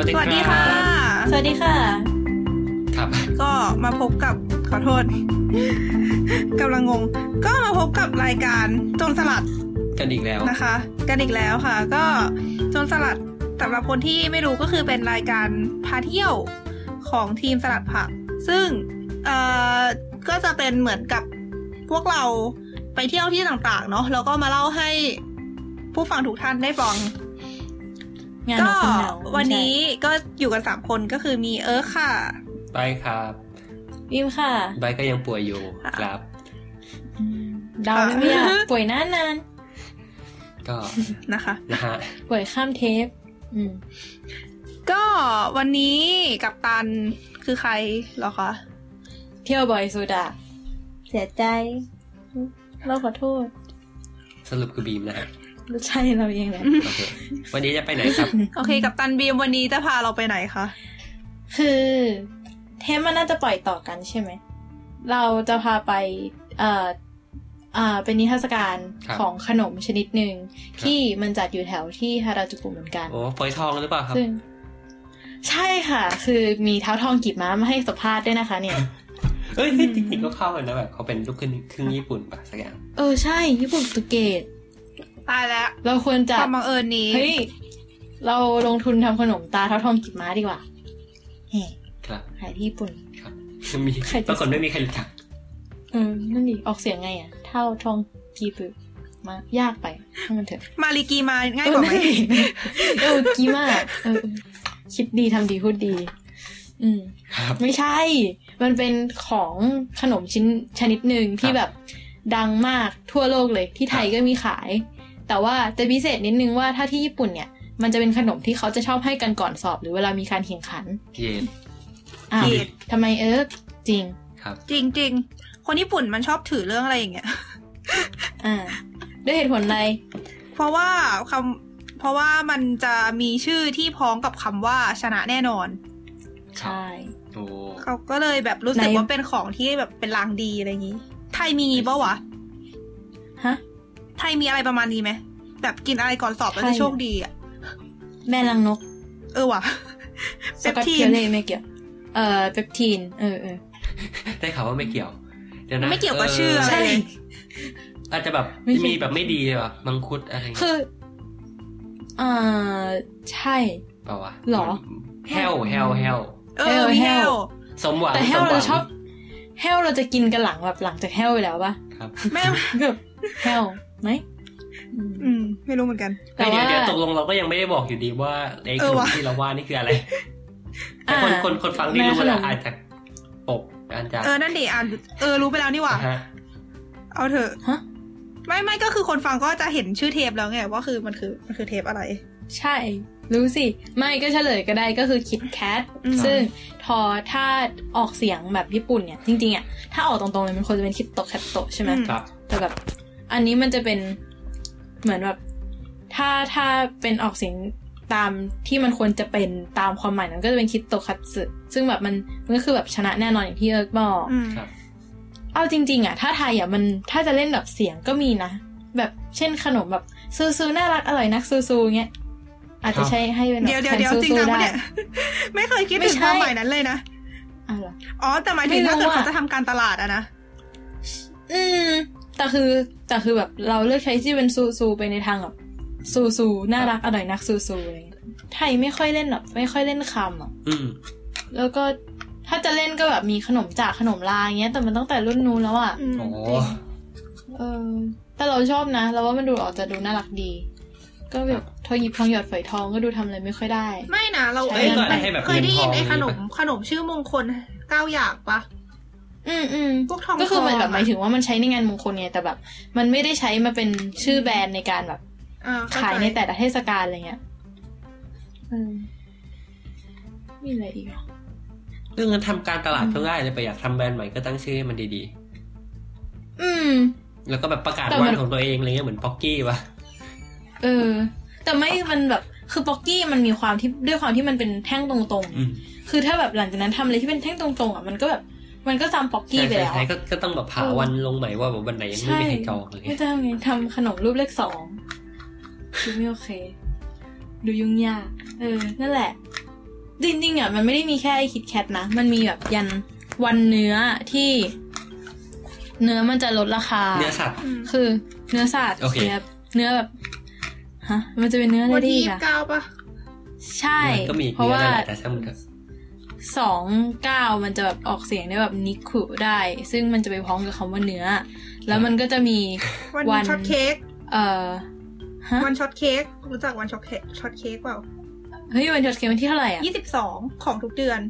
วัสดีสวัสดีค่ะ สวัสดีค่ะ ครับ ก็มาพบกับขอโทษกำลังงง ก็มาพบกับรายการโจนสลัดกันอีกแล้วนะคะ กันอีกแล้วค่ะ ก็โจนสลัดสำหรับคนที่ไม่รู้ก็คือเป็นรายการพาเที่ยวของทีมสลัดผัก ซึ่งเอ่อก็จะเป็นเหมือนกับพวกเราไปเที่ยวที่ต่างๆ เนาะแล้วก็มาเล่าให้ผู้ฟังทุกท่านได้ฟัง งานก็ของคุณเหนาวันนี้ก็อยู่กันสามคนก็คือมีเอิร์ธค่ะไปครับวิวค่ะใบก็ยังป่วยอยู่ครับเดาไม่ยากป่วยนานนานก็นะคะนะฮะๆป่วยข้ามเทปอืมก็วันนี้กับตันคือใครเหรอคะเที่ยวบ่อยสุดอะเสียใจ เราขอโทษ สรุปคือบีมนะฮะรู้ ใช่เราเองแหละโอเควันนี้จะไปไหนครับ โอเค กับตันบีมวันนี้จะพาเราไปไหนคะ คือ เทปมันน่าจะปล่อยต่อกันใช่ไหม เราจะพาไป เอ่ออ่าเป็นนิทรรศการครับของขนมชนิดหนึ่งที่มันจัดอยู่แถวที่ฮาราจูกุเหมือนกัน โอ้ฝอยทองหรือเปล่าครับซึ่งใช่ค่ะ คือมีเท้าทองกีบม้ามาให้สัมภาษณ์ด้วยนะคะ เนี่ยเฮ้ยเฮ้ยจริงๆก็เข้ากันนะแบบเขาเป็นลูกครึ่งครึ่งญี่ปุ่นป่ะสักอย่าง เออใช่ ญี่ปุ่นโปรตุเกส ตายแล้ว เราควรจะความบังเอิญนี้ เฮ้ย เราลงทุนทำขนมตาเท้าทองกีบม้าดีกว่าแหมครับขายที่ญี่ปุ่น ครับมีใครจะปรากฏไม่มีใครรู้จัก เออ นั่นดิ ออกเสียงไงอะ เท่าทองกีบมายากไปให้มันเถอะ มาริกีมาง่ายกว่าไหมเออนั่นดิเออกีมากเออเออคิดดีทำดีพูดดี อืมครับไม่ใช่ มันเป็นของขนมชิ้นชนิดหนึ่งที่ครับแบบดังมากทั่วโลกเลย ที่ไทยก็มีขาย แต่ว่าจะพิเศษนิดนึงว่าถ้าที่ญี่ปุ่นเนี่ย มันจะเป็นขนมที่เขาจะชอบให้กันก่อนสอบ หรือเวลามีการแข่งขันเย็นอ้าวเย็นทำไมเออจริง ครับ จริงจริงๆคนญี่ปุ่นมันชอบถือเรื่องอะไรอย่างเงี้ยอ่าด้วยเหตุผลอะไรเพราะว่าคำเพราะว่ามันจะมีชื่อที่พ้องกับคำว่าชนะแน่นอน ใช่โอ้เขาก็เลยแบบรู้สึกในว่าเป็นของที่แบบเป็นลางดีอะไรอย่างงี้ ไทยมีปะวะ ฮะ ไทยมีอะไรประมาณนี้ไหมแบบกินอะไรก่อนสอบแล้วไทจะยโชคดีอะแม่ลังนก เออว่ะสกอตเปปทีเทีนยเล่ไม่เกี่ยว เอ่อเปปทีน เออเออได้ข่าวว่าไม่เกี่ยวเดี๋ยวนะไม่เกี่ยวกับชื่ออะไรใช่เลยอาจจะแบบไม่ใช่มีแบบไม่ดีแบบมังคุดอะไรคืออ่าใช่เปล่าวะหรอแฮลแฮลแฮลเออมีแฮแฮลลสมหวังแต่แฮสลมหเราวังชอบแฮลเราจะกินกันหลังแบบหลังจากแฮลไปแล้วปะครับแม่แบบ แฮลไหมอืมอืม ไม่รู้เหมือนกัน แต่เดี๋ยวว่าเดี๋ยวตกลงเราก็ยังไม่ได้บอกอยู่ดีว่าไอ้เอขอนมว่ะที่เราว่านี่คืออะไรแต่อ่าคนคนคนฟังที่รู้แม่ขนแล้วมอาจจะปกอาจจะเออ นั่นดิอ่านเออ รู้ไปแล้วนี่หว่านะฮะเอาเถอะฮะไม่ไม่ก็คือคนฟังก็จะเห็นชื่อเทปแล้วไงว่าคือมันคือมันคือเทปอะไร ใช่ รู้สิ ไม่ก็เฉลยก็ได้ก็คือคิดแคทอืมซึ่งทอถ้าออกเสียงแบบญี่ปุ่นเนี่ย จริงๆอะถ้าออกตรงๆเลยมันควรจะเป็นคิดโตแคทโตใช่ไหมอืมครับแต่แบบ อันนี้มันจะเป็นเหมือนแบบถ้าถ้าเป็นออกเสียงตามที่มันควรจะเป็นตามความหมายนั้นก็จะเป็นきっと勝つ ซึ่งแบบมันมันก็คือแบบชนะแน่นอนอย่างที่เอิร์กบอกอืมครับเอาจริง ๆ อะ ถ้าไทยอะมันถ้าจะเล่นแบบเสียงก็มีนะ แบบเช่นขนมแบบซูซูน่ารักอร่อยนักซูซูเงี้ยอาจจะใช้ให้เป็นแบบเดี๋ยวเดี๋ยวเดี๋ยวแทนจริงซูจังซูปะได้เนี่ยไม่เคยคิดไม่ถึงใช่ความหมายนั้นเลยนะอ้าวเหรออ๋อแต่หมายถึงไม่รู้ถ้าเกิดอะเขาจะทำการตลาดอะนะอืม แต่คือแต่คือแบบเราเลือกใช้ที่เป็นซูซูไปในทางแบบซูซูน่ารักอร่อยนักซูซูอะไรเงี้ยไทยไม่ค่อยเล่นแบบไม่ค่อยเล่นคำอะอืมแล้วก็ถ้าจะเล่นก็แบบมีขนมจากขนมลาอย่างเงี้ย แต่มันตั้งแต่รุ่นนู้นแล้วอะอืมโอ้จริงเออ แต่เราชอบนะ เราว่ามันดูออกจะดูน่ารักดี ก็แบบทองหยิบทองหยอดฝอยทองก็ดูทำอะไรไม่ค่อยได้ ไม่นะเราใช่เอ้ยก็อาจจะให้แบบเคยได้ยินไอ้เงิขนนทองมขนมชื่อมงคลเก้าอย่างปะ อืมอืมพวกทองก็คือมันแบบทองอะหมายถึงว่ามันใช้ในงานมงคลไงแต่แบบ มันไม่ได้ใช้มาเป็นชื่อแบรนด์ในการแบบอ่เข้ขายใจในแต่ละเทศกาลอะไรเงี้ยอืมมีอะไรอีกอะเรื่องนั้นทำการตลาดก็ง่ายเลยไปอยากทำแบรนด์ใหม่ก็ตั้งชื่อให้มันดีอืมๆแล้วก็แบบประกาศแต่มัวันนของตัวเองอะไรเงี้ยเหมือนป๊อกกี้ปะเออ แต่ไม่มันแบบคือป๊อกกี้มันมีความที่ด้วยความที่มันเป็นแท่งตรงอืมๆคือถ้าแบบหลังจากนั้นทำอะไรที่เป็นแท่งตรงๆอะมันก็แบบ มันก็ซ้ำป๊อกกี้ใช่ไปใช่แล้วใช่อะก็ก็ต้องแบบหาเออวันลงใหม่ว่าแบบวันไหนยังไม่มีใครจองอะไรไม่เงี้ยทำไงทำขนมรูปเลขสองดูไม่โอเค ดูยุ่งยากเออ นั่นแหละ จริงๆอะมันไม่ได้มีแค่ไอ้คิดแคทนะ มันมีแบบยันวันเนื้อที่ เนื้อมันจะลดราคา เนื้อสัตว์คือ เนื้อสัตว์โอเคแบบเนื้อแบบฮะ มันจะเป็นเนื้ออะไรวันได้ที่อียี่กสิอะบเก้าปะใช่ก็มีเพราะเนื้อว่า สองเก้ามันจะแบบออกเสียงได้แบบนิคุได้ ซึ่งมันจะไปพ้องกับคำว่าเนื้อ แล้วมันก็จะมีวันวันช็อตเค้กเอ่อฮะวันช็อตเค้กรู้จักวันช็อตเค้กช็อตเค้กเปล่าเฮ้ยวันจดเกมวันที่เท่าไหร่อะยี่สิบสองของทุกเดือน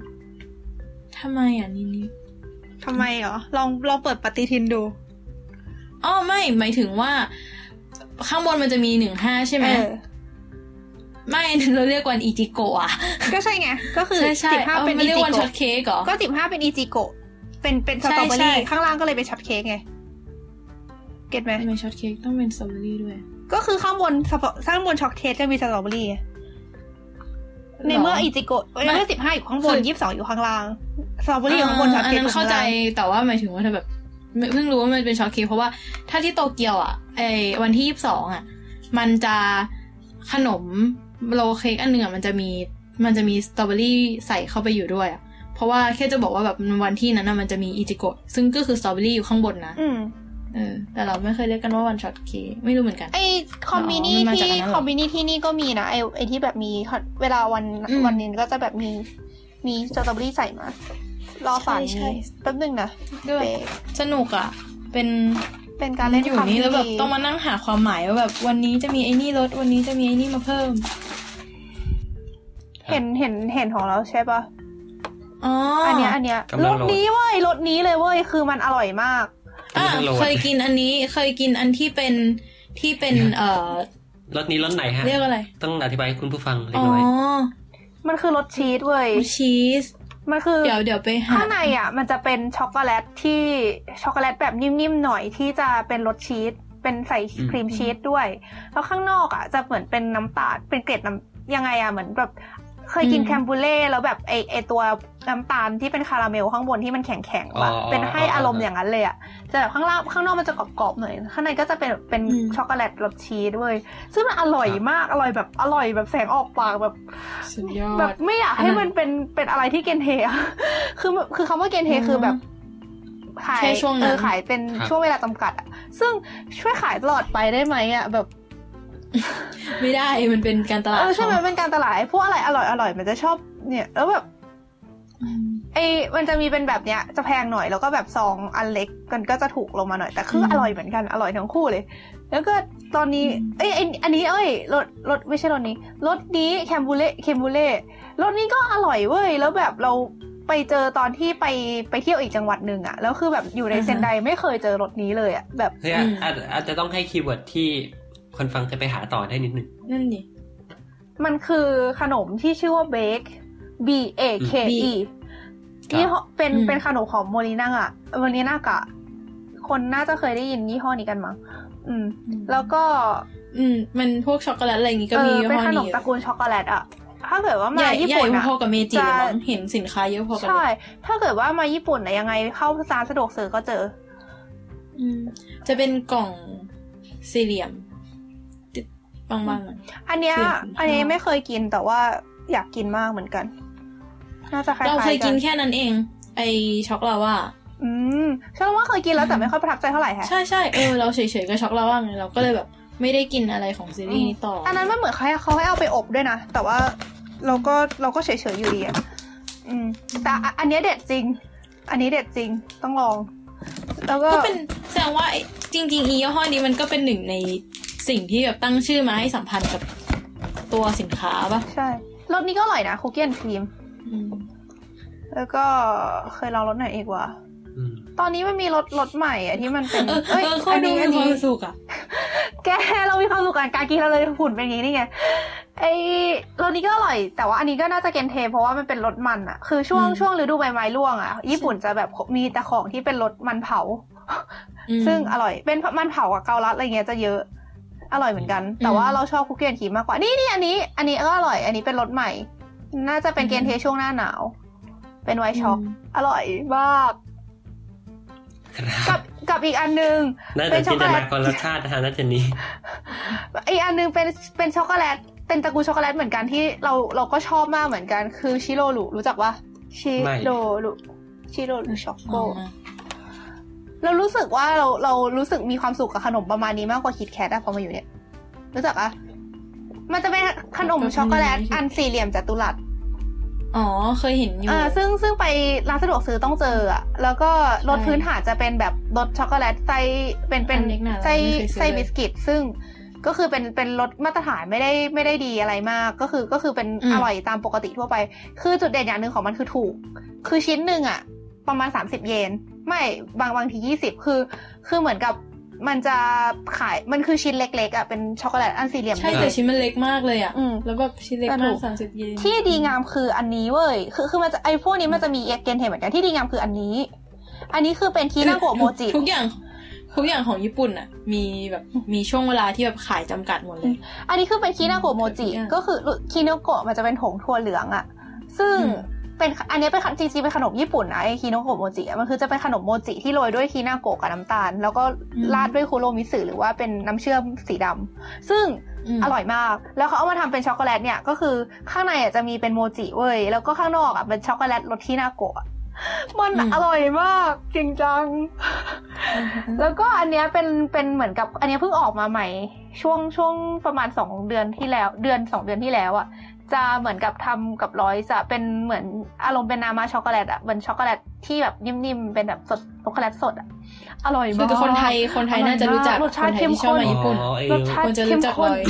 ทำไมอะนี่นี่ทำไมเหรอลองลองเปิดปฏิทินดูอ๋อไม่หมายถึงว่า ข้างบนมันจะมีหนึ่งห้าใช่ไหมเออ ไม่เราเรียกวันอีจิโกะอะก็ใช่ไง ก็คือใช่ใช่สิบห้าเอาเป็นมันอีเรียกจิวันช็อโกะตเค้กเหรอก็สิบห้าเป็นอีจิโกะเป็นเป็นสใช่ตรอเบอใช่รี่ข้างล่างก็เลยเป็นช็อตเค้กไงเก็ตไหมทำไมช็อตเค้กต้องเป็นสตรอเบอรี่ด้วย ก็คือข้างบนสปข้างบนช็อตเค้กจะมีสตรอเบอรี่ไงในเมื่ออีจิโกะในเมื่อสิบห้าอยู่ข้างบนคือยี่สิบสองอยู่ข้างล่างสตรอเบอรี่อยู่ข้างบนช็อตอันเค้กนั้นอยู่เข้าข้างใจล่างแต่ว่าหมายถึงว่าถ้าแบบไม่เพิ่งรู้ว่ามันเป็นช็อตเค้กเพราะว่าถ้าที่โตเกียวอะไอวันที่ยี่สิบสองอะ มันจะขนม โรลเค้กอันหนึ่งอะมันจะมีมันจะมีสตรอเบอรี่ใส่เข้าไปอยู่ด้วยอะเพราะว่าแค่จะบอกว่าแบบวันที่นั้นน่ะมันจะมีอิจิโกะซึ่งก็คือสตรอเบอรี่อยู่ข้างบนนะอืมเออแต่เราไม่เคยเรียกกันว่าวันช็อตเค้กไม่รู้เหมือนกันไอคอมบินี่อ๋อมันมาที่จากอันนั้นเหรอคอมบินี่ที่นี่ก็มีนะไอไอที่แบบมีเวลาวันอืมวันนี้ก็จะแบบมีมีสตรอเบอรี่ใส่มารอฝันใช่ใช่แป๊บนึงนะก็แบบเบรกสนุกอะ เป็น เป็นการเล่นอยู่คำนี่ที่แล้วแบบดีต้องมานั่งหาความหมายว่าแบบวันนี้จะมีไอ้นี่ลดวันนี้จะมีไอ้นี่มาเพิ่ม เห็นเห็นเห็นของเราใช่ปะอ๋ออัอันเนี้ยอันเนี้ยกำลัรงสโหลดนี้เว้ยรสนี้เลยเว้ยคือมันอร่อยมากอะกำลังโหลดเคยกินอันนี้เคยกินอันที่เป็นที่เป็น เอ่อรสนี้รสไหนฮะเรียกอะไรต้องอธิบายให้คุณผู้ฟังเล็กอ๋อน้อยมันคือรสชีสเว้ยชีส มันคือเดี๋ยวเดี๋ยวไปหาข้างในอะ มันจะเป็นช็อกโกแลตที่ช็อกโกแลตแบบนิ่มๆหน่อยที่จะเป็นรสชีสเป็นใส่ cream cheese ด้วย แล้วข้างนอกอะจะเหมือนเป็นน้ำตาลเป็นเกล็ดน้ำยังไงอะเหมือนแบบ เคยกิน crème brûlée แล้วแบบไอไอตัวน้ำตาลที่เป็นคาราเมลข้างบนที่มันแข็งๆป่ะเป็นให้อารมณ์อย่างนั้นเลยอะจะแบบข้างล่างข้างนอกมันจะกรอบๆหน่อยข้างในก็จะเป็นเป็นช็อกโกแลตรสชีสด้วย ซึ่งมันอร่อยมากอร่อยแบบอร่อยแบบแสงออกปากแบบสุดยอแบดบไม่อยากให้มันเป็นเป็นอะไรที่เกนเทอะคือคือคำว่าเกนเทอืมคือแบบขายแค่ช่วงนั้นเออขายเป็นช่วงเวลาจำกัดอะซึ่งช่วยขายตลอดไปได้ไหมอะแบบ ไม่ได้มันเป็นการตลาดเออใช่ไหมเขาเป็นการตลาดไอ้พวกอะไรอร่อยอร่อยมันจะชอบเนี่ย แล้วแบบอืมไอ้มันจะมีเป็นแบบเนี้ย จะแพงหน่อยแล้วก็แบบซองอันเล็กกันก็จะถูกลงมาหน่อยแต่คืออมร่อยเหมือนกันอร่อยทั้งคู่เลย แล้วก็ตอนนี้อืมเอ้ยไอ้อันนี้เอ้ยรสรสไม่ใช่รสนี้รสนี้ crème brûlée crème brûlée รสนี้ก็อร่อยเว้ยแล้วแบบเราไปเจอตอนที่ไปไปเที่ยวอีกจังหวัดหนึ่งอะแล้วคือแบบอยู่ในเซนไดไม่เคยเจอรสนี้เลยอะแบบเฮ้ยอาจอาจอาจจะต้องให้ keyword ที่ คนฟังจะไปหาต่อได้นิดนึงนั่นดิมันคือขนมที่ชื่อว่าเบค B A K E ครับยี่ห้อเป็นอืมเป็นขนมของโมลิน่าอะโมลิน่ากะ คนน่าจะเคยได้ยินยี่ห้อนี้กันมั้งอืม แล้วก็ อืม มันพวกช็อกโกแลตอะไรอย่างงี้ก็เอมีอยี่เป็นห้อขนมนี้ตระกูลช็อกโกแลตอะถ้าเกิดว่าใหมาญ่ญี่ใหญ่ปุ่นอะพอๆกับเมจิเลยจะมั้งเห็นสินค้าเยอะพอกันเลใช่ยถ้าเกิดว่ามาญี่ปุ่นอะยังไงเข้าร้านสะดวกซื้อก็เจออืมจะเป็นกล่องสี่เหลี่ยมติด บางๆหน่อยอันเนี้ยเสี่ยงอันนี้ไม่เคยกินแต่ว่าอยากกินมากเหมือนกัน น่าจะคล้ายๆเราเคยกักินนแค่นั้นเอง ไอช็อกลาว่า อืมเชื่อว่าเคยกินแล้วแต่ไม่ค่อยประทับใจเท่าไหร่ฮะใช่ใช่เออเราเฉยๆกับช็อกลาว่าไงเราก็เลยแบบ ไม่ได้กินอะไรของซีรีส์นี้ต่อออันนั้นมันเหมือนเขาให้เขาให้เอาไปอบด้วยนะแต่ว่าเราก็เราก็เฉยๆอยู่ดีอะอืมแต่อะอันเนี้ยเด็ดจริง อันนี้เด็ดจริงต้องลอง แล้วก็ก็เป็นแสดงว่าไอ้จริงๆอียี่ห้อนี้มันก็เป็นหนึ่งใน สิ่งที่แบบตั้งชื่อมาให้สัมพันธ์กับตัวสินค้าปะใช่รสนี้ก็อร่อยนะคุกกี้แอนครีมอืมแล้วก็เคยลองรสไหนอีกวะอืมตอนนี้มันมีรสรสใหม่อะที่มันเป็นเออเอ้ยเออเขาอันดูนี้มีอันควานี้มสุขอะแกเรามีความสุขกับการกินเราเลยหุ่นเป็นอย่างนี้นี่ไงไอ้รสนี้ก็อร่อย แต่ว่าอันนี้ก็น่าจะ限定 เพราะว่ามันเป็นรสมันอะคือช่วงอืมช่วงฤดูใบไม้ร่วงอะญี่ปุ่นจะแบบมีแต่ของที่เป็นรสมันเผาอืมซึ่งอร่อยเป็นมันเผากับเกาลัดอะไรเงี้ยจะเยอะ อร่อยเหมือนกัน แต่ว่าอืมเราชอบ cookies and cream มากกว่า นี่นี่อันนี้ อันนี้ก็อร่อย อันนี้เป็นรสใหม่ น่าจะเป็นอืม限定 ช่วงหน้าหนาว เป็น white choc อร่อยมากครักับบกับอีกอันนึงน่าเป็จะนช็จิอกนโกตแลตนาการรสชาตินะฮะน่าจะนี้ อีกอันนึงเป็นเป็นช็อกโกแลต เป็นตระกูลช็อกโกแลตเหมือนกันที่เราเราก็ชอบมากเหมือนกัน คือชิโรรุรู้จักปะชิไม่โรรุชิโรรุช็อกโกอ๋อ เรารู้สึกว่าเราเรารู้สึกมีความสุขกับขนมประมาณนี้มากกว่า KitKat อะพอมาอยู่เนี่ย รู้จักอะมันจะเป็นขนมช็อกโกแลตอันสี่เหลี่ยมจัตุรัสอ๋อเคยเห็นอยู่อ่าซึ่งซึ่งไปร้านสะดวกซื้อต้องเจออะแล้วก็รสใช่พื้นฐานจะเป็นแบบรสช็อกโกแลตไส้เป็นเป็นอันเล็กน่ะไส้ไม่เคยซื้อไส้เลยบิสกิต ซึ่งก็คือเป็นเป็นรสมาตรฐานไม่ได้ไม่ได้ดีอะไรมาก ก็คือก็คือเป็นอืมอร่อยตามปกติทั่วไป คือจุดเด่นอย่างหนึ่งของมันคือถูก คือชิ้นหนึ่งอะประมาณ30เยน ไม่บางบางที20คือ คือเหมือนกับมันจะขายมันคือชิ้นเล็กๆอะเป็นช็อกโกแลตอันสี่เหลี่ยมใช่เล็กแต่ชิ้นมันเล็กมากเลยอะอืมแล้วแบบชิ้นเล็กแต่มาถูกกสามสิบเยนที่ดีงามคืออันนี้เว้ยคือคือมันจะไอพวกนี้มันจะมี限定เหมือนกันที่ดีงามคืออันนี้ อันนี้คือเป็นきなこ โมจิทุกอย่างทุกอย่างของญี่ปุ่นอะมีแบบมีช่วงเวลาที่แบบขายจำกัดหมดเลย อันนี้คือเป็นきなこ โมจิทุกอย่างก็คือきなこมันจะเป็นผงถั่วเหลืองอะซึ่งอืม เป็นอันนี้เป็นจริงๆเป็นขนมญี่ปุ่นนะไอ きなこ โมจิอะมันคือจะเป็นขนมโมจิที่โรยด้วยきなこกับน้ำตาล แล้วก็ราดด้วยคุโรมิสึหรือว่าเป็นน้ำเชื่อมสีดำซึ่งมันอร่อยมาก แล้วเขาเอามาทำเป็นช็อกโกแลตเนี่ยก็คือข้างในอะจะมีเป็นโมจิเว้ยแล้วก็ข้างนอกอะเป็นช็อกโกแลตรส きなこมันอร่อยมากจริงจัง แล้วก็อันเนี้ยเป็นเป็นเหมือนกับ อันเนี้ยเพิ่งออกมาใหม่ ช่วงช่วงประมาณสองเดือนที่แล้ว เดือนสองเดือนที่แล้วอะ จะเหมือนกับทำกับร้อยจะเป็นเหมือนอารมณ์เป็นนามาช็อกโกแลตอะเป็นช็อกโกแลตที่แบบนิ่มๆเป็นแบบสดช็อกโกแลตสดอะอร่อยคืมากอคนไทยคนไทยน่าจะรู้จักรสคชานติไทยเข้มที่ชอบข้นมาญี่ปุ่นอ๋อไอ้รสชาติคนจะเข้รู้มจักข้นเลย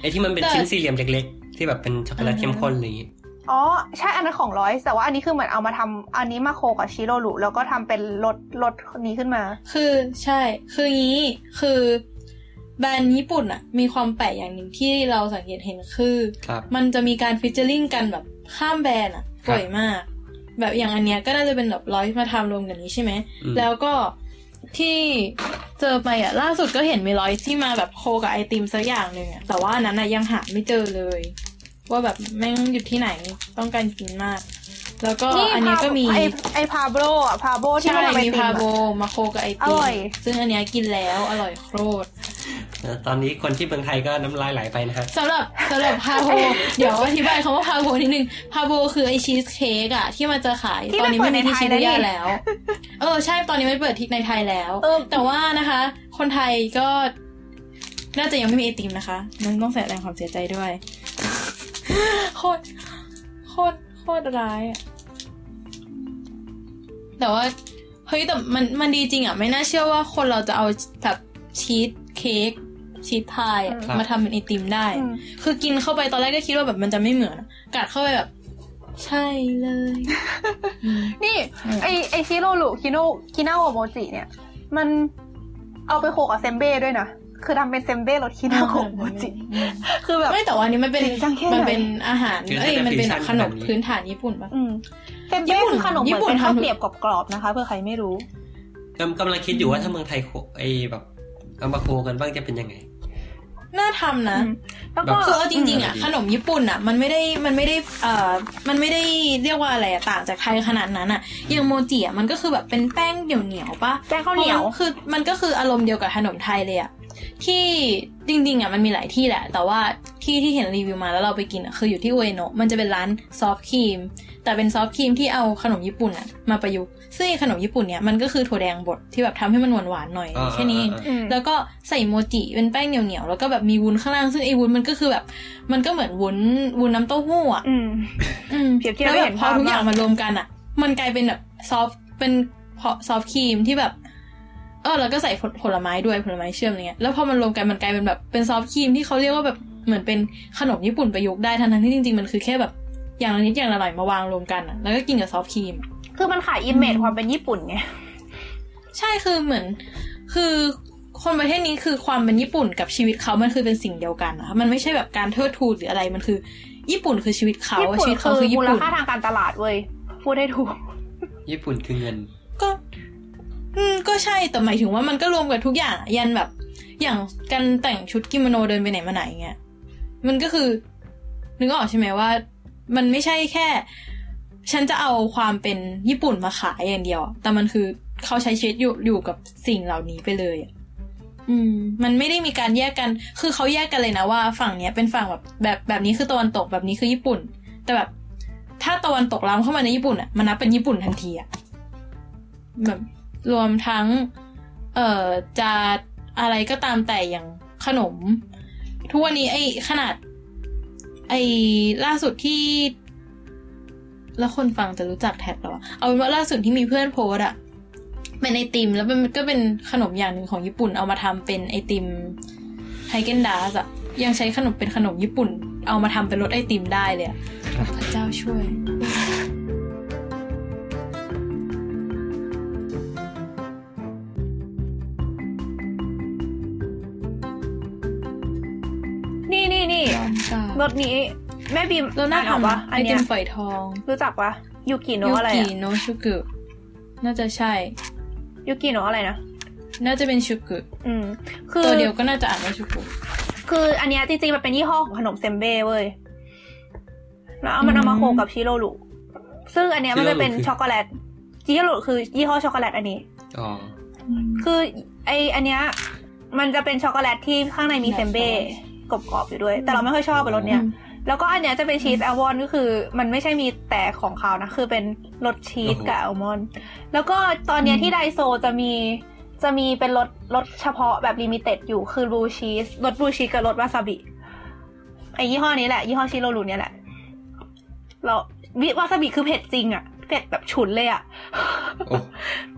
ไอ้ที่มันเป็นแต่ชิ้นสี่เหลี่ยมเล็กๆ ที่แบบเป็นช็อกโกแลตอ่าฮะเข้มข้นอะไรอย่างงี้อ๋อใช่อันนั้นของร้อยแต่ว่าอันนี้คือเหมือนเอามาทำอันนี้มาโคกับชิโรรุแล้วก็ทำเป็นรสรสนี้ขึ้นมา คือใช่ คืองี้คือ แบรนด์ญี่ปุ่นอะมีความแปลกอย่างหนึ่งที่เราสังเกตเห็นคือครับมันจะมีการฟิชเจอริงกันแบบข้ามแบรนด์อะครับบ่อยมาก แบบอย่างอันเนี้ยก็น่าจะเป็นแบบร้อยมาทำรวมกันนี้ใช่ไหมอืมแล้วก็ที่เจอไปอะล่าสุดก็เห็นมีร้อยที่มาแบบโคกับไอติมสักอย่างหนึ่งอะแต่ว่าอันนั้นอะยังหาไม่เจอเลย ว่าแบบแม่งอยู่ที่ไหนต้องการกินมาก แล้วก็อันเนี้ยก็มีไอไอพาโบรอะพาโบที่ใช่มันทำไอมีติมพาโบอะมาโคกับไออติมร่อยซึ่งอันเนี้ยกินแล้วอร่อยโคตรแล้ว ตอนนี้คนที่เมืองไทยก็น้ำลายไหลไปนะฮะสำหรับสำหรับพาโบเดี๋ยวอธิบายคำว่าพาโบนิดนึงพาโบคือไอชีสเค้กอะที่มันจะขายที่ตอนนี้ไม่มีที่มันเปิดในไทยชิบุย่าแล้วนี่แล้ว เออใช่ตอนนี้ไม่เปิดที่ในไทยแล้วเออแต่ว่านะคะ คนไทยก็ น่าจะยังไม่มีไอติมนะคะมันต้องแสดงความเสียใจด้วยโคตรโคตรโคตรร้ายอะแต่ว่าเฮ้ยแต่มันมันดีจริงอะไม่น่าเชื่อว่าคนเราจะเอาแบบชีสเค้ก ชีสพายอะครับมาทำเป็นไอติมได้อือะมคือกินเข้าไปตอนแรกก็คิดว่าแบบมันจะไม่เหมือนอะกัดเข้าไปแบบ ใช่เลยอืมนี่อืมไอไอชิโรรุคิโนคินาโอโมจิเนี่ย มันเอาไปโคกับเซมเบ้ด้วยนะคือทำเป็นเซมเบ้รสคินาโกะโมจิอืมคือแบบไม่แต่ว่าอันนี้มันเป็นจริงจังแค่ไหนมันเป็นอาหารคือเอ้ยถ้าจะมันเป็นฟิวชั่นขนมแบบนี้พื้นฐานญี่ปุ่นปะอืมเซมญี่เบ้ปุ่นคือขนมเหญี่มือนปุ่นเป็นข้าวทำเกรียบกรอบๆนะคะ เพื่อใครไม่รู้กำกำลังคิดอยู่ว่าถ้าเมืองไทยโคไอ้แบบเอามาโคกันบ้างจะเป็นยังไง น่าทำนะอืมแล้วก็คือเอาจริงๆอะอืมขนมญี่ปุ่นอะ มันไม่ได้มันไม่ได้เอ่อมันไม่ได้เรียกว่าอะไรอะต่างจากไทยขนาดนั้นอะอย่างโมจิอะมันก็คือแบบเป็นแป้งเหนียวเหนียวๆปะแป้งข้าวเหนียวพระคือมันก็คืออารมณ์เดียวกับขนมไทยเลยอะที่จริง ๆอะมันมีหลายที่แหละ แต่ว่าที่ที่เห็นรีวิวมาแล้วเราไปกินอะคืออยู่ที่อุเอโนะมันจะเป็นร้าน soft cream แต่เป็น soft cream ที่เอาขนมญี่ปุ่นอะมาประยุกต์ซึ่งไอ้ขนมญี่ปุ่นเนี่ยมันก็คือถั่วแดงบดที่แบบทำให้มันหวานๆหน่อยอ่าแค่นี้เองอ่าอืมแล้วก็ใส่โมจิเป็นแป้งเหนียวๆแล้วก็แบบมีวุ้นข้างล่างซึ่งไอ้วุ้นมันก็คือแบบ มันก็เหมือนวุ้นวุ้นน้ำเต้าหู้อะอืมอืมเปรียบเทียบแล้วให้เห็นภาพ แบบพอทุกอย่างมากมารวมกันอะ มันกลายเป็นแบบ soft เป็น soft cream ที่แบบเออแล้วก็ใส่ผลผลไม้ด้วยผลไม้เชื่อมอะไรเงี้ยแล้วพอมันรวมกันมันกลายเป็นแบบเป็น soft cream ที่เขาเรียกว่าแบบเหมือนเป็นขนมญี่ปุ่นประยุกต์ได้ทั้งๆที่จริงๆมันคือแค่แบบ อย่างละนิดอย่างละหน่อยมาวางรวมกันอะแล้วก็กินกับ soft cream คือมันขาย image ความเป็นญี่ปุ่นไงใช่คือเหมือน คือคนประเทศนี้คือความเป็นญี่ปุ่นกับชีวิตเขามันคือเป็นสิ่งเดียวกันนะคะมันไม่ใช่แบบการเทิดทูนหรืออะไรมันคือ ญี่ปุ่นคือชีวิตเขาญี่อะปุ่นชีวิตเขาคือคือญี่มูลปุ่นค่าทางการตลาดเว้ยพูดได้ถูก ญี่ปุ่นคือเงิน ก็ อืมก็ใช่แต่หมายถึงว่ามันก็รวมกับทุกอย่างอะยันแบบ อย่างการแต่งชุดกิโมโนเดินไปไหนมาไหนเงี้ยมันก็คือนึกออกใช่ไหมว่า มันไม่ใช่แค่ ฉันจะเอาความเป็นญี่ปุ่นมาขายอย่างเดียว แต่มันคือเขาใช้ชีวิตอยู่อยู่กับสิ่งเหล่านี้ไปเลยอะอืม มันไม่ได้มีการแยกกัน คือเขาแยกกันเลยนะว่าฝั่งเนี้ยเป็นฝั่งแบบแบบแบบนี้คือตะวันตกแบบนี้คือญี่ปุ่น แต่แบบถ้าตะวันตกล้ำเข้ามาในญี่ปุ่นอะมันนับเป็นญี่ปุ่นทันทีอะแบบรวมทั้ง เอ่อจะอะไรก็ตามแต่อย่างขนม ทุกวันนี้ไอ้ขนาด ไอ้ล่าสุดที่ แล้วคนฟังจะรู้จักแท็บหรอ เอาเป็นว่าล่าสุดที่มีเพื่อนโพสต์อะเป็นไอติม แล้วมันก็เป็นขนมอย่างหนึ่งของญี่ปุ่น เอามาทำเป็นไอติมไฮเกนดาสอะยังใช้ขนมเป็นขนมญี่ปุ่น เอามาทำเป็นรสไอติมได้เลยอะครับพระเจ้าช่วย รถนี้แม่บีมแล้วน่าอ่านออกปะทำไออันติเนี้ยมฝอยทอง รู้จักปะยูกิโนยูอะไรกิอะโนชุกุน่าจะใช่ยูกิโนอะไรนะน่าจะเป็นชุกุอืม คือตัวเดียวก็น่าจะอ่านว่าชุกุคืออันเนี้ยจริงๆมันเป็นยี่ห้อของขนมเซมเบ้เว้ยแล้วเอามันเอามาโคกับชิโรลุซึ่งอันเนี้ยมันจะเป็นชิโรลุคือช็อกโกแลตชิโรลุคือยี่ห้อช็อกโกแลตอันนี้อ๋อคือไออันเนี้ยมันจะเป็นช็อกโกแลตที่ข้างในมีเซมเบ้ กรอบๆอยู่ด้วย แต่เราไม่ค่อยชอบเป็นรสเนี้ยแล้วก็อันเนี้ยจะเป็นชีสแอลมอนด์ก็คือ มันไม่ใช่มีแต่ของหวานนะ คือเป็นรสชีสกับแอลมอนด์แล้วก็ตอนเนี้ยที่ไดโซจะมีจะมีเป็นรสรสเฉพาะแบบ limited อยู่คือ blue cheese รส blue cheese กับรสวาซาบิไอยี่ห้อนี้แหละยี่ห้อชิโรรุเนี่ยแหละแล้ววิวาซาบิคือเผ็ดจริงอะเผ็ดแบบฉุนเลยอะโอ้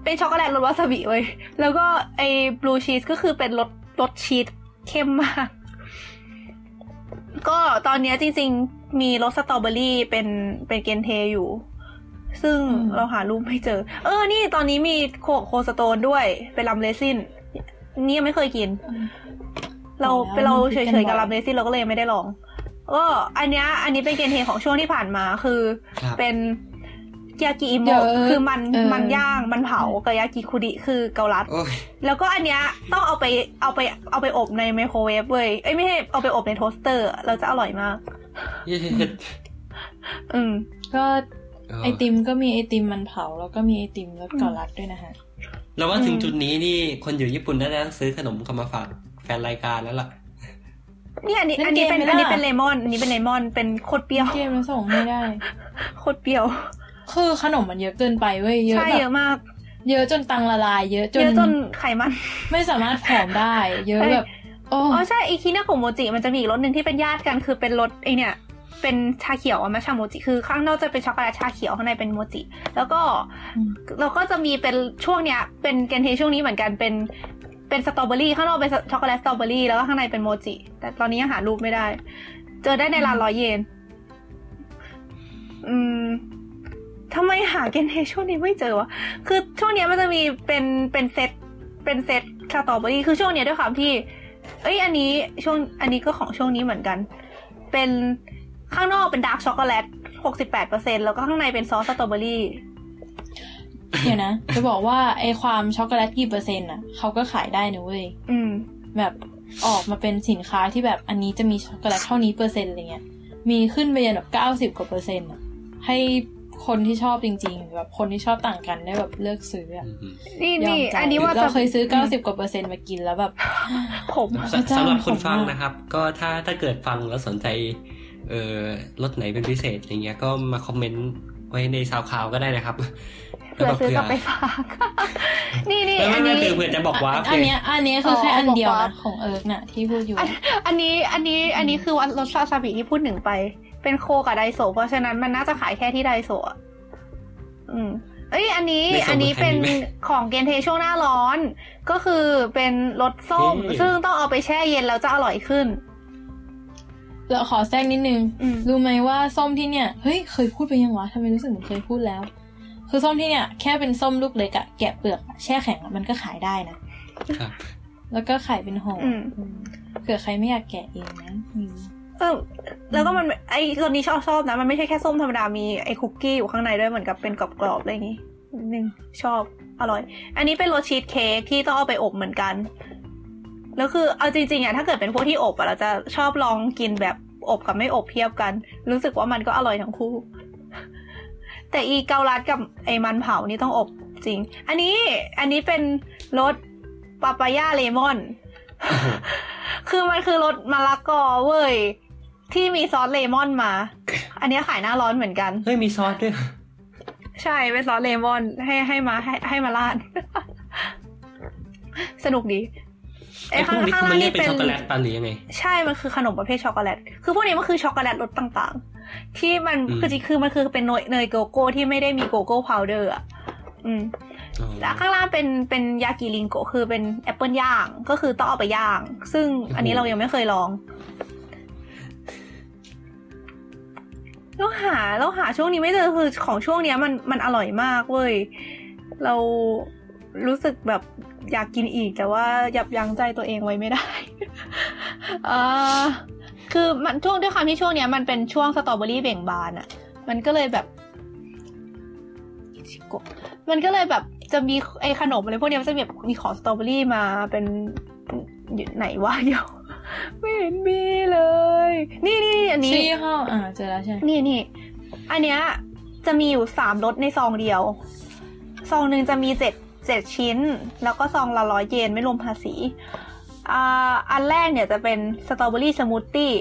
เป็นช็อกโกแลตรสวาซาบิเว้ยแล้วก็ไอ้ blue cheese ก็คือเป็นรสรสชีสเข้มมาก ก็ตอนเนี้ยจริง ๆ มีรสสตรอเบอรี่เป็นเป็น限定อยู่ ซึ่งเราหารูปไม่เจอ เออ นี่ตอนนี้มีโคโคสโตนด้วย เป็น rum raisin นี่ยังไม่เคยกิน เราเป็นเราเฉยๆกับ rum raisin เราก็เลยไม่ได้ลองก็อันเนี้ยอันนี้เป็น限定ของช่วงที่ผ่านมาคือครับเป็น ยากิอิเดี๋ยโมะวคือมันเออมันย่างมันเผากับยากิคุดิคือเกาลัดโอ้ยแล้วก็อันเนี้ยต้องเอาไปเอาไปเอาไปอบในไมโครเวฟเว้ยเอ้ยไม่ใช่เอาไปอบในโทสเตอร์ เราจะอร่อยมากเย็ดอืมก็ไอติมก็มีไอติมมันเผาแล้วก็มีไอติมรสเกาลัดด้วยนะฮะเราว่าถึงอืมจุดนี้นี่คนอยู่ญี่ปุ่นน่าจะซื้อขนมเข้ามาฝากแฟนรายการแล้วล่ะนี่อันนี้เล่นอันนี้เป็นเกมไหมอันนี้ล่ะเป็นเลมอนอันนี้เป็นเลมอนเป็นโคตรเปรี้ยวเกมมันส่งไม่ได้โคตรเปรี้ยว คือขนมมันเยอะเกินไปเว้ยเยอะใช่แบเยบอะมาก เยอะจนตังละลาย เยอะจเยนอะจนไขมัน ไม่สามารถผอมได้ เยอะใช่แบบโอ้อ๋อใช่อีคิน่าของโมจิมันจะมีอีกรสหนึ่งที่เป็นญาติกันคือเป็นรสไอเนี่ยเป็นชาเขียวอะไม่ชาโมจิคือข้างนอกจะเป็นช็อกโกแลตชาเขียวข้างในเป็นโมจิ แล้วก็อืมเราก็จะมีเป็นช่วงเนี้ย เป็นเกนเทช่วงนี้เหมือนกันเป็นเป็นสตรอเบอรี่ข้างนอกเป็นช็อกโกแลตสตรอเบอรี่แล้วก็ข้างในเป็นโมจิ แต่ตอนนี้ยังหารูปไม่ได้ เจอได้ในร้านร้อยเยนอืม ทำไมหา限定ช่วงนี้ไม่เจอวะ คือช่วงเนี้ยมันจะมีเป็นเป็นเซตเป็นเซตสตรอเบอรี่คือช่วงเนี้ยด้วยความที่ เอ้ยอันนี้ช่วงอันนี้ก็ของช่วงนี้เหมือนกัน เป็นข้างนอกเป็น dark chocolate หกสิบแปดเปอร์เซ็นแล้วก็ข้างในเป็นซอสสตรอเบอรี่เดี๋ยวนะ จะบอกว่าไอความช็อกโกแลตกี่เปอร์เซ็นต์อะเขาก็ขายได้นะเว้ยอืมแบบออกมาเป็นสินค้าที่แบบอันนี้จะมีช็อกโกแลตเท่านี้เปอร์เซ็นต์อะไรเงี้ยมีขึ้นไปยันแบบเก้าสิบกว่าเปอร์เซ็นต์อะให้ คนที่ชอบจริงๆแบบคนที่ชอบต่างกันได้แบบเลือกซื้ออะอืมนี่ยอนี่มใจอันนี้ว่าเราเคยซื้อมเก้าสิบกว่าเปอร์เซ็นต์มากินแล้วแบบผมสสำหรับคนฟังนะครับ ก็ถ้าถ้าเกิดฟังแล้วสนใจ เอ่อรถไหนเป็นพิเศษอย่างเงี้ยก็มาคอมเมนต์ไว้ในซาวคลาวก็ได้นะครับเผื่อซื้อกลับไปฝาก นี่นี่ไม่อัไม่นไม่นี้คือเผื่อจะบอกว่า อันเนี้ยอันเนี้ยคือแค่อ๋ออัอันเดียวบอกว่านะของเอิร์กน่ะที่พูดอยู่อันอันนี้อันนี้อันนี้คือวันรสซาซาบิที่พูดหนึ่งไป เป็นโคกับไดโซะเพราะฉะนั้นมันน่าจะขายแค่ที่ไดโซะอะอืม เอ้ย อันนี้ไม่ส่งอันนี้เป็นมาให้ไหมของเกนเทช่วงหน้าร้อน ก็คือเป็นรสส้มเฮ้ยซึ่งต้องเอาไปแช่เย็นแล้วจะอร่อยขึ้น เราขอแทรกนิดนึงอืมรู้ไหมว่าส้มที่เนี่ย เฮ้ย เคยพูดไปยังวะทำไมรู้สึกเหมือนเคยพูดแล้ว คือส้มที่เนี่ย แค่เป็นส้มลูกเล็กอะแกะเปลือกอะแช่แข็งอะมันก็ขายได้นะครับแล้วก็ขายเป็นห่ออมอืมเผื่อใครไม่อยากแกะเองนะอืม เออแล้วก็มันไอ้รสนี้ชอบชอบนะ มันไม่ใช่แค่ส้มธรรมดา มีไอ้คุกกี้อยู่ข้างในด้วยเหมือนกับเป็นกรอบๆอะไรอย่างงี้นิดนึงชอบอร่อย อันนี้เป็นรสชีสเค้กที่ต้องเอาไปอบเหมือนกัน แล้วคือเอาจริงๆอะถ้าเกิดเป็นพวกที่อบอะเราจะชอบลองกินแบบอบกับไม่อบเทียบกัน รู้สึกว่ามันก็อร่อยทั้งคู่ แต่อีเกาลัดกับไอ้มันเผานี่ต้องอบจริง อันนี้อันนี้เป็นรสปาปายาเลมอน คือมันคือรสมะละกอเว้ย ที่มีซอสเลมอนมา อันเนี้ยขายหน้าร้อนเหมือนกัน เฮ้ยมีซอสด้วยเหรอใช่เป็นซอสเลมอนให้ให้มาให้ให้มาราด สนุกดีไอ้พวกนี้คือมันเรียกเป็นช็อกโกแลตปะหรือยังไง ใช่ มันคือขนมประเภทช็อกโกแลต คือพวกนี้มันคือช็อกโกแลตรสต่างๆ ที่มันอืมคือจริงคือมันคือเป็นเนยเนยโกโก้ที่ไม่ได้มีโกโก้ powder อะ อืมอ๋อแล้วข้างล่างเป็นเป็น焼きりんごคือเป็นแอปเปิลย่าง ก็คือต้องเอาไปย่าง ซึ่งอันนี้เรายังไม่เคยลอง เราหาเราหาช่วงนี้ไม่เจอคือของช่วงเนี้ยมันมันอร่อยมากเว้ยเรารู้สึกแบบอยากกินอีกแต่ว่ายับยั้งใจตัวเองไว้ไม่ได้เออคือมันช่วงด้วยความที่ช่วงเนี้ยมันเป็นช่วงสตรอเบอรี่เบ่งบานอะ่ะ มันก็เลยแบบมันก็เลยแบบจะมีไอ้ขนมอะไรพวกนี้มันจะแบบมีของสตรอเบอรี่มาเป็นไหนวะเดี๋ยว ไม่เห็นมีเลย นี่นี่นี่อันนี้ชื่อยี่ห้ออ่าเจอแล้วใช่ นี่นี่อันเนี้ยจะมีอยู่สามรสในซองเดียว ซองหนึ่งจะมีเจ็ดเจ็ดชิ้น แล้วก็ซองละร้อยเยนไม่รวมภาษีอ่าอันแรกเนี่ยจะเป็นสตรอเบอรี่สมูทตี้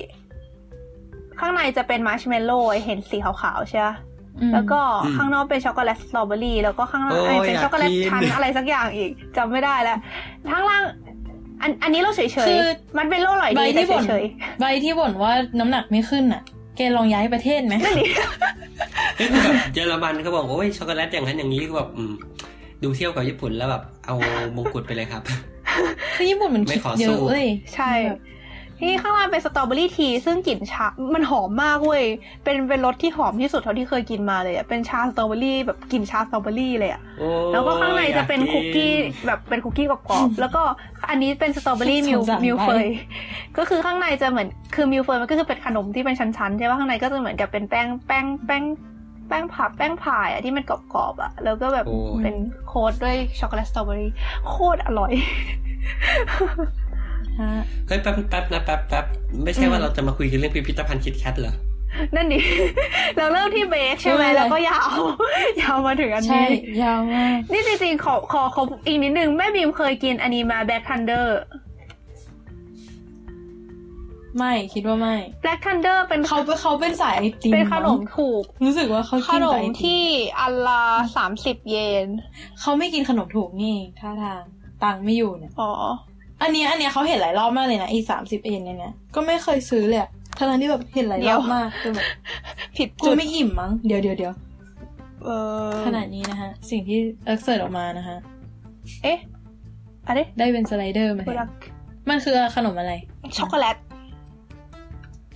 ข้างในจะเป็นมาร์ชเมลโล่เห็นสีขาวๆใช่ไหมอืมแล้วก็อืมข้างนอกเป็นช็อกโกแลตสตรอเบอรี่แล้วก็ข้างล่างโอ้ยเอ้ยเป็นอยากช็อกโกแลตกินชั้นอะไรสักอย่างอีกจำไม่ได้แล้วข้างล่าง อันอันนี้เราเฉยคือๆมันเป็นโลอร่อยใบดีแต่ที่บ่นเฉยใบที่บ่นว่าน้ำหนักไม่ขึ้นอะแกลองย้ายประเทศไหมๆนั่นดิเฮ้ยคือแบบเยอรมันเขาบอกโอ้ยช็อกโกแลตอย่างนั้นอย่างนี้คือแบบอืมดูเที่ยวกับญี่ปุ่นแล้วแบบเอามงกุฎไปเลยครับคือญี่ปุ่นมันไม่คิดขอเยสู้อะเอ้ยใช่ ที่ข้างล่างเป็นสตรอเบอรี่ที ซึ่งกลิ่นชา มันหอมมากเว้ย เป็นเป็นรสที่หอมที่สุดเท่าที่เคยกินมาเลยอะเป็นชาสตรอเบอรี่แบบกลิ่นชาสตรอเบอรี่เลยอะโอ้ยแล้วก็ข้างในจะเป็นอยาคุกกี้แบบเป็นคุกกี้กรอบๆ แล้วก็อันนี้เป็นสตรอเบอรี่มิลสงสาร mille-feuille ก็คือข้างในจะเหมือนคือ mille-feuille มันก็คือเป็นขนมที่เป็นชั้นๆใช่ป่ะข้างในก็จะเหมือนกับเป็นแป้งแป้งแป้งแป้ง puff แป้งพายอะที่มันกรอบๆอะแล้วก็แบบโอ้ยเป็น coat ด้วยช็อกโกแลตสตรอเบอรี่โคตรอร่อยฮะ เฮ้ยแป๊บแป๊บนะแป๊บแป๊บไม่ใช่ว่าเราจะมาคุยกันเรื่องพิพิธภัณฑ์ KitKat เหรอนั่นดิ เราเริ่มที่ bake ใช่ไหมเออแล้วก็ยาว ยาวมาถึงอันใช่นี้ ยาวมาก นี่จริงๆ ขอขอขออีกนิดนึง แม่บีมเคยกินอันนี้มาแบล็กทันเดอร์ ไม่คิดว่าไม่แบล็กทันเดอร์เป็นเขาเป็นเขาเป็นสายไอติมเป็นขนมมั้งถูก รู้สึกว่าเขาขกินนแต่มไอติมที่อันละสามสิบเยน เขาไม่กินขนมถูกนี่ท่าทางตังค์ไม่อยู่เนี่ย อ๋อ อันเนี้ยอันเนี้ยเขาเห็นหลายรอบมากเลยนะไอ้สามสิบเอ็นเนี่ยนะก็ไม่เคยซื้อเลยอะทั้งๆที่แบบเห็นหลายรอบมากจนแบบผิดกูจุดไม่อิ่มมั้งเดี๋ยวเดี๋ยวเดี๋ยวเออขนาดนี้นะฮะสิ่งที่เอิร์กเสิร์ชออกมานะฮะเอ๊ะอะไรได้เป็นสไลเดอร์มาแทนมันคือขนมอะไร ช็อกโกแลต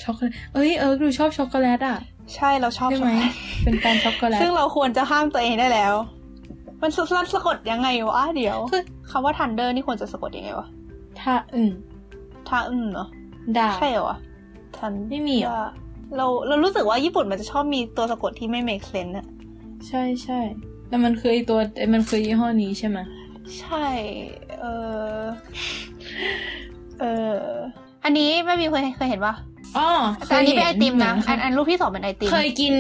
ช็อกโกแลตเอ้ยเอิร์กดูชอบช็อกโกแลตอะ ใช่เราชอบใช่ช็อกไหมโกแลตเป็นแฟนช็อกโกแลตซึ่งเราควรจะห้ามตัวเองได้แล้ว มันสสะกดยังไงวะเดี๋ยวคือคำว่าทันเดอร์นี่ควรจะสะกดยังไงวะ ถ้าอืมทาอึนเหรอด่าใช่เหรอวะทันไม่มีเหรอเราเรารู้สึกว่าญี่ปุ่นมันจะชอบมีตัวสะกดที่ไม่ make sense อะใช่ใช่แต่มันคือไอตัวมันคือยี่ห้อนี้ใช่ไหมใช่ เออเอออันนี้แม่บีเคยเคยเห็นปะอ๋อแต่อันนี้เป็นไอติมนะเหอัอนอันรูปที่สองเป็นไอติมเคยกิน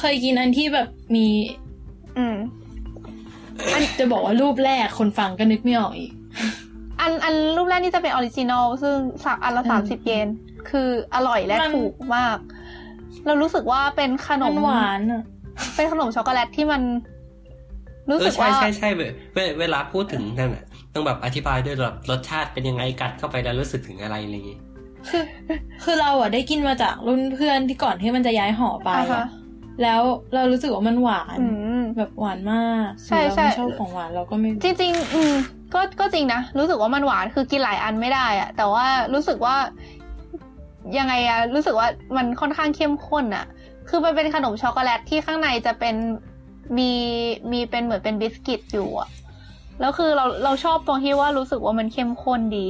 เคยกินอันที่แบบมี อืมอันจะบอกว่ารูปแรกคนฟังก็นึกไม่ออกอีก อันอันรูปแรกนี่จะเป็น original ซึ่งสักอันละอืมสามสิบเยน คืออร่อยและมันถูกมาก เรารู้สึกว่าเป็นขนมัมนหวานอะเป็นขนมช็อกโกแลตที่มัน รู้เอสึอกใช่ว่าใช่ใช่เวเวเวลาพูดถึงนั่นน่ะ ต้องแบบอธิบายด้วยแบบรสชาติเป็นยังไงกัดเข้าไปแล้วรู้สึกถึงอะไรอะไรอย่างงี้คือคือเราอะได้กินมาจากรุ่นเพื่อนที่ก่อนที่มันจะย้ายหอไปอ่าอะฮะแล้วเรารู้สึกว่ามันหวานอืมแบบหวานมากใช่เราใช่ไม่ชอบของหวานเราก็ไม่จริงๆอืม ก็ก็จริงนะ รู้สึกว่ามันหวานคือกินหลายอันไม่ได้อะแต่ว่ารู้สึกว่ายังไงอะรู้สึกว่ามันค่อนข้างเข้มข้นอะคือมันเป็นขนมช็อกโกแลตที่ข้างในจะเป็นมีมีเป็นเหมือนเป็นบิสกิตอยู่อะแล้วคือเราเราชอบตรงที่ว่ารู้สึกว่ามันเข้มข้นดี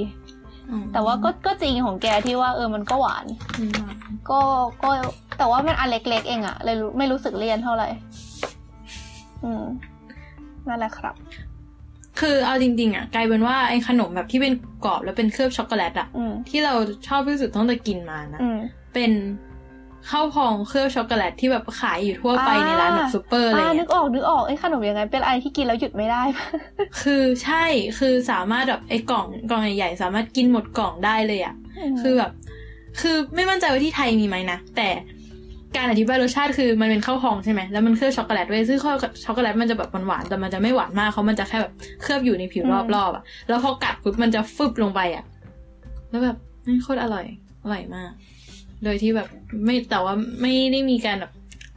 อืมแต่ว่าก็ก็จริงของแกที่ว่าเออมันก็หวานอืมก็ก็แต่ว่ามันอันเล็กๆเองอะเลยรู้ไม่รู้สึกเลี่ยนเท่าไหร่ อืมนั่นแหละครับ คือเอาจริงๆอะกลายเป็นว่าไอ้ขนมแบบที่เป็นกรอบแล้วเป็นเคลือบช็อกโกแลตอะอืมที่เราชอบที่สุดตั้งแต่กินมานะอืมเป็นข้าวพองเคลือบช็อกโกแลตที่แบบขายอยู่ทั่วไปในร้านแบบซูเปอร์อะไรอ่านึเงี้กยออกนึกออกไอ้ยขนมยังไงเป็นอะไรที่กินแล้วหยุดไม่ได้ คือใช่คือสามารถแบบไอ้กล่องกล่องใหญ่ๆสามารถกินหมดกล่องได้เลยอะ่ะคือแบบ คือไม่มั่นใจว่าที่ไทยมีไหมนะแต่ การอธิบายรสชาติคือมันเป็นข้าวพองใช่ไหมแล้วมันเคลือบช็อกโกแลตไว้ซึ่งข้าวช็อกโกแลตมันจะแบบหวานๆแต่มันจะไม่หวานมากเขามันจะแค่แบบเคลือบอยู่ในผิวรอบๆอะแล้วพอกัดปุ๊บมันจะฟึบลงไปอะ แล้วแบบนี่โคตรอร่อยอร่อยมาก โดยที่แบบไม่แต่ว่าไม่ได้มีการแบบ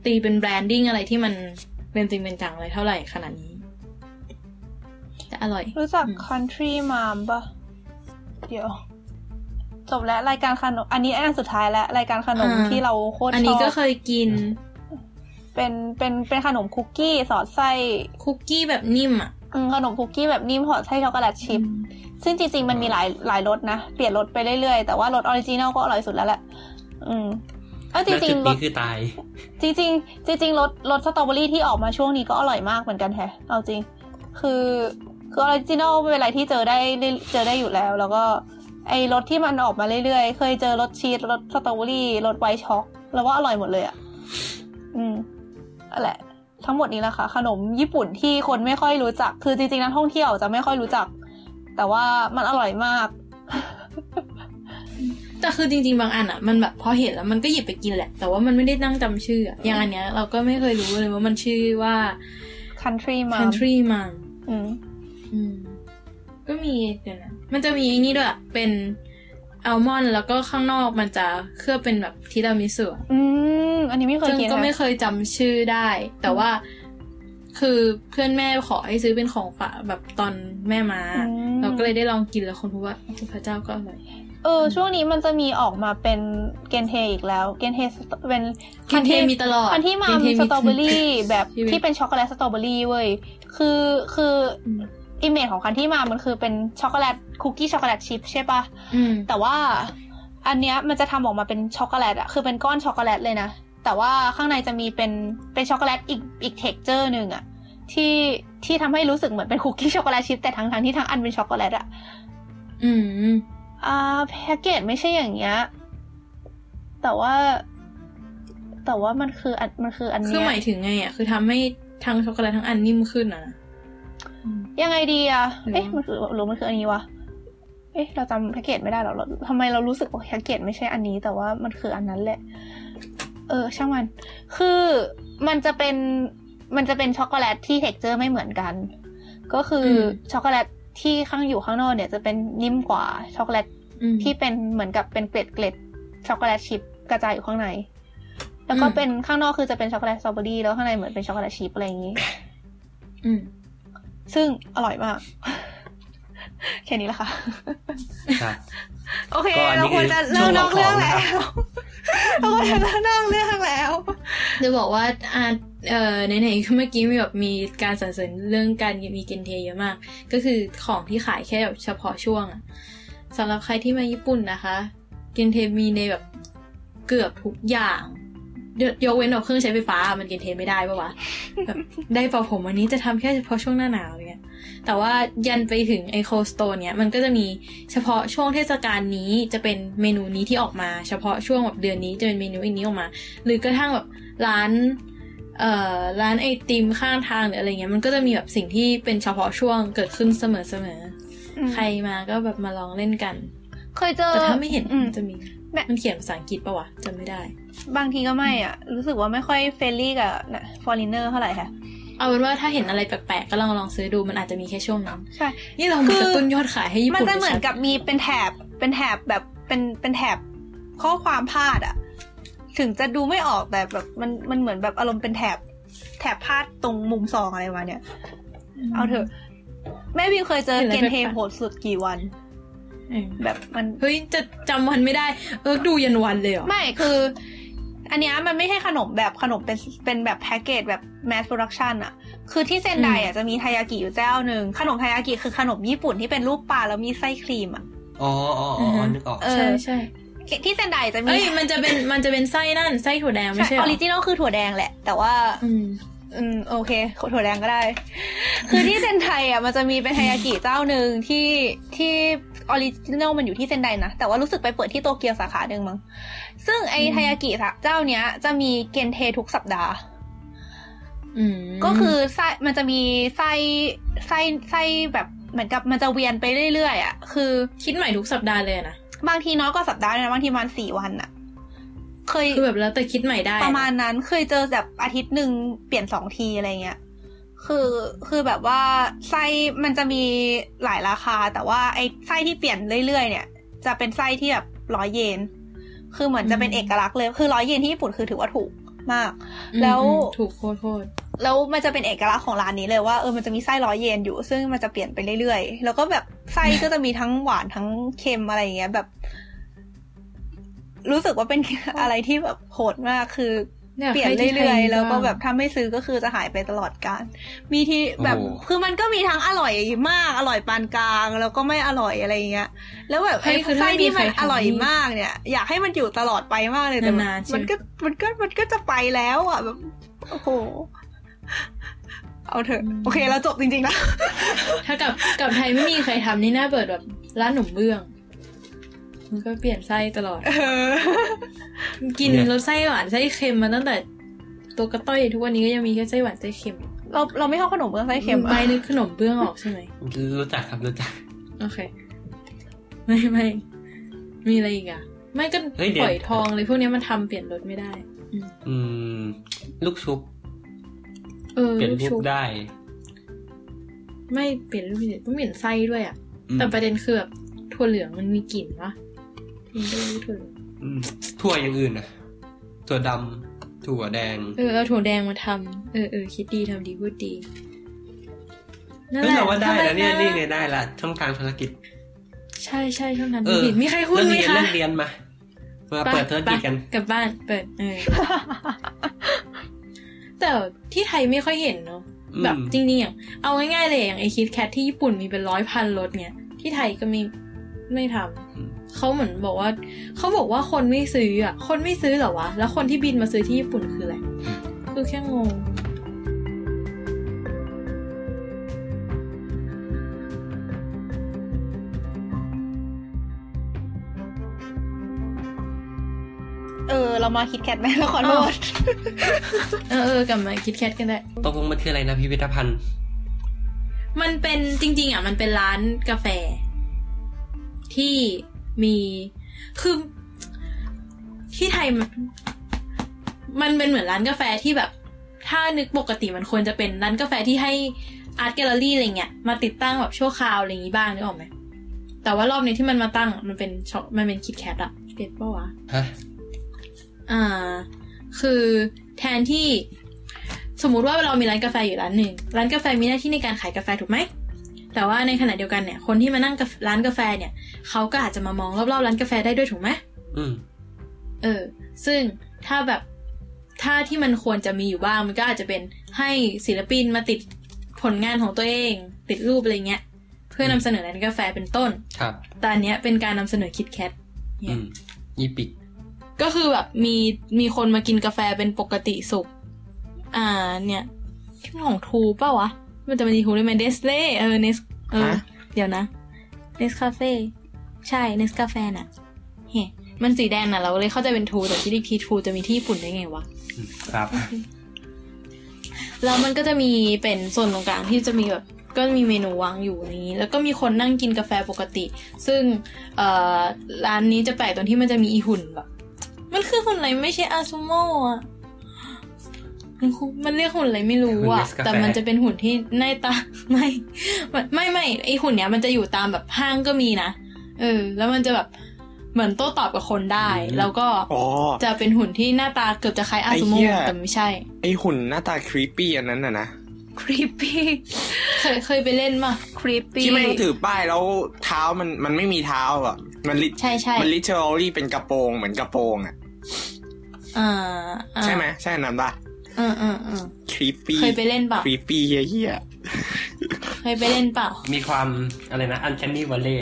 ตีเป็นแบรนดิ้งอะไรที่มันเป็นจริงเป็นจังอะไรเท่าไหร่ขนาดนี้แต่อร่อย รู้จักอืม Country Mom ปะเดี๋ยว จบแล้วรายการขนม อันนี้อันสุดท้ายแล้วรายการขนมอ่าที่เราโคตรอันชนี้อก็บเคยกิน เป็นเป็นเป็นขนมคุกกี้สอดไส้คุกกี้แบบนิ่มอะอืมขนมคุกกี้แบบนิ่มห่อไส้ช็อกโกแลตชิพซึ่งจริงๆมันมีหลายหลายรสนะ เปลี่ยนรสไปเรื่อยๆ แต่ว่ารส original ก็อร่อยสุดแล้วแหละอืมเอ้าจแล้วริจุงดๆรนี้สคือตาย จริง ๆ จริงๆรสรสสตรอเบอรี่ที่ออกมาช่วงนี้ก็อร่อยมากเหมือนกันแฮะเอาจริง คือคือ original เป็นอะไรที่เจอได้เจอได้อยู่แล้ว แล้วก็ ไอรสที่มันออกมาเรื่อยๆ เคยเจอรสชีสรสสตรอเบอรี่รส white choc แล้วว่าอร่อยหมดเลยอะ อืมนั่นแหละ ทั้งหมดนี้แหละค่ะ ขนมญี่ปุ่นที่คนไม่ค่อยรู้จัก คือจริงๆนักท่องเที่ยวจะไม่ค่อยรู้จัก แต่ว่ามันอร่อยมาก แต่คือจริง ๆ บางอันอะ มันแบบพอเห็นแล้วมันก็หยิบไปกินแหละ แต่ว่ามันไม่ได้นั่งจำชื่ออะอย่างอันเนี้ย เราก็ไม่เคยรู้เลยว่ามันชื่อว่า country mom country man อืมอืมก็มีเดี๋ยวนะ มันจะมีไอ้นี่ด้วยอะเป็นอัลมอนด์แล้วก็ข้างนอกมันจะเคลือบเป็นแบบทีรามิสุอะอืมอันนี้ไม่เคยซึ่งกินก็ไม่นะเคยจำชื่อได้ แต่ว่าคือเพื่อนแม่ขอให้ซื้อเป็นของฝากแบบตอนแม่มาอืมเราก็เลยได้ลองกินแล้วคนพบว่าโอ้พระเจ้าก็อร่อยเออช่วงนี้มันจะมีออกมาเป็นเกนเทอีกแล้ว เกนเทเป็น限定มีตลอด Country Ma'am 限定มีสตรอเบอรี่แบบชีวิตที่เป็นช็อกโกแลตสตรอเบอรี่เว้ยคือคือ อมอิมเมจของ Country Ma'am มันคือเป็นช็อกโกแลตคุกกี้ช็อกโกแลตชิพใช่ปะอืมแต่ว่าอันเนี้ยมันจะทำออกมาเป็นช็อกโกแลตอะคือเป็นก้อนช็อกโกแลตเลยนะ แต่ว่าข้างในจะมีเป็นเป็นช็อกโกแลตอีกอีก texture หนึ่งอะที่ที่ทำให้รู้สึกเหมือนเป็นคุกกี้ช็อกโกแลตชิพแต่ทั้งทั้งที่ทั้งอันเป็นช็อกโกแลตอะอืม อ่าแพ็กเกจไม่ใช่อย่างเงี้ย แต่ว่า แต่ว่ามันคืออันมันคืออันคือเนี้หมายยถึงไงอะคือทำให้ทั้งช็อกโกแลตทั้งอันนิ่มขึ้นอะนะ ยังไงดีอะหรือเอ๊ะมันคือหรือมันคืออันนี้วะเอ๊ะเราจำแพ็กเกจไม่ได้หรอเราทำไมเรารู้สึกว่าแพ็กเกจไม่ใช่อันนี้ แต่ว่ามันคืออันนั้นแหละ เออ ช่างมัน คือมันจะเป็นมันจะเป็นช็อกโกแลตที่ texture ไม่เหมือนกัน ก็คืออมช็อกโกแลตที่ข้างอยู่ข้างนอกเนี่ยจะเป็นนิ่มกว่าช็อกโกแลตอืมที่เป็นเหมือนกับเป็นเกล็ดเกล็ดช็อกโกแลตชิพกระจายอยู่ข้างใน แล้วก็อืมเป็นข้างนอกคือจะเป็นช็อกโกแลตสตรอเบอรี่แล้วข้างในเหมือนเป็นช็อกโกแลตชิพอะไรอย่างนี้ อืม ซึ่งอร่อยมาก แค่นี้แหละค่ะครับโอเคก็อันนี้เราควรจะคือเลิกนอกเรื่องช่วงแล้ของวเราควรจะเลิกนอกเรื่องแล้วจะบอกว่าอ่าเอ่อไหนๆเมื่อกี้มีแบบมีการสรรเสริญเรื่องการมีเกนเทเยอะมาก ก็คือของที่ขายแค่แบบเฉพาะช่วงอะสำหรับใครที่มาญี่ปุ่นนะคะ เกนเทมีในแบบเกือบทุกอย่าง ยกยกเว้นแบบเครื่องใช้ไฟฟ้ามันเกนเทไม่ได้ปะวะแบบได้เป่าผมวันนี้จะทำแค่เฉพาะช่วงหน้าหนาวเนี่ยแต่ว่ายันไปถึงไอโคสโตนเนี่ยมันก็จะมีเฉพาะช่วงเทศกาลนี้จะเป็นเมนูนี้ที่ออกมา เฉพาะช่วงแบบเดือนนี้จะเป็นเมนูอีกนี้ออกมา หรือกระทั่งแบบร้านเอ่อร้านไอติมข้างทางหรืออะไรเงี้ยมันก็จะมีแบบสิ่งที่เป็นเฉพาะช่วงเกิดขึ้นเสมอเสมอๆใครมาก็แบบมาลองเล่นกัน เคยเจอแต่ถ้าไม่เห็นอืมมันจะมีแม่งมันเขียนภาษาอังกฤษปะวะจำไม่ได้ บางทีก็ไม่อะ รู้สึกว่าไม่ค่อยเฟรนลี่กับนะฟอร์ i เนอร์เท่าไหร่ค่ะ เอาเป็นว่าถ้าเห็นอะไรแปลกๆ ก็ลองลองซื้อดูมันอาจจะมีแค่ช่วงนั้นใช่ นี่เรามากระตุ้นยอดขายให้ญี่มันปุ่นจะเหมือนกับมีเป็นแถบเป็นแถบแบบเป็นเป็นแถบข้อความพาดอะ ถึงจะดูไม่ออกแต่แบบมันมันเหมือนแบบอารมณ์เป็นแถบแถบพาดตรงมุมซองอะไรมาเนี่ย เอาเถอะ แม่พิมเคยเจอ限定 โหดสุดกี่วันเออแบบมันเฮ้ยจะจำวันไม่ได้ เออดูยันวันเลยเหรอไม่คือ อันเนี้ยมันไม่ใช่ขนมแบบขนมเป็นเป็นแบบแพ็กเกจแบบ mass production อะคือที่เซนไดอะจะมีไทยากิอยู่เจ้าหนึ่งขนมไทยากิคือขนมญี่ปุ่นที่เป็นรูปปลาแล้วมีไส้ครีมอะอ๋ออ๋ออ๋อนึกออกเออใช่ใช่ที่เซนไดจะมีเอ้ยมันจะเป็นมันจะเป็นไส้นั่นไส้ถั่วแดงไม่ใช่ใช่อเหรอ original คือถั่วแดงแหละ แต่ว่า อืมอืมโอเคถั่วแดงก็ได้ คือที่เซนไดอะมันจะมีเป็นไทยากิเจ้าหนึ่งที่ที่ original มันอยู่ที่เซนไดนะ แต่ว่ารู้สึกไปเปิดที่โตเกียวสาขาหนึ่งมั้งซึ่งไอไทยากิเจ้าเนี้ย จะมี 限定 ทุกสัปดาห์อืมก็คือไส้มันจะมีไส้ไส้ไส้แบบเหมือนกับมันจะเวียนไปเรื่อยๆอะคือ คิดใหม่ทุกสัปดาห์เลยอะนะบางทีน้อยกว่าสัปดาห์นะบางทีประมาณสี่วันอะ เคยคือแบบแล้วแต่คิดใหม่ได้ ประมาณนั้นเคยเจอแบบอาทิตย์หนึ่งเปลี่ยนสองทีอะไรเงี้ย คือคือแบบว่าไส้มันจะมีหลายราคา แต่ว่าไอ้ไส้ที่เปลี่ยนเรื่อยๆ เนี่ย จะเป็นไส้ที่แบบร้อยเยน คือเหมือนจะเป็นเอกลักษณ์เลย คือร้อยเยนที่ญี่ปุ่นคือถือว่าถูกมากอืมแล้วอืมถูกโคตรโคตรแล้วมันจะเป็นเอกลักษณ์ของร้านนี้เลยว่าเออมันจะมีไส้ร้อยเยนอยู่ ซึ่งมันจะเปลี่ยนไปเรื่อยๆ แล้วก็แบบไส้ก็จะมีทั้งหวานทั้งเค็มอะไรอย่างเงี้ยแบบ รู้สึกว่าเป็นอะไรที่แบบโหดมากคืออยาก เปลี่ยนให้ที่ไทเรื่อยๆแล้วก็บ้างแบบถ้าไม่ซื้อก็คือจะหายไปตลอดการมีที่แบบโอ้คือมันก็มีทั้งอร่อยมากอร่อยปานกลาง แล้วก็ไม่อร่อยอะไรอย่างเงี้ย แล้วแบบไอ้เฮ้ยคือไส้ถ้ามีที่มันใครทำอร่อยนี่มากเนี่ย อยากให้มันอยู่ตลอดไปมากเลยแต่มันนานๆใช่ไหมมันก็มันก็มันก็จะไปแล้วอะแบบโอ้โหเอาเถอะโอเคเราจบจริงๆนะถ้ากับกับไทยไม่มีใครทำนี่น่าเปิดแบบร้านหนุ่มเบื้อง มันก็เปลี่ยนไส้ตลอดเออกินเนี่ยรสไส้หวานไส้เค็มมาตั้งแต่ ตัวกระต้อยทุกวันนี้ก็ยังมีแค่ไส้หวานไส้เค็ม เราเราไม่ชอบขนมเบื้องไส้เค็มใบอะนึกขนมเบื้องออกใช่ไหมรู้จักครับรู้จัก โอเค ไม่ไม่มีอะไรอีกอะไม่ก็เฮ้ยเดี๋ยวปล่อยทองเลยพวกเนี้ยมันทำเปลี่ยนรสไม่ได้ อืมอืมลูกชุบเออเปลี่ยนรูชุปบได้ ไม่เปลี่ยนรูปต้องเปลี่ยนไส้ด้วยอะอืมแต่ประเด็นคือแบบถั่วเหลืองมันมีกลิ่นวะ มันไม่รู้ถั่วเหลืองอืมถั่วอย่างอื่นนะถั่วดำถั่วแดง เออเอาถั่วแดงมาทำเออเออคิดดีทำดีพูดดีนั่นเฮ้แหยละเราว่าได้แล้วเนี่ยทำมนี่ไงได้ละช่องทางธุรกิจ ใช่ใช่ช่องนั้นเออผิดมีใครหุ้นเรื่องไหมเรียนคะเรื่องเรียนมามาเปิดธุรกิจกันไปกลับบ้านเปิดเออแต่ที่ไทยไม่ค่อยเห็นเนาะอืมแบบจริงๆอย่างเอาง่ายๆเลยอย่างไอคิดแคทที่ญี่ปุ่นมีเป็นร้อยพันรถเนี่ยที่ไทยก็ไม่ไม่ทำอืม เขาเหมือนบอกว่าเขาบอกว่าคนไม่ซื้ออะ คนไม่ซื้อเหรอวะ แล้วคนที่บินมาซื้อที่ญี่ปุ่นคืออะไร คือแค่งงเออ เรามาคิดแคทไหมเราขอโทษเออเออกลับมาคิดแคทกันได้ตกลงมันคืออะไรนะพิพิธภัณฑ์ มันเป็นจริง ๆ อะ มันเป็นร้านกาแฟ ที่ มีคือที่ไทยมันมันเป็นเหมือนร้านกาแฟที่แบบ ถ้านึกปกติมันควรจะเป็นร้านกาแฟที่ให้อาร์ตแกลเลอรี่อะไรเงี้ยมาติดตั้งแบบชั่วคราวอะไรอย่างงี้บ้างนึกออกไหมแต่ว่ารอบนี้ที่มันมาตั้งมันเป็นช็อปมันเป็นคิดแคทอะเก็ตปะวะฮะอ่า คือแทนที่สมมุติว่าเรามีร้านกาแฟอยู่ร้านหนึ่งร้านกาแฟมีหน้าที่ในการขายกาแฟถูกไหม แต่ว่าในขณะเดียวกันเนี่ย คนที่มานั่งกาแฟร้านกาแฟเนี่ยเขาก็อาจจะมามองรอบๆร้านกาแฟได้ด้วยถูกไหมอืม เออ ซึ่งถ้าแบบถ้าที่มันควรจะมีอยู่บ้างมันก็อาจจะเป็นให้ศิลปินมาติดผลงานของตัวเอง ติดรูปอะไรเงี้ย เพื่อนำเสนอร้านกาแฟเป็นต้น ครับแต่อันเนี้ยเป็นการนำเสนอคิดแคทอืมยี่ปิกก็คือแบบมีมีคนมากินกาแฟเป็นปกติสุข อ่าเนี่ยที่ของทูเปล่าวะ มันจะมีทูได้ไหมเดสเล่เออเนสเออฮะเดี๋ยวนะเนสคาเฟ่ใช่เนสกาแฟน่ะเฮ้มันสีแดงน่ะเราเลยเข้าใจเป็นทูแต่ที่อีกทีทูจะมีที่ญี่ปุ่นได้ไงวะอืมครับแล้วมันก็จะมีเป็นโซนตรงกลางที่จะมีแบบก็มีเมนูวางอยู่อย่างนี้ แล้วก็มีคนนั่งกินกาแฟปกติ ซึ่งเอ่อร้านนี้จะแปลกตรงที่มันจะมีอีหุ่นแบบ มันคือหุ่นอะไรไม่ใช่อาซูโม่อะ มันคือมันเรียกหุ่นอะไรไม่รู้หุ่นอะ Nescafe แต่มันจะเป็นหุ่นที่หน้าตาไม่ไม่ไม่ไม่ไอหุ่นเนี้ยมันจะอยู่ตามแบบห้างก็มีนะเออ แล้วมันจะแบบเหมือนโต้ตอบกับคนได้อืมแล้วก็อ๋อจะเป็นหุ่นที่หน้าตาเกือบจะคล้ายอาซูไอ้โม่เหี้ยแต่ไม่ใช่ ไอหุ่นหน้าตาครีปปี้อันนั้นน่ะนะครีปปี้เคยเคยไปเล่นมาครีปปี้ที่แม่งถือป้ายแล้วเท้ามันมันไม่มีเท้าอะ มันลิใช่ใช่มันลิเทอรี่เป็นกระโปรงเหมือนกระโปรงอะอ่าอ่าใช่ไหมใช่นั้นปะ อืมอืมอืมครีปปี้เคยไปเล่นเปล่าครีปปี้เฮี้ยเคยไปเล่นเปล่า มีความอะไรนะอันแคนนี่วอลเล่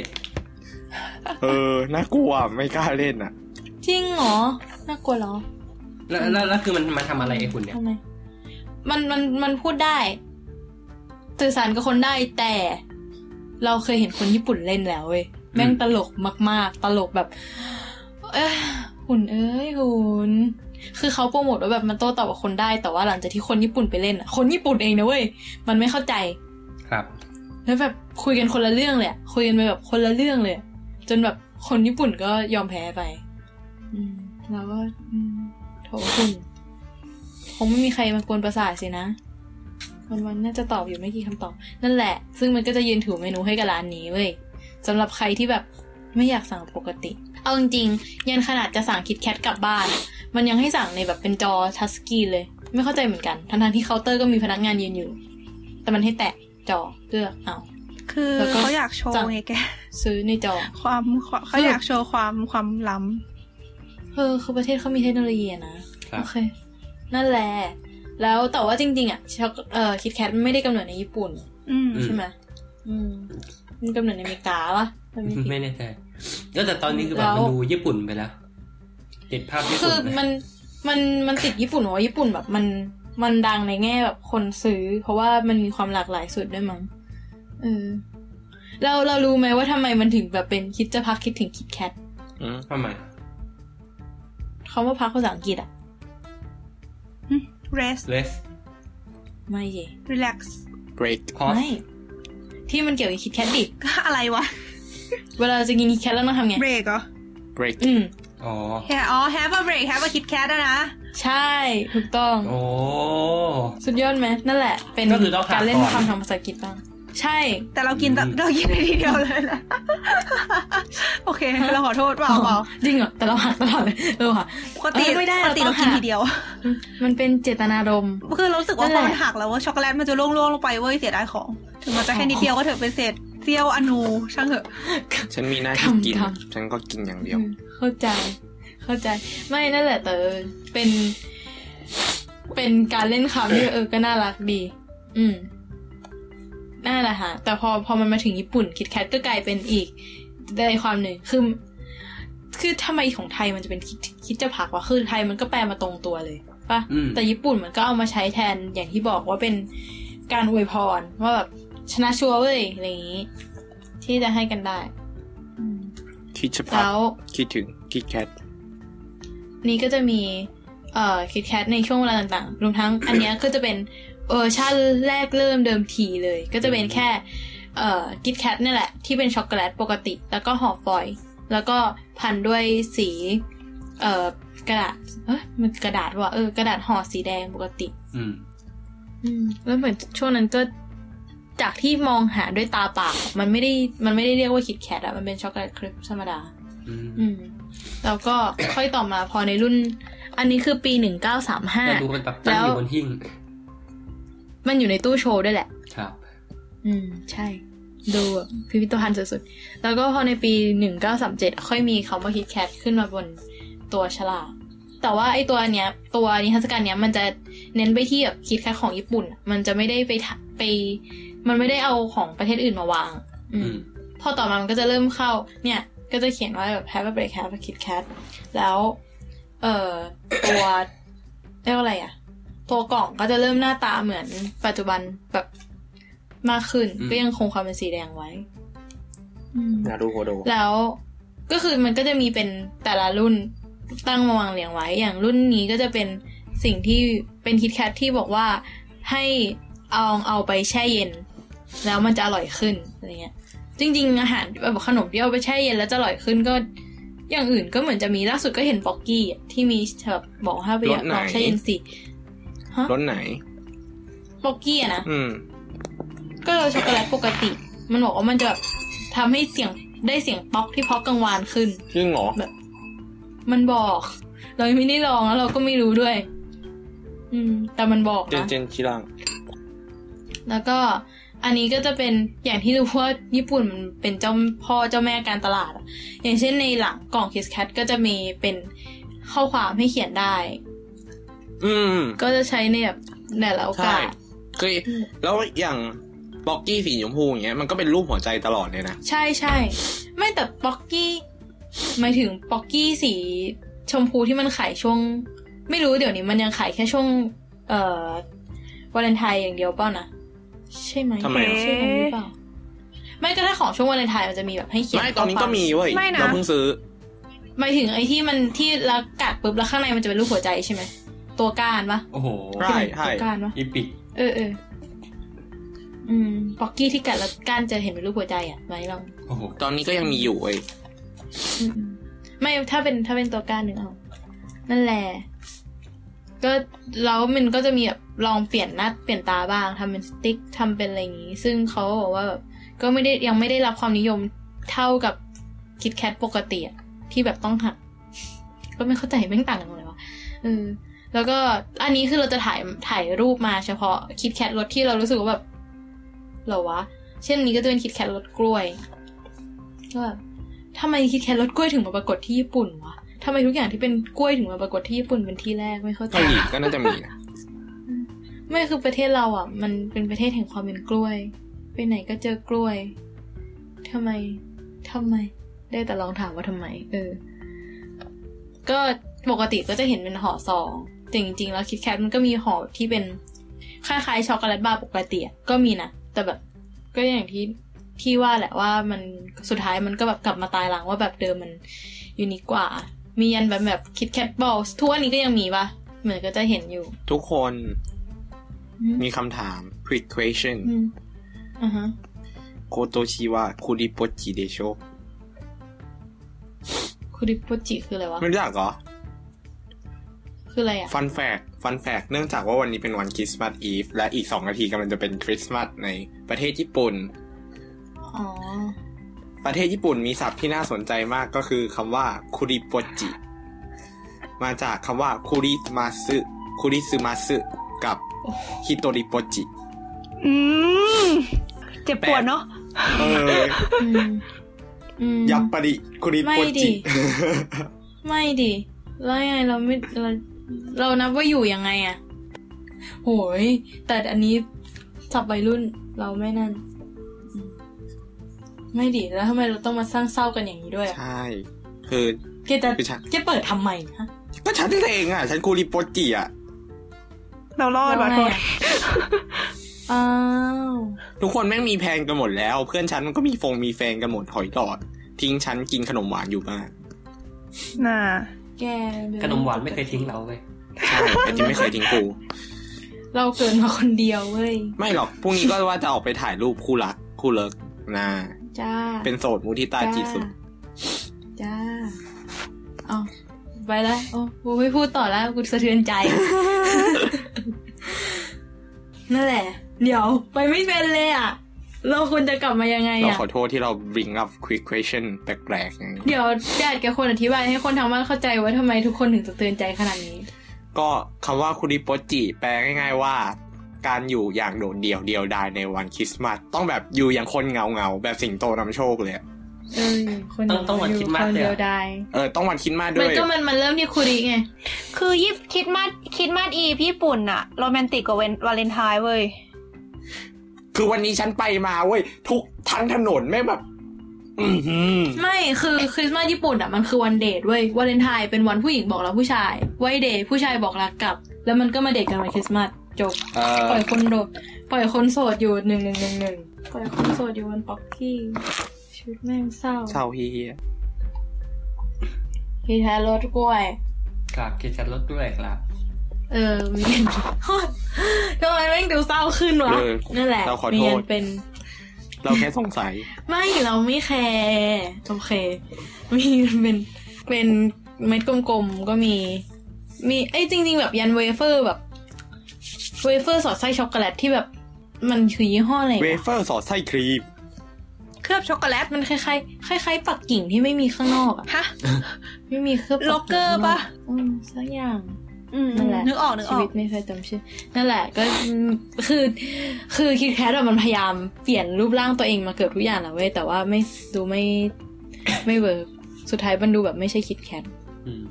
ๆเออ น่ากลัวไม่กล้าเล่นอะ จริงเหรอ น่ากลัวเหรอ แล้วแล้วแล้วคือมันมาทำอะไรไอ้หุ่นเนี่ยทำไมมันมันมันพูดได้ สื่อสารกับคนได้แต่ เราเคยเห็นคนญี่ปุ่นเล่นแล้วเว้ยแม่งตลกมาก ๆ ตลกแบบเอ้ยหุ่นเอ้ยหุ่น คือเขาโปรโมทว่าแบบมันโต้ตอบกับคนได้ แต่ว่าหลังจากที่คนญี่ปุ่นไปเล่นอะคนญี่ปุ่นเองนะเว้ย มันไม่เข้าใจ ครับ แล้วแบบคุยกันคนละเรื่องเลยอะคุยกันไปแบบคนละเรื่องเลยอะจนแบบคนญี่ปุ่นก็ยอมแพ้ไป อืมแล้วก็อืมโถคุณคงไม่มีใครมากวนประสาทสินะวันวันๆน่าจะตอบอยู่ไม่กี่คำตอบ นั่นแหละ ซึ่งมันก็จะยืนถือเมนูให้กับร้านนี้เว้ยสำหรับใครที่แบบไม่อยากสั่งปกติ เอาจริงๆยันขนาดจะสั่งคิดแคทกลับบ้าน มันยังให้สั่งในแบบเป็นจอทัชสกรีนเลย ไม่เข้าใจเหมือนกัน ทั้งๆที่เคาน์เตอร์ก็มีพนักงานยืนอยู่ แต่มันให้แตะจอเลือกเอาคือแล้วก็เขาอยากโชว์สั่งไงแก ซื้อในจอความความเขาอยากโชว์ความความล้เออคือประเทศเขามีเทคโนโลยีอะนะครับโอเค นั่นแหละ แล้วแต่ว่าจริง ๆ อะช็อกเอ่อคิดแคทไม่ได้กำเนิดในญี่ปุ่นำอืมใช่ไหมอืมมันกำเนิดในอเมริกาปะมันไม่ผิดไม่แน่ใจ แล้วแต่ตอนนี้คือแบบแล้วมันดูญี่ปุ่นไปแล้วติดภาพญี่คืปุ่อนไปมันมันมันติดญี่ปุ่นเพราะว่าญี่ปุ่นแบบมันมันดังในแง่แบบคนซื้อ เพราะว่ามันมีความหลากหลายสุดด้วยมั้งเออเราเรารู้ไหมว่าทำไมมันถึงแบบเป็นคิดจะพักคิดถึงคิดแคทอืมทำไมเขาว่าพักภาษาอังกฤษอะ rest เลสไม่เย่ relax break พอสไม่ที่มันเกี่ยวกับคิดแคทดิก็อะไรวะ เวลาจะกินคิดแคทแล้วต้องทำไง break เหรอ break อืมอ๋อ have อ๋อ have a break have a kit kat อะนะ ใช่ถูกต้อง โอ้ สุดยอดไหมนั่นแหละ เป็นก็คือต้องหาการเล่นก่อน คำทางภาษาอังกฤษบ้างใช่ แต่เรากินอืม เรากินในทีเดียวเลยนะ โอเค เราขอโทษเปล่าเปล่าจริงเหรอแต่เราหักตลอดเลยเออว่ะ ปกติเออไม่ได้ปกติเราเราต้องกินหาทีเดียว มันเป็นเจตนารมณ์ คือเรารู้สึกว่านั่นพแหอละ มันหักแล้วว่าช็อกโกแลตมันจะล่วงๆลงไปเว้ยเสียดายของ ถึงมันจะแค่นิดเดียวก็เถอะเป็นเศษ เสี้ยวอนูช่างเถอะ ฉันมีหน้าที่ทำกินทฉันก็กินอย่างเดียวอืมเข้าใจ เข้าใจ ไม่นั่นแหละแต่เป็น เป็นการเล่นคำที่เออก็น่ารักดี อืมนั่นแหละฮะแต่พอพอมันมาถึงญี่ปุ่นคิดแคทก็กลายเป็นอีกได้ความหนึ่งคือคือทำไมของไทยมันจะเป็นคิดคิดจะผักวะคือไทยมันก็แปลมาตรงตัวเลยปะอืมแต่ญี่ปุ่นมันก็เอามาใช้แทนอย่างที่บอกว่าเป็นการอวยพรว่าแบบ ชนะชัวร์เว้ยอะไรอย่างนี้ ที่จะให้กันได้อืมคิดเฉพาะแล้วคิดถึง KitKatนี้ก็จะมีเอ่อ KitKat ในช่วงเวลาต่างๆ รวมทั้งอันเนี้ยก็จะเป็นเวอร์ชันแรกเริ่มเดิมทีเลย ก็จะเป็นแค่เอ่อ KitKat นี่แหละ ที่เป็นช็อกโกแลตปกติ แล้วก็ห่อฟอยล์แล้วก็พันด้วยสีเอ่อกระดาษเอ้ยมันกระดาษว่ะเออกระดาษห่อสีแดงปกติ อืม อืม แล้วเหมือนช่วงนั้นก็ จากที่มองหาด้วยตาเปล่ามันไม่ได้มันไม่ได้เรียกว่าคิดแคทอะมันเป็นช็อกโกแลตคริสป์ธรรมดาอืมอืมแล้วก็ค่อยต่อมาพอในรุ่น อันนี้คือปีหนึ่งเก้าสามห้าแต่ดูมันแบบตั้งอยู่บนหิ้งมันอยู่ในตู้โชว์ด้วยแหละ ครับ อืม ใช่ ดูแบบพิพิธภัณฑ์สุดๆ แล้วก็พอในปีหนึ่งเก้าสามเจ็ดค่อยมีคำว่าคิดแคทขึ้นมาบนตัวฉลากแต่ว่าไอตัวเนี้ย ตัวนิทรรศการเนี้ยมันจะเน้นไปที่แบบคิดแคทของญี่ปุ่น มันจะไม่ได้ไปทะไป มันไม่ได้เอาของประเทศอื่นมาวาง อือืมมพอต่อมามันก็จะเริ่มเข้า เนี่ย ก็จะเขียนว่าแบบ have a break have a kit kat แล้ว เอ่อตัวเรียกว่าอะไรอะตัวกล่องก็จะเริ่มหน้าตาเหมือนปัจจุบันแบบมากขึ้นอืมก็ยังคงความเป็นสีแดงไว้อืมนารูโฮโดแล้วก็คือมันก็จะมีเป็นแต่ละรุ่นตั้งมาวางเรียงไว้ อย่างรุ่นนี้ก็จะเป็นสิ่งที่เป็นคิดแคทที่บอกว่าให้เอาเอาไปแช่เย็น แล้วมันจะอร่อยขึ้นอะไรเงี้ย จริง ๆ อาหารแบบขนมที่เอาไปแช่เย็นแล้วจะอร่อยขึ้นก็ อย่างอื่นก็เหมือนจะมีล่าสุดก็เห็นป๊อกกี้อะที่มีแบบบอกให้ไปรสไหนลองแช่เย็นสิฮะรสไหนป๊อกกี้อะนะอืมก็เราช็อกโกแลตปกติ มันบอกว่ามันจะแบบทำให้เสียงได้เสียงป๊อกที่เพราะกังวานขึ้นจริงเหรอมันบอก เรายังไม่ได้ลองแล้วเราก็ไม่รู้ด้วย อืม แต่มันบอกเจนนะเจนชิรัง แล้วก็ อันนี้ก็จะเป็นอย่างที่รู้ว่าญี่ปุ่นมันเป็นเจ้าพ่อเจ้าแม่การตลาดอะอย่างเช่นในหลังกล่องคิสแคทก็จะมีเป็นข้อความให้เขียนได้ อืม ก็จะใช้ในแบบแต่ละโอใช่กาสคืออืมแล้วอย่างบ็อกกี้สีชมพูอย่างเงี้ยมันก็เป็นรูปหัวใจตลอดเลยนะ ใช่ใช่ไม่แต่ป๊อกกี้หมายถึงป๊อกกี้สีชมพูที่มันขายช่วง ไม่รู้เดี๋ยวนี้มันยังขายแค่ช่วง เอ่อวาเลนไทน์อย่างเดียวเปล่านะ ใช่ไหมทำไมอะใช่ไหมหรือเปล่าไม่ก็ถ้าของช่วงวาเลนไทน์มันจะมีแบบให้เขียนไม่ตอนนี้ก็มีเว้ยไม่นะ เราเพิ่งซื้อ หมายถึงไอ้ที่มันที่แล้วกัดปุ๊บแล้วข้างในมันจะเป็นรูปหัวใจใช่ไหมตัวก้านปะโอ้โหใช่ใช่ ตัวก้านปะอีปิกเออเอออืมป๊อกกี้ที่กัดแล้วก้านจะเห็นเป็นรูปหัวใจอะไหมลองโอ้โหตอนนี้ก็ยังมีอยู่เว้ยอืมๆไม่ถ้าเป็นถ้าเป็นตัวก้านหนึ่งเอานั่นแหละ ก็แล้วมันก็จะมีแบบลองเปลี่ยนหน้าเปลี่ยนตาบ้างทำเป็นสติ๊กทำเป็นอะไรอย่างงี้ ซึ่งเขาบอกว่าแบบก็ไม่ได้ยังไม่ได้รับความนิยมเท่ากับคิดแคทปกติอะที่แบบต้องหัก ก็ไม่เข้าใจแม่งต่างกันเลยวะเออแล้วก็อันนี้คือเราจะถ่ายถ่ายรูปมาเฉพาะคิดแคทรสที่เรารู้สึกว่าแบบเหรอวะ เช่นนี้ก็จะเป็นคิดแคทรสกล้วยก็แบบทำไมคิดแคทรสกล้วยถึงมาปรากฏที่ญี่ปุ่นวะ ทำไมทุกอย่างที่เป็นกล้วยถึงมาปรากฏที่ญี่ปุ่นเป็นที่แรกไม่เข้าใจเกาหลีก็น่าจะมีนะไม่คือประเทศเราอะ มันเป็นประเทศแห่งความเป็นกล้วย ไปไหนก็เจอกล้วยทำไมทำไม ได้แต่ลองถามว่าทำไม เออ ก็ปกติก็จะเห็นเป็นห่อซองแต่จริงๆแล้วคิดแคทมันก็มีห่อที่เป็นคล้ายๆช็อกโกแลตบาร์ปกติอะก็มีนะแต่แบบ ก็อย่างที่ที่ว่าแหละว่ามันสุดท้ายมันก็แบบกลับมาตายหลังว่าแบบเดิมมันยูนิคกว่า มียันแบบแบบคิดแคทบอลทุกวันนี้ก็ยังมีปะเหมือนก็จะเห็นอยู่ ทุกคนอืมมีคำถาม quick question อืมอ่าฮะ今年はクリぼっちでしょクリぼっち คืออะไรวะ ไม่รู้จักเหรอ คืออะไรอะ fun fact fun fact เนื่องจากว่าวันนี้เป็นวันคริสต์มาสอีฟและอีกสองนาทีกำลังจะเป็นคริสต์มาสในประเทศญี่ปุ่น อ๋อ ประเทศญี่ปุ่นมีศัพท์ที่น่าสนใจมากก็คือคำว่าคุริโปจิ มาจากคำว่าคุริมาซึคุริซึมาซึกับฮิโตริโปจิอืมเจ็บปวดเนาะเอออืมอืมยับปริคุริโปไม่ดิจิ ไม่ดิแล้วยังไงเราไม่เราเรานับว่าอยู่ยังไงอะโหยแต่อันนี้สับวัยรุ่นเราไม่นั่นอืม ไม่ดิแล้วทำไมเราต้องมาสร้างเศร้ากันอย่างนี้ด้วยอะใช่คือแกจะคือฉันแกเปิดทำไมนะก็ฉันเองอะ ฉันคุริโปจิอะ เรารอดว่ะแล้วโทไงษอะอ้าวทุกคนแม่งมีแพงกันหมดแล้ว เพื่อนฉันมันก็มีฟงมีแฟนกันหมดถอยหลอด ทิ้งฉันกินขนมหวานอยู่บ้านน่าแกขนมหวานไม่เคยทิ้งเราเลยใช่แต่จริงไม่เคยทิ้งกู เราเกินมาคนเดียวเว้ย ไม่หรอกพรุ่งนี้ก็ว่าจะออกไปถ่ายรูปคู่รักคู่เลิกนะ จ้า เป็นโสดมูที่ตาจีสุด จ้าเอาไปแล้วโอ้กูไม่พูดต่อแล้วกูสะเทือนใจ นั่นแหละ เดี๋ยวไปไม่เป็นเลยอะเราควรจะกลับมายังไงเราอะขอโทษที่เรา bring up quick question แปลกๆอย่างนี้เดี๋ยวแดดแกควรอธิบายให้คนทางบ้านเข้าใจว่าทำไมทุกคนถึงสะเทือนใจขนาดนี้ ก็คำว่าคุริโปจิแปลง่าย ๆ ว่า การอยู่อย่างโดดเดี่ยวเดียวดายในวันคริสต์มาสต้องแบบอยู่อย่างคนเงาเงาๆแบบสิงโตนำโชคเลยอะเออคนต้องต้องวันคริสต์มาสคนด้วยเดีเหรยอวได้เออต้องวันคริดมาสด้มันวยก็มันมันเริ่มที่คุริไงคือยิบคิดมาสคิดมาสอีญี่ปุ่นอะโรแมนติกกว่าเวนวาเลนไทน์เว้ยคือวันนี้ฉันไปมาเว้ยทุกทั้งถนนแม่งแบบอือหือไม่คือคริสต์มาสญี่ปุ่นอะมันคือวันเดทเว้ยวาเลนไทน์เป็นวันผู้หญิงบอกรักผู้ชายไว้เดทผู้ชายบอกรักกลับ แล้วมันก็มาเดทกันวันคริสต์มาส จบ เออปล่อยคนโดดปล่อยคนโสดอยู่หนึ่งหนึ่งหนึ่งหนึ่งปล่อยคนโสดอยู่วันป๊อกกี้ชีวิตแม่งเศร้าเศร้าเฮียพี่แท้รถกล้วยกราบเกจัดรถด้วยครับ เออมีอันทำไมแม่งดูเศร้าขึ้นวะเออนั่นแหละเราขอมีโทอัษนเป็น เราแค่สงสัย ไม่เราไม่แคร์โอเค มีเป็นเป็นเม็ดกลมๆก็มี มีไอ้ยจริง ๆ แบบยันเวเฟอร์แบบ เวเฟอร์สอดไส้ช็อกโกแลตที่แบบ มันคือยี่ห้ออะไรเววะเฟอร์สอดไส้ครีม เคลือบช็อกโกแลตมันคล้ายๆคล้ายๆปักกิ่งที่ไม่มีข้างนอกอะฮะไม่มีเคลือบโลเกอร์ปะอืมสักอย่างอืมนั่นแหละนึกออกนึกอชีอวิกตไม่เคยจำชื่อนั่นแหละก็คือคือคิดแคทมันพยายามเปลี่ยนรูปร่างตัวเองมาเกือบทุกอย่างแหละเว้ยแต่ว่าไม่ดูไม่ไม่เวิร์กสุดท้ายมันดูแบบไม่ใช่ KitKat อืม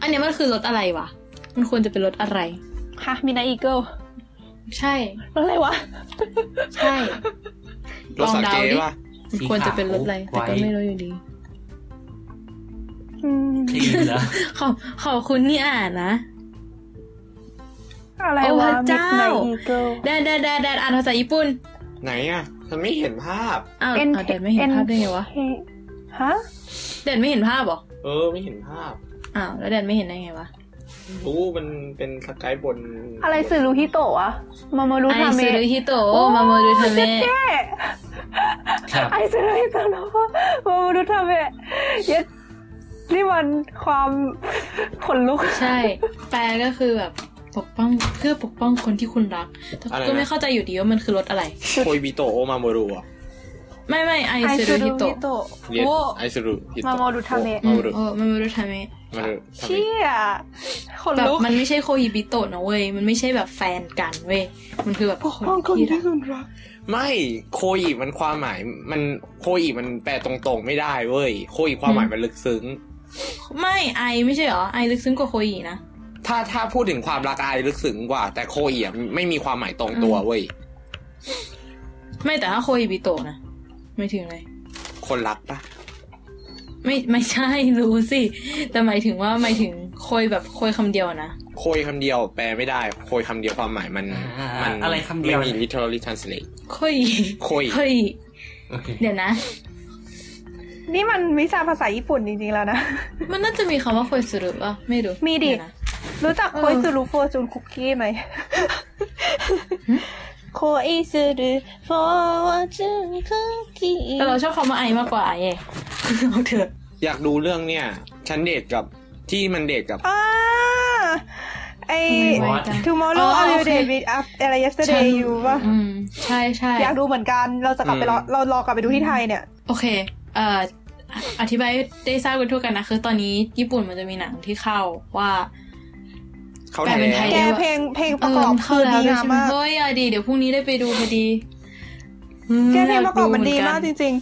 อันเนี้ยมันคือรสอะไรวะ มันควรจะเป็นรสอะไร ฮะ Midnight Eagle ใช่รสอะไรวะ ใช่รสสาเกป่ะมันควรจะเป็นรสอะไร แต่ก็ไม่รู้อยู่ดีอืมคลีนเหรอขอบขอบคุณที่อ่านนะอะไรโอ้วะพระเจ้ามิดไนอีเกิลแดดแดดแดดแดดอ่านภาษาญี่ปุ่น ไหนอะฉันไม่เห็นภาพอ้าว N อ้าวเด่นไม่เห็นภาพได้ไงวะฮะเด่นไม่เห็นภาพเหรอเออไม่เห็นภาพอ้าวแล้วเด่นไม่เห็นได้ไงวะ รู้มันเป็นสกายบน อะไรสื่อรูฮิโตะอะมามารูไอทาเมซูรุะฮิโตะมาโมรุทาเมะเจ๊ครับไอสื่อรูฮิโตะเนาะมามารูทาเมะเย็ดนี่มันความขนลุก ใช่ แปลก็คือแบบปกป้องเพื่อปกป้องคนที่คุณรัก แต่อะไรนะก็ไม่เข้าใจอยู่ดีว่ามันคือรถอะไรโคยบิโตโอมาโมรุอะ ไม่ไม่ไอไอซูสื่รุอรูฮิฮิโตะโตะเรียนโอ้ไอซูรุฮิโตะมามารูทาเมะอืมามโมรุโอ้มาโมรุทาเมะมาโมรุทำไมเชี่ยขนแบบลุกมันไม่ใช่โคฮิบิโตะนะเว้ยมันไม่ใช่แบบแฟนกันเว้ยมันคือแบบปกป้องคนที่ที่รักคุณรักไม่โคอีมันความหมาย มันโคอีมันแปลตรงๆไม่ได้เว้ยโคอีความหมายมันลึกซึ้ง ไม่ไอไม่ใช่เหรอไอลึกซึ้งกว่าโคฮินะถ้าถ้าพูดถึงความรักอายลึกซึ้งกว่า แต่โคอีอะไม่มีความหมายตรงตัวเว้ยไม่แต่ถ้าโคฮิบิโตะนะ ไม่ถึงเลยคนรักปะไม่ไม่ใช่รู้สิ แต่หมายถึงว่าหมายถึงโคยแบบโคยคำเดียวนะโคยคำเดียวแปลไม่ได้โคยคำเดียวความหมายมันอ่ามัอะไรคำเดียวไม่มี literally translate โคยโคยโคยโอเคเดี๋ยวนะ นี่มันวิชาภาษาญี่ปุ่นจริงๆแล้วนะ มันน่าจะมีคำว่าโคยสุรุป่ะไม่รู้ มีดิเยวนะรู้จักเออโคอิซูรุโฟจูนคุกกี้ไหม โคอิซูรุโฟจูนคุกกี้แต่เราชอบคำว่าไอมากกว่าไอเองเอาเถอะอยากดูเรื่องเนี่ย ฉันเดทกับที่มันเดทกับอ่าไอทำไมไวจัง tomorrow อ๋อ I โอ will เค date with af- อะไร yesterday อยู่ป่ะอืมใช่ใช่อยากดูเหมือนกันเราจะกลับไปรออืมเรารอกลับไปดูที่ไทยเนี่ย โอเค เอ่ออธิบายให้ได้ทราบกันทั่วกันนะ คือตอนนี้ญี่ปุ่นมันจะมีหนังที่เข้าว่า เขาแปลเป็นไทยแกเพลงเพลงประกอบเเข้าคือแล้วดีด้วยงามใช่ไหมมากเฮ้ยอะดีเดี๋ยวพรุ่งนี้ได้ไปดูพอดีอืมแกเพลงประกอบมันดียมากจดูเหริง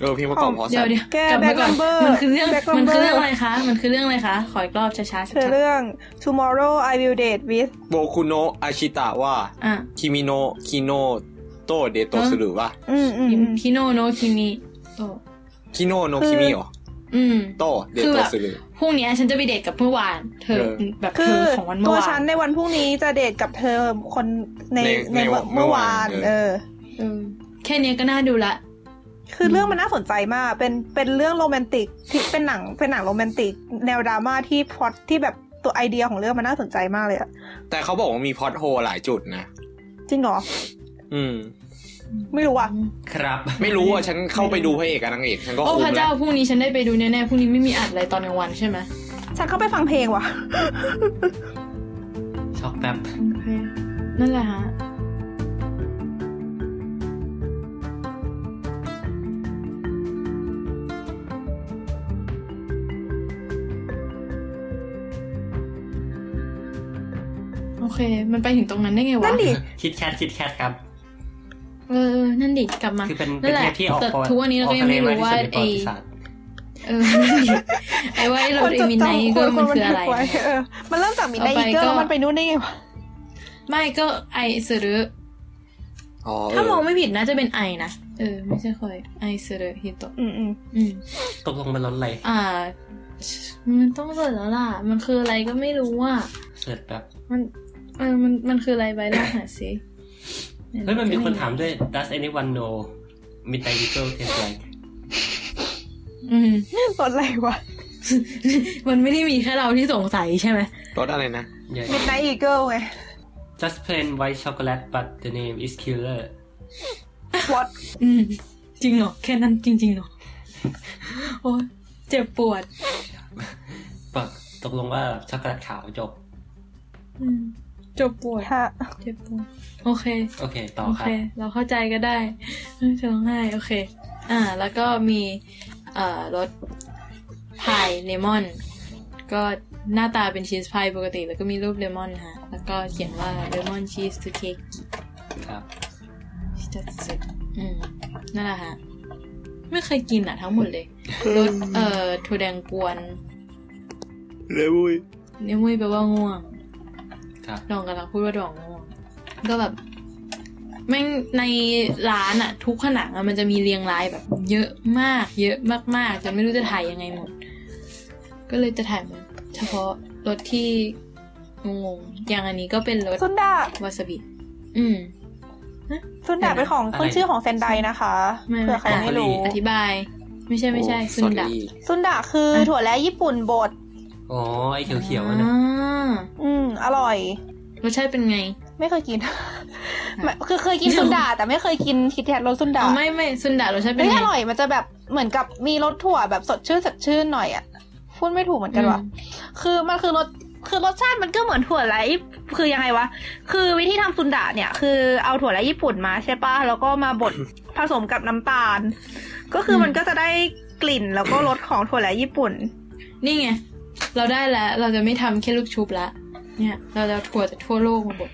เออเพลงประกอบเพราะเดี๋สัยวตว์เดี๋ยวแกกลับมาก่อน Back Number มันคือเรื่อง Back มันคือ Number เรื่องอะไรคะ มันคือเรื่องอะไรคะ ขออีกรอบช้าๆๆชัคือดเรื่อง tomorrow I will date with โบคุโนะอาชิตะว่าๆอะคิมิโนะคิโนโตเดโตฮะสุรุว่าอืมอืมอืมคิโนโนคิมิโตคิโนโนคือคิมิเหรออืมโตเดคือโตแบบสุรุ พรุ่งนี้ฉันจะไปเดทกับเมื่อวาน เธอเออแบบเธคืออของวันเมื่ตัอววาฉันนในวันพรุ่งนี้จะเดทกับเธอคนในในในในวันเมื่อวานเมื่อวาน เออเออแค่เนี้ยก็น่าดูละ คือเรื่องมันน่าสนใจมาก เป็นเป็นเรื่องโรแมนติกที่เป็นหนังเป็นหนังโรแมนติก แนวดราม่าที่พล็อตที่แบบตัวไอเดียของเรื่องมันน่าสนใจมากเลยอะแต่เขาบอกว่ามีพอดโฮหลายจุดนะ จริงเหรอ อืม ไม่รู้อะครับ ไม่รู้อะฉันเข้าไปดูพระเอกกับนางเอกฉันก็โอ้คุ้พระมแล้เจ้าวพรุ่งนี้ฉันได้ไปดูแน่ๆพรุ่งนี้ไม่มีอัดอะไรตอนกลางวันใช่ไหมฉันเข้าไปฟังเพลงว่ะช็อกแป๊บโอเคนั่นแหละฮะโอเค มันไปถึงตรงนั้นได้ไงวะ นั่นดิ คิดแคทคิดแคทครับ เออ นั่นดิ กลับมา คือเป็นนั่เป็นนแหเทละปที่ออกแต่ปอทุกวันนี้เราก็ยังไม่รู้ว่าออกทะเลมกที่สุดในประไอวัติศาสตร์เออนั่นดิไอ้ว่าไอ้โรดมินไนก็มันคืออะไรไว้เออมันเริ่มจากมินไนเอาไปอีเกิลก็แล้วมันไปนู่นได้ไงวะ ไม่ก็ไอซึรุอ๋อเอถ้ามองอไม่ผิดน่าจะเป็นไอนะ เออ ไม่ใช่คอยไอซึรุฮิโตะอืมอืมอืมตกลงเป็นรถอะไร อ่า มันต้องเสิร์ชแล้วล่ะ มันคืออะไรก็ไม่รู้อะเสิร์ชแบบ มัน เออ มัน มันคืออะไรไปลองหาสิ เฮ้ยมันมีคนถามด้วย does anyone know midnight eagle taste like อืมรถอะไรวะ มันไม่ได้มีแค่เราที่สงสัยใช่ไหมรถอะไรนะ yeah มิดไนอีเกิลไง just plain white chocolate but the name is killer what อืมจริงเหรอ แค่นั้นจริงๆเหรอ โอ้ยเจ็บปวดปะตกลงว่าช็อกโกแลตขาวจบอืม จบปวดฮะเจ็บปวดโอเค โอเค ต่อโอครัเคบเราเข้าใจก็ได้เอ้ยจะร้องไห้โอเค อ่า แล้วก็มี เอ่อ รสพายเลมอน ก็หน้าตาเป็นชีสพายปกติ แล้วก็มีรูปเลมอนฮะ แล้วก็เขียนว่าเลมอนชีสทูเค้กครับจัดสุดอืม นั่นแหละฮะ ไม่เคยกินอะทั้งหมดเลย รส เอ่อถั่วแดงกวนเลยวุ้ยเนี่ยมุ้ยแปลว่าง่วงครับ ดองกำลังพูดว่าดองง่วงก็แบบแม่งในร้านอะทุกผนังอะมันจะมีเรียงรายแบบ เยอะมาก เยอะมากๆจนไม่รู้จะถ่ายยังไงหมด ก็เลยจะถ่ายมาเฉพาะรสที่งงๆอย่างอันนี้ก็เป็นรสซุนดาวาซาบิอืมซุนดะเป็นของอะไรคนชื่อของเซนไดนะคะไม่เผื่อใครไม่รู้อธิบาย ไม่ใช่ไม่ใช่โอ้ซุนดะ sorry ซุนดะคือถั่วและญี่ปุ่นบด อ๋อไอ้เขียวๆอะนะอ่าอืมอร่อยรสชาติเป็นไง ไม่เคยกินไม่คือเคยกินซุนดะแต่ไม่เคยกินคิดแทนรสซุนดะอ๋อไม่ไม่ซุนดะรสชาติเป็นเฮ้ยไงอร่อยมันจะแบบเหมือนกับมีรสถั่วแบบสดชื่นสดชื่นหน่อยอะพูดไม่ถูกเหมือนกันว่ะอืมคือมันคือรสคือรสชาติมันก็เหมือนถั่วไรคือยังไงวะ คือวิธีทำซุนดะเนี่ย คือเอาถั่วไรญี่ปุ่นมาใช่ปะแล้วก็มาบดผสมกับน้ำตาล ก็คือมันก็จะได้กลิ่นแล้วก็รสของถั่วไรญี่ปุ่น นี่ไง เราได้แล้ว เราจะไม่ทำแค่ลูกชุบละ เนี่ย เราจะเอาถั่วจากทั่วโลกมาบด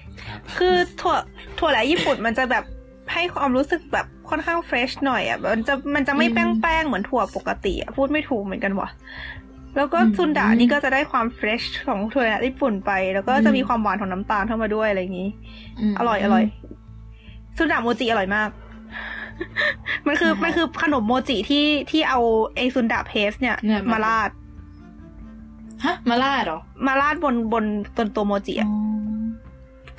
คือถั่วถั่วไรญี่ปุ่นมันจะแบบให้ความรู้สึกแบบค่อนข้างเฟรชหน่อยอะมันจะมันจะไม่อืมแป้งแป้งๆเหมือนถั่วปกติอะพูดไม่ถูกเหมือนกันว่ะแล้วก็อืมซุนดะนี่ก็จะได้ความเฟรชของถั่วญี่ปุ่นไป แล้วก็จะมีความหวานของน้ำตาลเข้ามาด้วยอะไรอย่างนี้มอร่อยอร่อยซุนดะโมจิอร่อยมากมันคืออ่าฮะมันคือขนมโมจิที่ที่เอาไอซุนดะเพสเนี่ยเนี่ยมันมาราด ฮะ มาล่าดเหรอ มาราดบนบนบนตัวโมจิอะ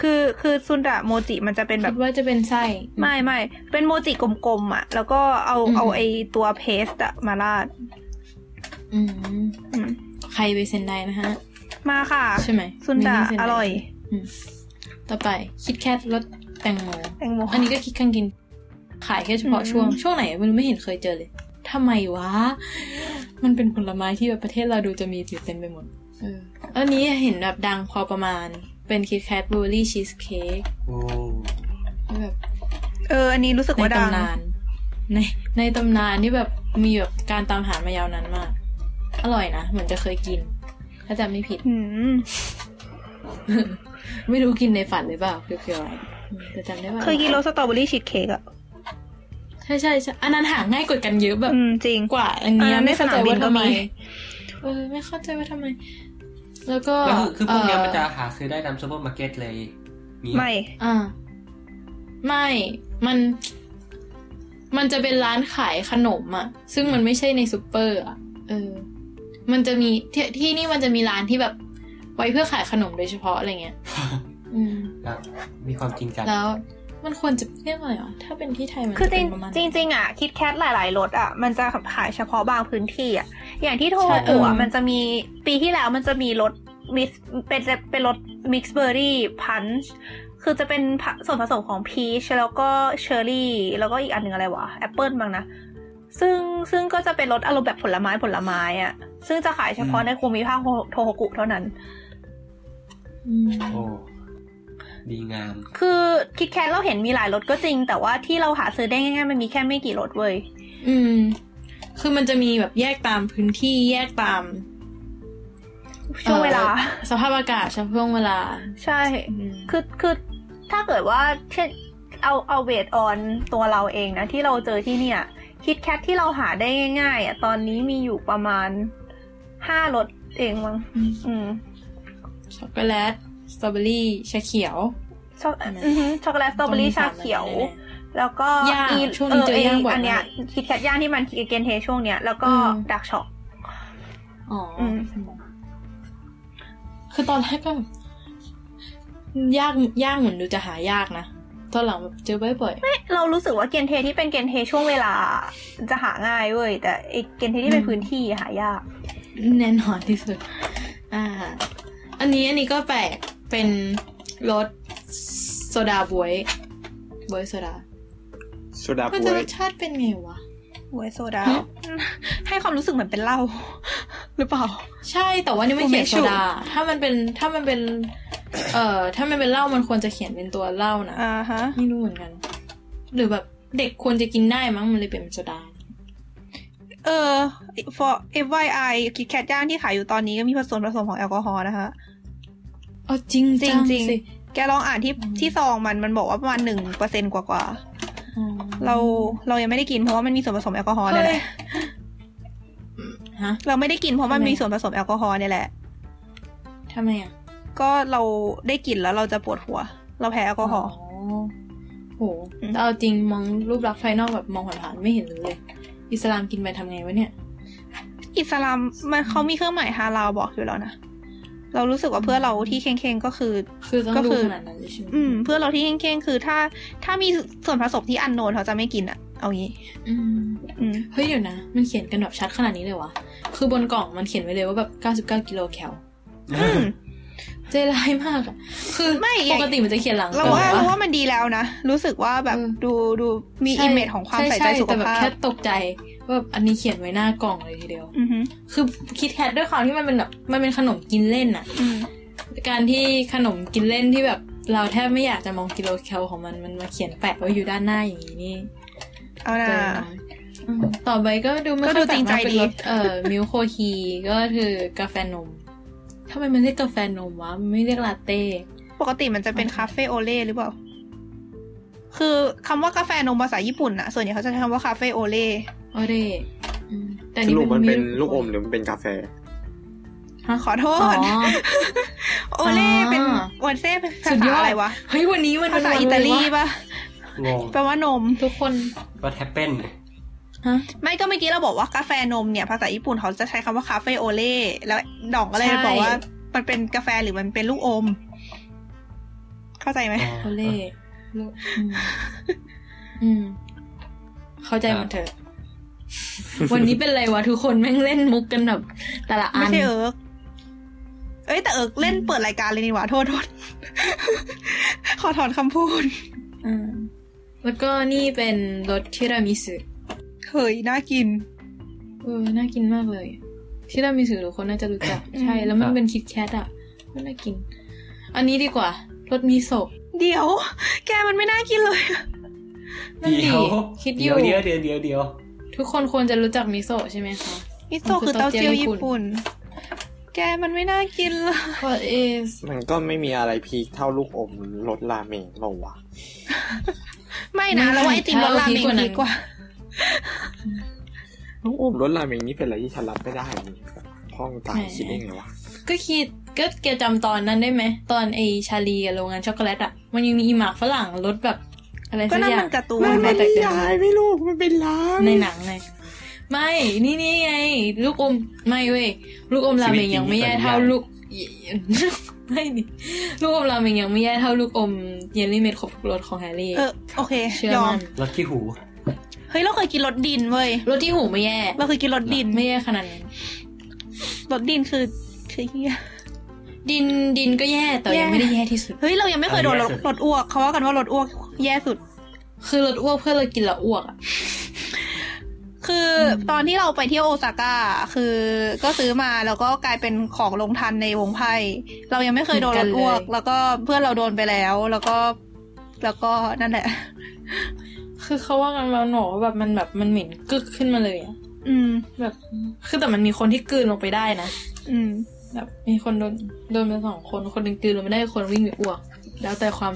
คือคือซุนดะโมจิมันจะเป็นแบคิบดว่าจะเป็นไส้ไม่ไม่เป็นโมจิกลมๆอะ แล้วก็เอาอืมเอาไอตัวเพสต์อะมาราดอืมอืมใครไปเซนไดนะฮะ มาค่ะ ใช่ไหมซุนดะไม่ใช่เซไอร่อยอืมต่อไปคิดแคทรสแตงโมแตงโมอันนี้ก็คิดคังกิน ขายแค่เฉพาะอืมช่วง ช่วงไหนไม่รู้ไม่เห็นเคยเจอเลย ทำไมวะ มันเป็นผลไม้ที่แบบประเทศเราดูจะมีอยู่เต็มไปหมด เอออันนี้เห็นแบบดังพอประมาณ เป็นคิดแคทบลูเบอรี่ชีสเค้กโอ้แบบเออ อันนี้รู้สึกในว่าดังตำนาน ในในตำนานที่แบบมีแบบการตามหามายาวนานมาก อร่อยนะ เหมือนจะเคยกิน ถ้าจำไม่ผิดอืมไม่รู้กินในฝันหรือเปล่าคือคืออะไรอืมแต่จำได้ว่าเคยกินรสสตรอเบอรี่ชีสเค้กอะ ใช่ใช่ใช่อันนั้นหาง่ายกว่ากันเยอะแบบอืมจริงกว่า อันเนี้ยอันนั้นไม่เข้าใจในสนามบิว่านก็ทำไมมีเออไม่เข้าใจว่าทำไม แล้วก็แล้วคือคือพวกเนี้ยเมันจะหาซื้อได้ตามซูเปอร์มาร์เก็ตเลยมีไม่อ่าไม่มันมันจะเป็นร้านขายขนมอะซึ่งมันไม่ใช่ในซูเปอร์อะเออ มันจะมีที่ที่นี่มันจะมีร้านที่แบบ ไว้เพื่อขายขนมโดยเฉพาะอะไรเงี้ย อืม แล้วมีความจริงจังแล้ว มันควรจะเรียกอะไรอะถ้าเป็นที่ไทยมันคือจะจเป็ริงนประมาณจริงจริงๆอะ KitKat หลาย ๆรสอะมันจะขายเฉพาะบางพื้นที่อะอย่างที่โทใช่กุเออะอมันจะมีปีที่แล้วมันจะมีรสมิสเป็นเป็นรส mix berry punch คือจะเป็นผส่วนผสมของพีชแล้วก็เชอร์รี่ แล้วก็อีกอันหนึ่งอะไรวะแอปเปิลบ้างนะซึ่งซึ่งก็จะเป็นรสอารมณ์แบบผลไม้ผลไม้อะ ซึ่งจะขายเฉพาะในภูมิภาคโทโฮกุเท่านั้นอืมโอ้ ดีงาม คือ KitKat เราเห็นมีหลายรสก็จริง แต่ว่าที่เราหาซื้อได้ง่ายๆมันมีแค่ไม่กี่รสเว้ยอืม คือมันจะมีแบบแยกตามพื้นที่แยกตามช่วงเวลาอ่อสภาพอากาศช่วงเวลา ใช่อืมคือคือถ้าเกิดว่าเช่นเอาเอา based on ตัวเราเองนะที่เราเจอที่เนี่ย KitKat ที่เราหาได้ง่ายๆอะตอนนี้มีอยู่ประมาณห้ารสเองมั้งอืมอืมช็อกโกแลต สตรอเบอรี่ชาเขียวช็อกอันนั้นอือฮึช็อกโกแลตสตรอเบอรี่ชาเขียว แล้วก็ย่างช่วงนี้เจอย่างบ่อยมากอันเนี้ยคิดแคทย่างที่มันเกนเทช่วงเนี้ยแล้วก็อืมดักช็อกอ๋ออมคือตอนแรกก็แบบยากยากเหมือนดูจะหายากนะตอนหลังแบบเจอบ่อยเรารู้สึกว่าเกนเทที่เป็นเกนเทช่วงเวลา จะหาง่ายเว้ยแต่ไอเกนเทที่เป็นพื้นที่หายากๆแน่นอนที่สุด อ่า อันนี้อันนี้ก็แปลก เป็นรสโซดาบวยบวยโซดาโซดามันบจะวรยสชาติเป็นไงวะหวยโซดา ให้ความรู้สึกเหมือนเป็นเหล้าหรือเปล่า ใช่แต่ว่านี่มันเขียนโอเมโซชุดา ถ้ามันเป็นถ้ามันเป็น เอ่อ ถ้ามันเป็นเหล้ามันควรจะเขียนเป็นตัวเหล้านะอ่าฮะไม่รู้เหมือนกัน หรือแบบเด็กควรจะกินได้มั้งมันเลยเป็นโซดาเออ for FYI คิดแคทย่างที่ขายอยู่ตอนนี้ก็มีผสมผสมของแอลกอฮอล์นะคะ อ๋อจริงจริงจัจริงสิแกลองอ่านที่อืมที่ซองมันมันบอกว่าประมาณหนึ่งเปอร์เซ็นกว่ากว่าอ๋อๆเราเรายังไม่ได้กินเพราะว่ามันมีส่วนผสมแอลกอฮอล์เนี่ยแหละฮะเราไม่ได้กินเพราะมันทำไมมีส่วนผสมแอลกอฮอล์เนี่ยแหละทำไมอะก็เราได้กลิ่นแล้วเราจะปวดหัว เราแพ้แอลกอฮอล์โหอืมแต่เอาจริงมองรูปลักษณ์ภายนอกแบบมองผ่านๆไม่เห็นเลย อิสลามกินไปทำไงวะเนี่ย อิสลามมันเขามีเครื่องหมายฮาลาลบอกอยู่แล้วนะ เรารู้สึกว่าเพื่อนเราที่เข่งๆก็คือ คือต้องก็ดูคือขนาดนั้นเลยใช่ไหมอืม เพื่อนเราที่เข่งๆคือถ้า ถ้ามีส่วนผสมที่อันโนนเขาจะไม่กินอะเอางี้อืมอืมเฮ้ยเดี๋ยวนะ มันเขียนกันแบบชัดขนาดนี้เลยวะคือบนกล่องมันเขียนไว้เลยว่าแบบ 99 กิโลแคลอืมใจร้ายมากอะคือไม่ปกติมันจะเขียนหลังกล่เราองว่าอะเราว่ามันดีแล้วนะ รู้สึกว่าแบบเออดูดูมีช่อิมเมจของความใส่ใจสุขแต่แบบภาแค่พตกใจ ว่าแบบอันนี้เขียนไว้หน้ากล่องเลยทีเดียวอือฮึคือคิดแคทด้วยความที่มันเป็นแบบมันเป็นขนมกินเล่นอะอืมการที่ขนมกินเล่นที่แบบ เราแทบไม่อยากจะมองกิโลแคลของมันมันมาเขียนแปะไว้อยู่ด้านหน้าอย่างนี้นี่เอานะเกินน้อยอืมต่อไปก็ดูไม่ก็ค่ดูอยแปลจริกงใจมากเป็นดีรสเอ่อมิลโคฮีก็คือกาแฟนมทำไมมันเรียกกาแฟนมวะมันไม่เรียกลาเต้ ปกติมันจะเป็นคาเฟ่โอเล่หรือเปล่า คือคำว่ากาแฟนมภาษาญี่ปุ่นอะส่วนใหญ่เขาจะใช้คำว่าคาเฟ่โอเล่โอเร่อืมแต่สนี่รุปมันเป็นมิลูกอมหรือมันเป็นกาแฟฮะขอโทอ๋อษโอเล่เป็นอ่าวันเซ่เป็นภาสุดยษาอดอะไรวะ เฮ้ยวันนี้มันภาษาเป็นวันอิตาลีเลยวะปะงงแปลว่านมทุกคนก็แทปเป็นฮะไม่ก็เมื่อกี้เราบอกว่ากาแฟนมเนี่ยภาษาญี่ปุ่นเขาจะใช้คำว่าคาเฟ่โอเล่แล้วดองก็เลยใช่บอกว่า มันเป็นกาแฟหรือมันเป็นลูกอม เข้าใจไหมโอเล่ลูก อืมอืม เข้าใจมันเถอะ วันนี้เป็นไรวะทุกคนแม่งเล่นมุกกันแบบแต่ละอัไม่นใช่เอิร์กเอ้ยแต่เอิร์กเล่นเปิดรายการเลยนี่หว่าโทษโทษขอถอนคำพูดอืมแล้วก็นี่เป็นรสทิรามิสุเฮ้ยน่ากิน เออ น่ากินมากเลยทิรามิสุทุกคนน่าจะรู้จักอืมใช่ แล้วมันเป็น KitKat อะก็น่ากิน อันนี้ดีกว่ารสมิโซะ เดี๋ยว แกมันไม่น่ากินเลยนั่นดิเดี๋ยวคิดอเดี๋ยยู่วเดี๋ยวเดี๋ยวเดี๋ยวเดี๋ยว ทุกคนควรจะรู้จักมิโซะใช่ไหมคะมิโซะคือเต้าเจี้ยวญี่ปุ่น แกมันไม่น่ากินเลย What is มันก็ไม่มีอะไรพีคเท่าลูกอมรสราเมงหรอวะไม่นะแล้วว่าไอติมรสราเมงดีกว่าลูกอมรสราเมงนี่เป็นอะไรที่ฉันรับไม่ได้นี่พ่องตายคิดได้ไงวะก็คิด ก็แกจำตอนนั้นได้ไหม ตอนไอชาลีกับโรงงานช็อกโกแลตอะ มันยังมีอีหมากฝรั่งรสแบบ อะไรก็สักนั่อนย่ามังนการ์ตูนมันไงมาจากเดิมไม่ลูกมันเป็นล้างในหนังไงไม่ นี่นี่ไง ลูกอม ไม่เว้ย ลูกอมราเมงยังไม่แย่เท่าลูกไม่ดิลูกอมราเมงยังไม่แย่เท่าลูกอมเยลลี่เม็ดครบทุกรสของแฮร์รี่ เออ โอเค เชื่อยอมัมนรถขี้หู เฮ้ย เราเคยกินรสดินเว้ยรสที่หูไม่แย่ เราเคยกินรสดินไม่แย่ขนาดนั้นรสดินคือคือเฮีย ดินดินก็แย่แต่แย่ยังไม่ได้แย่ที่สุด เฮ้ย เรายังไม่เคยโดนรสรสอ้วกเขาว่ากันว่ารสอ้วกแย่สุด คือรสอ้วกเพื่อเรากินแล้วอ้วกอะคืออตอนที่เราไปเที่ยวโอซาก้าคือก็ซื้อมาแล้วก็กลายเป็นของลงทันในวงไพ่เรายังไม่เคยโดนรถอ้วก แล้วก็เพื่อนเราโดนไปแล้ว แล้วก็แล้วก็นั่นแหละ คือเขาว่ากันมาหนอว่าแบบมันแบบมันเหม็นกึกขึ้นมาเลยอะอืม แบบ คือแต่มันมีคนที่กลืนลงไปได้นะอืม แบบมีคนโดนโดนไปสองคนคนหนึ่งกลืนลงไปได้คนวิ่งไปอ้วก แล้วแต่ความ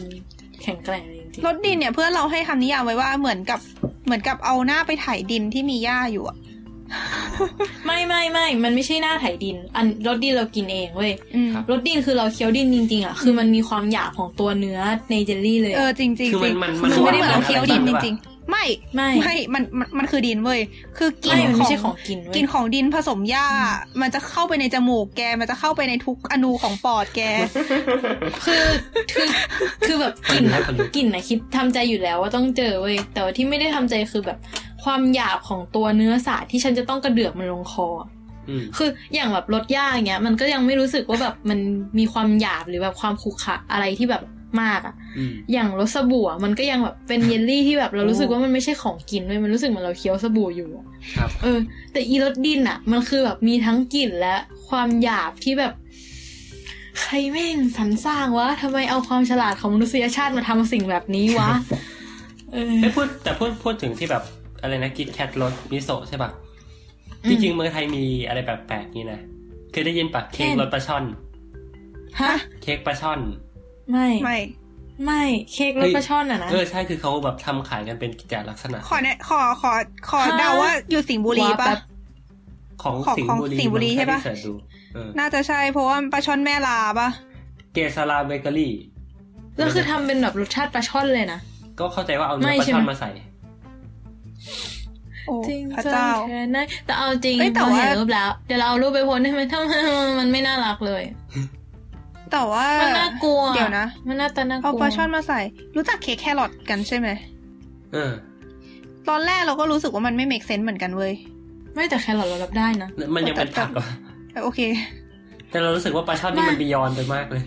แข็งแกร่งเลยจริงรถดินเนี่ยเพื่อนเราให้คำนิยามไว้ว่าเหมือนกับเหมือนกับเอาหน้าไปไถดินที่มีหญ้าอยู่อะๆไม่ไม่ไม่ มันไม่ใช่หน้าไถดิน อันรสดินเรากินเองเว้ยอืมรสดินคือเราเคี้ยวดินจริงๆอะ คือมันมีความหยาบของตัวเนื้อในเจลลี่เลย เออะอจริงจริงคือจมัรินงมันมันคือไม่ได้หเหมือนวานเราเคี้ยวดินหจรือเปล่าริงๆ ไม่ไม่ไม่มันมันมันคือดินเว้ยคือกินไม่มันขไม่องใช่ของกินเว้ยกินของดินผสมหญ้า มันจะเข้าไปในจมูกแก มันจะเข้าไปในทุกอนูของปอดแก คือคือคือแบบกลิ่นอะคนลุกกลิ่นอะคิดทำใจอยู่แล้วว่าต้องเจอเว้ยแต่ว่าที่ไม่ได้ทำใจคือแบบความหยาบของตัวเนื้อสัตว์ที่ฉันจะต้องกระเดือกมันลงคออะอืมคืออย่างแบบรสย่าอย่างเงี้ย มันก็ยังไม่รู้สึกว่าแบบมันมีความหยาบหรือแบบความขรุขระอะไรที่แบบ มากอะอืมอย่างรสสบู่อะมันก็ยังแบบเป็นเยลลี่ที่แบบเรารู้สึกว่ามันไม่ใช่ของกินเว้ยมันรู้สึกเหมือนเราเคี้ยวสบู่อยู่อะครับเออ แต่อีรสดินอะมันคือแบบมีทั้งกลิ่นและความหยาบที่แบบ ใครแม่งสรรสร้างวะทำไมเอาความฉลาดของมนุษยชาติมาทำสิ่งแบบนี้วะเออไม่พูดแต่พูดพูดถึงที่แบบอะไรนะกินแคทรสมิโซะใช่ป่ะอืมจริงๆเมืองไทยมีอะไรแปลกๆนี่นะเคยได้ยินปะเค้กเช่นรสปลาช่อนฮะเค้กปลาช่อน ไม่ไม่ ไม่เค้กรสปลาช่อนอะนะเออใช่คือเขาแบบทำขายกันเป็นกิจลักษณะ ขอเนี่ยขอขอขอฮะเดาว่าอยู่สิงห์บุรีว่าแป๊ปะบของของสิงของห์บุรีสิงห์บุรีใช่ปะลองเสิร์ชดูเออน่าจะใช่เพราะว่าปลาช่อนแม่ลาปะเกสราเบเกอรี่แล้วคือทำเป็นแบบรสชาติปลาช่อนเลยนะก็เข้าใจว่าเอาเนื้ไม่อปลาใช่ช่อนไหมมาใส่โอ้จริงพระเจ้าแค่นั้นแต่เอาจริงเอ้ยแต่เราว่าเห็นรูปแล้ว เดี๋ยวเราเอารูปไปโพสต์ได้ไหมถ้ามันมันไม่น่ารักเลย แต่ว่ามันน่ากลัวเดี๋ยวนะมันน่าตาน่ากลัวเอาปลาช่อนมาใส่ รู้จักเค้กแครอทกันใช่ไหมเออ ตอนแรกเราก็รู้สึกว่ามันไม่ make sense เหมือนกันเว้ยไม่แต่แครอทเรารับได้นะมันยังเป็นผักเหรอแต่โอเค แต่เรารู้สึกว่าปลาช่อนนี่มันบียอนไปมากเลย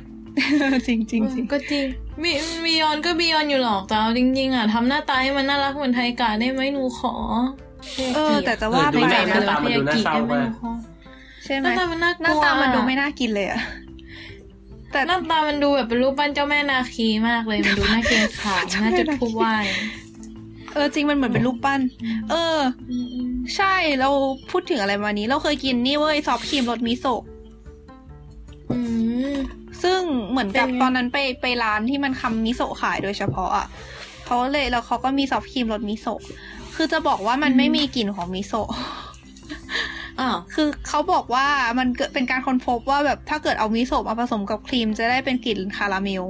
จริงจริงจริงก็จริงมีบียอนก็บียอนอยู่หรอกแต่เอาจริง ๆ อะทำหน้าตาให้มันน่ารักเหมือนไทยกาได้ไหมหนูขอ เออ แต่จะว่าเออดูไปหน้านะตามันดูน่าเศร้ามากใช่หไหมน้าตามันน่ากลัวหน้าตามันดูไม่น่ากินเลยอะ แต่หน้าตามันดูแบบเป็นรูปปั้นเจ้าแม่นาคีมากเลย มันดูน่าเกรงขามเจ้าแม่น่าจุดนาคีธูปไหว้เออจริงมันเหมือนเป็นรูปปั้น เออ ใช่เราพูดถึงอะไรมานี้ เราเคยกินนี่เว้ยซอฟต์ครีมรสมิโซะอืมซึ่งเหมือนกับเป็นไงตอนนั้นไปไปร้านที่มันทำมิโซะขายโดยเฉพาะอะเขาเลยแล้วเขาก็มีซอฟต์ครีมรสมิโซะคือจะบอกว่ามันไม่มีกลิ่นของมิโซะ อ้าวคือเขาบอกว่ามันเกิดเป็นการค้นพบว่าแบบถ้าเกิดเอามิโซะมาผสมกับครีมจะได้เป็นกลิ่นคาราเมล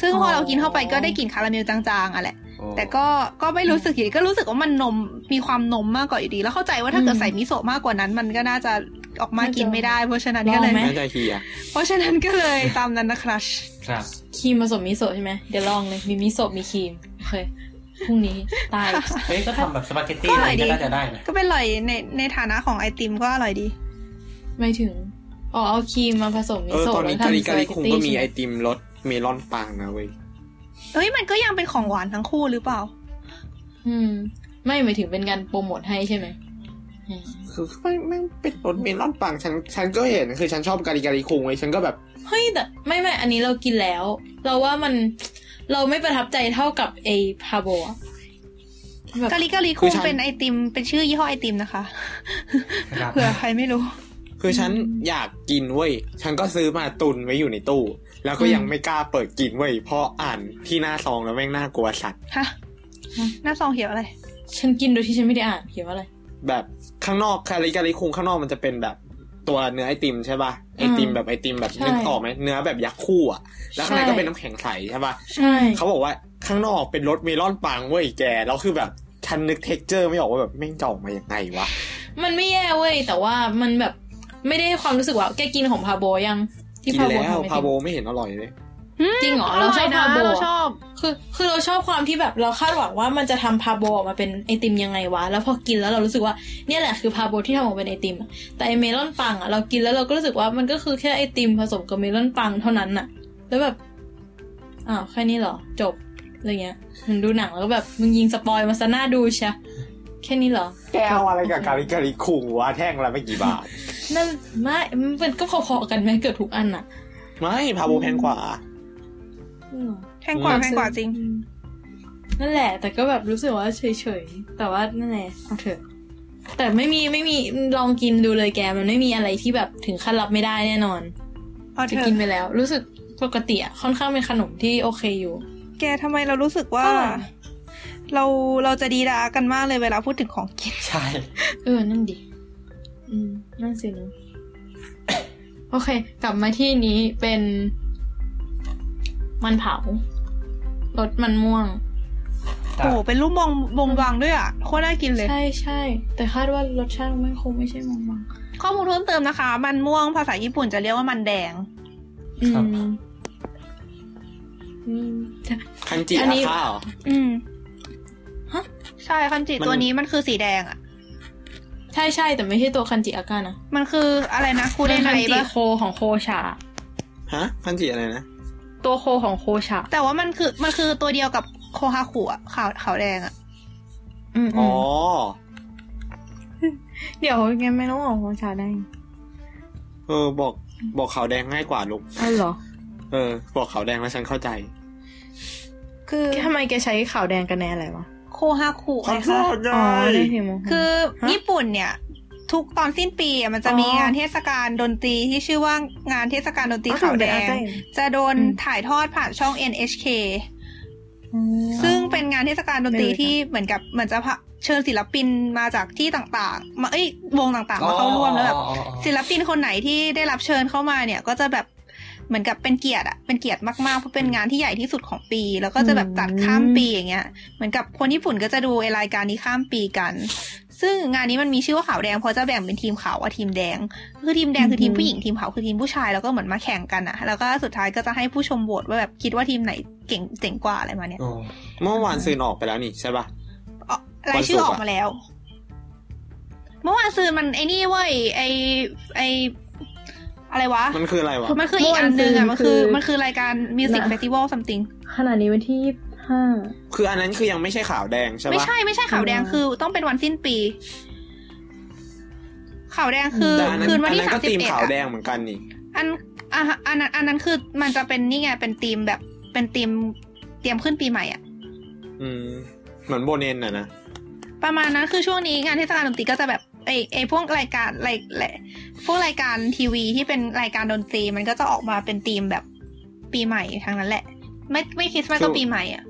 ซึ่งพอเรากินเข้าไปก็ได้กลิ่นคาราเมลจางๆอะแหละ แต่ก็ก็ไม่รู้สึกอยู่ดีก็รู้สึกว่ามันนมมีความนมมากกว่าอยู่ดี แล้วเข้าใจว่าถ้าเกิดใส่มิโซะมากกว่านั้น มันก็น่าจะออกมากินไม่ได้ เพราะฉะนั้นก็เลยลองไหมน่าจะเหี้ยเพราะฉะนั้นก็เลยตามนั้นนะครับครับครีมผสมมิโซะใช่ไหมเดี๋ยวลองเลยมีมิโซะมีครีมโอเค พรุ่งนี้ตายเฮ้ยก็ทำแบบสปาเกตตี้ก็ออะไรร่อยดีก็น่าจะได้นะก็เป็นอร่อยในในฐานะของไอติมก็อร่อยดี ไม่ถึงอ๋อเอาครีมมาผสมมิเออโซะตอนนี้แล้วกาทำลิกาลิสปคุงเตตี้ก็มีใช่ไอไหติมรสเมลอนปังนะเว้ยเอ้ยมันก็ยังเป็นของหวานทั้งคู่หรือเปล่า อืม ไม่หมายถึงเป็นการโปรโมทให้ใช่ไหมอืมคือไม่ไม่เป็นรสเมลอนปังฉันฉันก็เห็นคือฉันชอบกาลิกาลิคุงเว้ยฉันก็แบบเฮ้ยแต่ไม่ไม่อันนี้เรากินแล้ว เราว่ามัน เราไม่ประทับใจเท่ากับไอพาโบอะแบบกาลิกาลิคืคุองฉันเป็นไอติมเป็นชื่อยี่ห้อไอติมนะคะครับเผื่อใครไม่รู้ คือฉันอยากกินเว้ย ฉันก็ซื้อมาตุนไว้อยู่ในตู้ แล้วก็ยังไม่กล้าเปิดกินเว้ยเพราะอ่านที่หน้าซองแล้วแม่งน่ากลัวสัตว์ฮะหน้าซองเขียวอะไร ฉันกินโดยที่ฉันไม่ได้อ่านเขียนว่าอะไร แบบข้างนอกคาริกาลิคุงข้างนอกมันจะเป็นแบบ ตัวเนื้อไอติมใช่ป่ะไอติมแบบไอติมแบบใช่นึกออกไหมเนื้อแบบยักษ์คู่อะแล้วข้างในใช่ก็เป็นน้ำแข็งใสใช่ป่ะใช่เขาบอกว่าข้างนอกเป็นรสเมลอนปังเว้ยแกแล้วคือแบบฉันนึก texture ไม่ออกว่าแบบแม่งจะออกมายังไงวะมันไม่แย่เว้ยแต่ว่ามันแบบไม่ได้ความรู้สึกว่าแกกินของพาโบยังที่กินพาโบแล้วทำไอพาติมโบไม่เห็นอร่อยเลย จริงเหรอเราชอบพาโบเราอะชอบ คือคือเราชอบความที่แบบเราคาดหวังว่ามันจะทำพาโบออกมาเป็นไอติมยังไงวะ แล้วพอกินแล้วเรารู้สึกว่าเนี่ยแหละคือพาโบที่ทำออกมาเป็นไอติมอะแต่ไอเมลอนปังอะเรากินแล้วเราก็รู้สึกว่ามันก็คือแค่ไอติมผสมกับเมลอนปังเท่านั้นอะแล้วแบบอ้าวแค่นี้เหรอจบอะไรเงี้ยมันดูหนังแล้วก็แบบมึงยิงสปอยมาซะหน้าดูใช่แค่นี้เหรอ แกเอาอะไรกับกาลิกาลิคุงวะแท่งละไม่กี่บาท นั่นไม่มันก็พอๆกันไหมเกือบทุกอันอะไม่พาโบแพงกว่าอืม แพงกว่าแพงกว่าจริง นั่นแหละ แต่ก็แบบรู้สึกว่าเฉยๆ แต่ว่านั่นแหละเอาเถอะ แต่ไม่มีไม่มีลองกินดูเลยแกมันไม่มีอะไรที่แบบถึงขั้นรับไม่ได้แน่นอนเอาเถจะอะกินไปแล้ว รู้สึกปกติอะค่อนข้างเป็นขนมที่โอเคอยู่ แกทำไมเรารู้สึกว่าก็อร่อยเราเราจะดีดากันมากเลยเวลาพูดถึงของกิน ใช่ เออ นั่นดิ อืม นั่นสินะโอเค กลับมาที่นี้เป็น มันเผารสมันม่วงโอ้โหเป็นรูปมองบงบังด้วยอะโคตรน่ากินเลย ใช่ใช่แต่คาดว่ารสชาติมันคงไม่ใช่มังมังข้อมูลเพิ่มเติมนะคะ มันม่วงภาษาญี่ปุ่นจะเรียกว่ามันแดงอืครับมอืมคันจิอันอานี้ค่าเหรออืมฮะใช่คันจิมันตัวนี้มันคือสีแดงอะ ใช่ใช่แต่ไม่ใช่ตัวคันจิอาก้านะมันคืออะไรนะคูเดเป็นไนคันจิปะโคของโคชาฮะคันจิอะไรนะ ตัวโคของโคชาแต่ว่ามันคือมันคือตัวเดียวกับโคฮาคุอะขาวขาวแดงอะอืมอ๋อ เดี๋ยวงั้นไม่ต้องของโคชาได้ เออ บอกบอกขาวแดงง่ายกว่าลูกอ๋อเหรอ เออ บอกขาวแดงแล้วฉันเข้าใจ คือทำไมแกใช้ขาวแดงกันแน่อะไรวะโคฮาคุขอไงโทคะษไงอ๋อได้ทีมงคือฮะญี่ปุ่นเนี่ย ทุกตอนสิ้นปีอะมันจะอ๋อมีงานเทศกาลดนตรีที่ชื่อว่างานเทศกาลดนตรีขาวแดง จะโดนอืมถ่ายทอดผ่านช่อง NHK อืมซึ่งเป็นงานเทศกาลดนตรีไม่รู้จักที่เหมือนกับเหมือนจะพะเชิญศิลปินมาจากที่ต่างๆ มาเอ้ยวงต่างๆมาเข้าร่วมแล้วแบบอ๋ออ๋ออ๋อศิลปินคนไหนที่ได้รับเชิญเข้ามาเนี่ย ก็จะแบบเหมือนกับเป็นเกียรติอะเป็นเกียรติมากๆเพราะเป็นงานที่ใหญ่ที่สุดของปี แล้วก็จะแบบจัดข้ามปีอย่างเงี้ย เหมือนกับคนญี่ปุ่นก็จะดูไอ้รายการนี้ข้ามปีกัน ซึ่งงานนี้มันมีชื่อว่าขาวแดงเพราะจะแบ่งเป็นทีมขาวกับทีมแดง คือทีมแดงคือทีมผู้หญิงทีมขาวคือทีมผู้ชายแล้วก็เหมือนมาแข่งกันอะแล้วก็สุดท้ายก็จะให้ผู้ชมโหวตว่าแบบคิดว่าทีมไหนเก่งเจ๋งกว่าอะไรมาเนี่ยอ๋อเมื่อวานซืนออกไปแล้วนี่ใช่ปะอ๋อรายชื่อออกมาแล้ว เมื่อวานซืนมันไอ้นี่เว้ยไอไออะไรวะ มันคืออะไรวะ มันคืออีกอันหนึ่งอะเมื่มันอวานซืนคือคือ มันคือรายการมิวสิกนะเฟสติวัลซัมติงขณะนี้วันที่ยี่ ห้าคืออันนั้นคือยังไม่ใช่ขาวแดงใช่ปะไม่ใช่ไม่ใช่ขาวแดงอืมคือต้องเป็นวันสิ้นปี ขาวแดงคือแต่อันนั้นคืนวันอันที่นั้นสาก็มสิบตีมเอ็ดขาวแดอะงเหมือนกันนี่อันอะอันนั้นอันนั้นคือมันจะเป็นนี่ไงเป็นธีมแบบเป็นธีมเตรียมขึ้นปีใหม่อะ อืม เหมือนโบเนนน่ะนะ ประมาณนั้นคือช่วงนี้งานเทศกาลดนตรีก็จะแบบไอไอพวกรายการรายรายพวกรายการทีวีที่เป็นรายการดนตรีมันก็จะออกมาเป็นธีมแบบปีใหม่ทั้งนั้นแหละ ไม่ไม่คริสต์มาสก็ปีใหม่อะ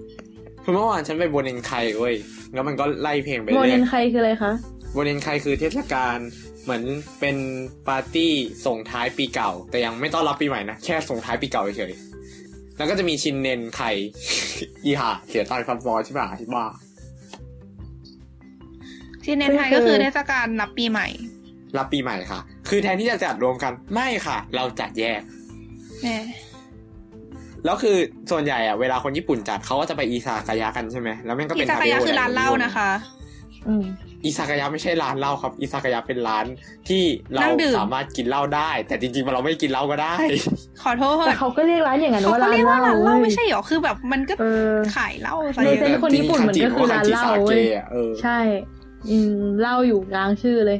คือเมื่อวานฉันไปโบเนนไคเว้ยแล้วมันก็ไล่เพลงไปโมเรื่เดอยนใครคืออะไรคะโบเนนไคคือเทศกาลเหมือนเป็นปาร์ตี้ส่งท้ายปีเก่า แต่ยังไม่ต้อนรับปีใหม่นะแค่ส่งท้ายปีเก่าเฉยๆแล้วก็จะมีชินเนนไคอีห่าเสียตังค์คำฟอใช่ป่ะที่บ้าที่เน้นไทยก็คือเทศกาลรับปีใหม่ รับปีใหม่ค่ะ คือแทนที่จะจัดรวมกันไม่ค่ะ เราจัดแยก แน่แล้วคือส่วนใหญ่อะเวลาคนญี่ปุ่นจัดเขาก็จะไปอีซากายะกันใช่ไหมแล้วแม่งก็อิเป็นซากายะคือร้านเหล้านะคะอืมอีซากายะไม่ใช่ร้านเหล้าครับ อีซากายะเป็นร้านที่เรานั่งดื่มสามารถกินเหล้าได้ แต่จริงๆเราไม่กินเหล้าก็ได้ ขอโทษแต่เขาก็เรียกร้านอย่างนั้นเขาว่าก็ร้านเรียกเหว่าล้าร้านเหล้าเว้ไม่ยใช่หรอคือแบบมันก็เออขายเหล้าซะในเยเส้นอะคนญี่ปุ่นมันก็คือร้านเหล้าเว้ยเออใช่ อืมเหล้าอยู่ล้างชื่อเลย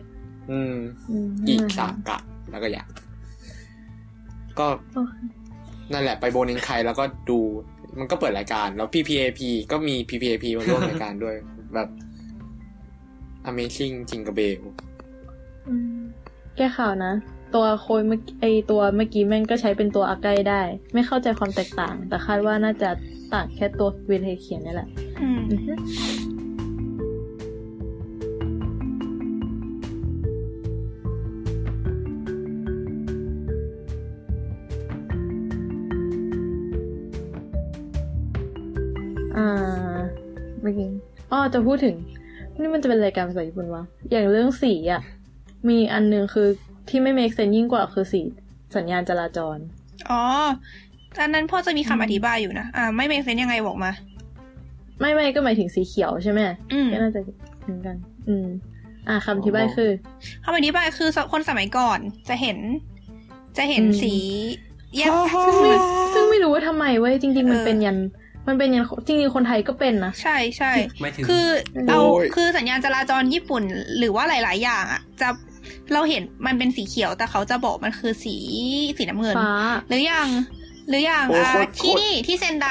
อืมอืมอีซากะแล้วก็อยากก็โอเค นั่นแหละไปโบนิงไคแล้วก็ดูมันก็เปิดรายการ แล้ว PPAP ก็มี PPAP มาร่วมรายการด้วย แบบ Amazing Jingle Bell อืมแก้ข่าวนะ ตัวโคยเมื่อกี้ไอตัวเมื่อกี้แม่งก็ใช้เป็นตัวอาไกได้ ไม่เข้าใจความแตกต่าง แต่คาดว่าน่าจะต่างแค่ตัวเวทเขียนนี่แหละ อืมอือฮึอ่าเมื่อกี้อ๋อจะพูดถึง นี่มันจะเป็นรายการภาษาญี่ปุ่นวะอย่างเรื่องสีอะมีอันหนึ่งคือที่ไม่ make sense ยิ่งกว่าคือสีสัญญาณจราจร อ๋ออันนั้นพ่อจะมีคำอธิบายอยู่นะ อ่า ไม่เมคเซนยังไงบอกมา ไม่ไม่ก็หมายถึงสีเขียวใช่ไหมอืมก็น่าจะเหมือนกัน อืม อ่าคำอธิบายคือคำอธิบายคือคนสมัยก่อนจะเห็น จะเห็นอืมสีแยกซึ่งไม่ซึ่งไม่รู้ว่าทำไมเว้ยจริง ๆ มันเออเป็นยัน มันเป็นยันจริงๆคนไทยก็เป็นนะ ใช่ใช่ไม่ถึงคือเอาโอ้ยคือสัญญาณจราจรญี่ปุ่น หรือว่าหลาย ๆ อย่างอะจะเราเห็นมันเป็นสีเขียวแต่เขาจะบอกมันคือสีสีน้ำเงินฟ้าหรืออย่างหรืออย่างโอ้อ่าโคตรที่นี่ที่เซนได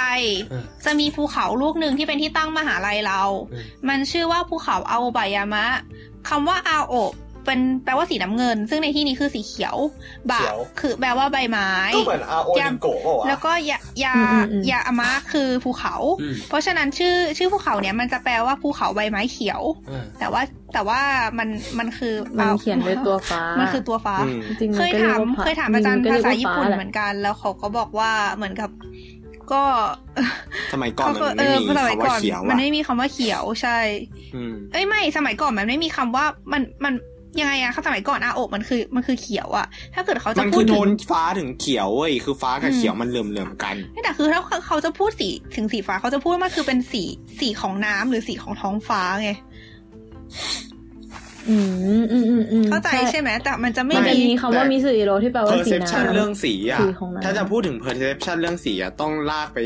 เออจะมีภูเขาลูกหนึ่งที่เป็นที่ตั้งมหาลัยเราเออมันชื่อว่าภูเขาอาโอบายามะคำว่าอาโอบ เป็นแปลว่าสีน้ำเงิน ซึ่งในที่นี้คือสีเขียวบะเขียวคือแปลว่าใบไม้ก็เหมือนอาโอนิโกะป่าวะแล้วก็ยายาอืมอืมอืมยาอามะคือภูเขาอืมเพราะฉะนั้นชื่อชื่อภูเขาเนี่ยมันจะแปลว่าภูเขาใบไม้เขียวเออแต่ว่าแต่ว่ามันมันคือมันเขียนด้วยตัวฟ้า มันคือตัวฟ้าอืมจริงๆเคมันยก็รีถามกว่เคยถามอาจารย์ก็ภาเกษาว่ญี่ปุ่นฟ้แหละเหมือนกัน แล้วเขาก็บอกว่าเหมือนกับก็สมัยก่อนเขามันเอไม่อมีสมัยคำก่ว่าอนเขียวมันอะไม่มีคำว่าเขียวใช่อืมเอ้ยไม่ สมัยก่อนมันไม่มีคำว่ามันมัน ยังไงอะสมัยก่อนอาโอบมันคือมันคือเขียวอะถ้าเกิดเขาจะมันพูคืดอโทถึงนฟ้าถึงเขียวเว้ยคือฟ้ากับอืมเขียวมันเหลื่อมๆกันไม่แต่คือถ้าเขาจะพูดสีถึงสีฟ้าเขาจะพูดว่ามันคือเป็นสีสีของน้ำหรือสีของท้องฟ้าไงอืมอืมอืมอืมเข้าใจใช่ไหมแต่มันจะไม่มันจะมีมีคำว่ามิสึอิโรที่แปลว่าสี perception น้ำเรื่องสีอะสีของน้ำถ้าจะพูดถึง perception เรื่องสีอะต้องลากไป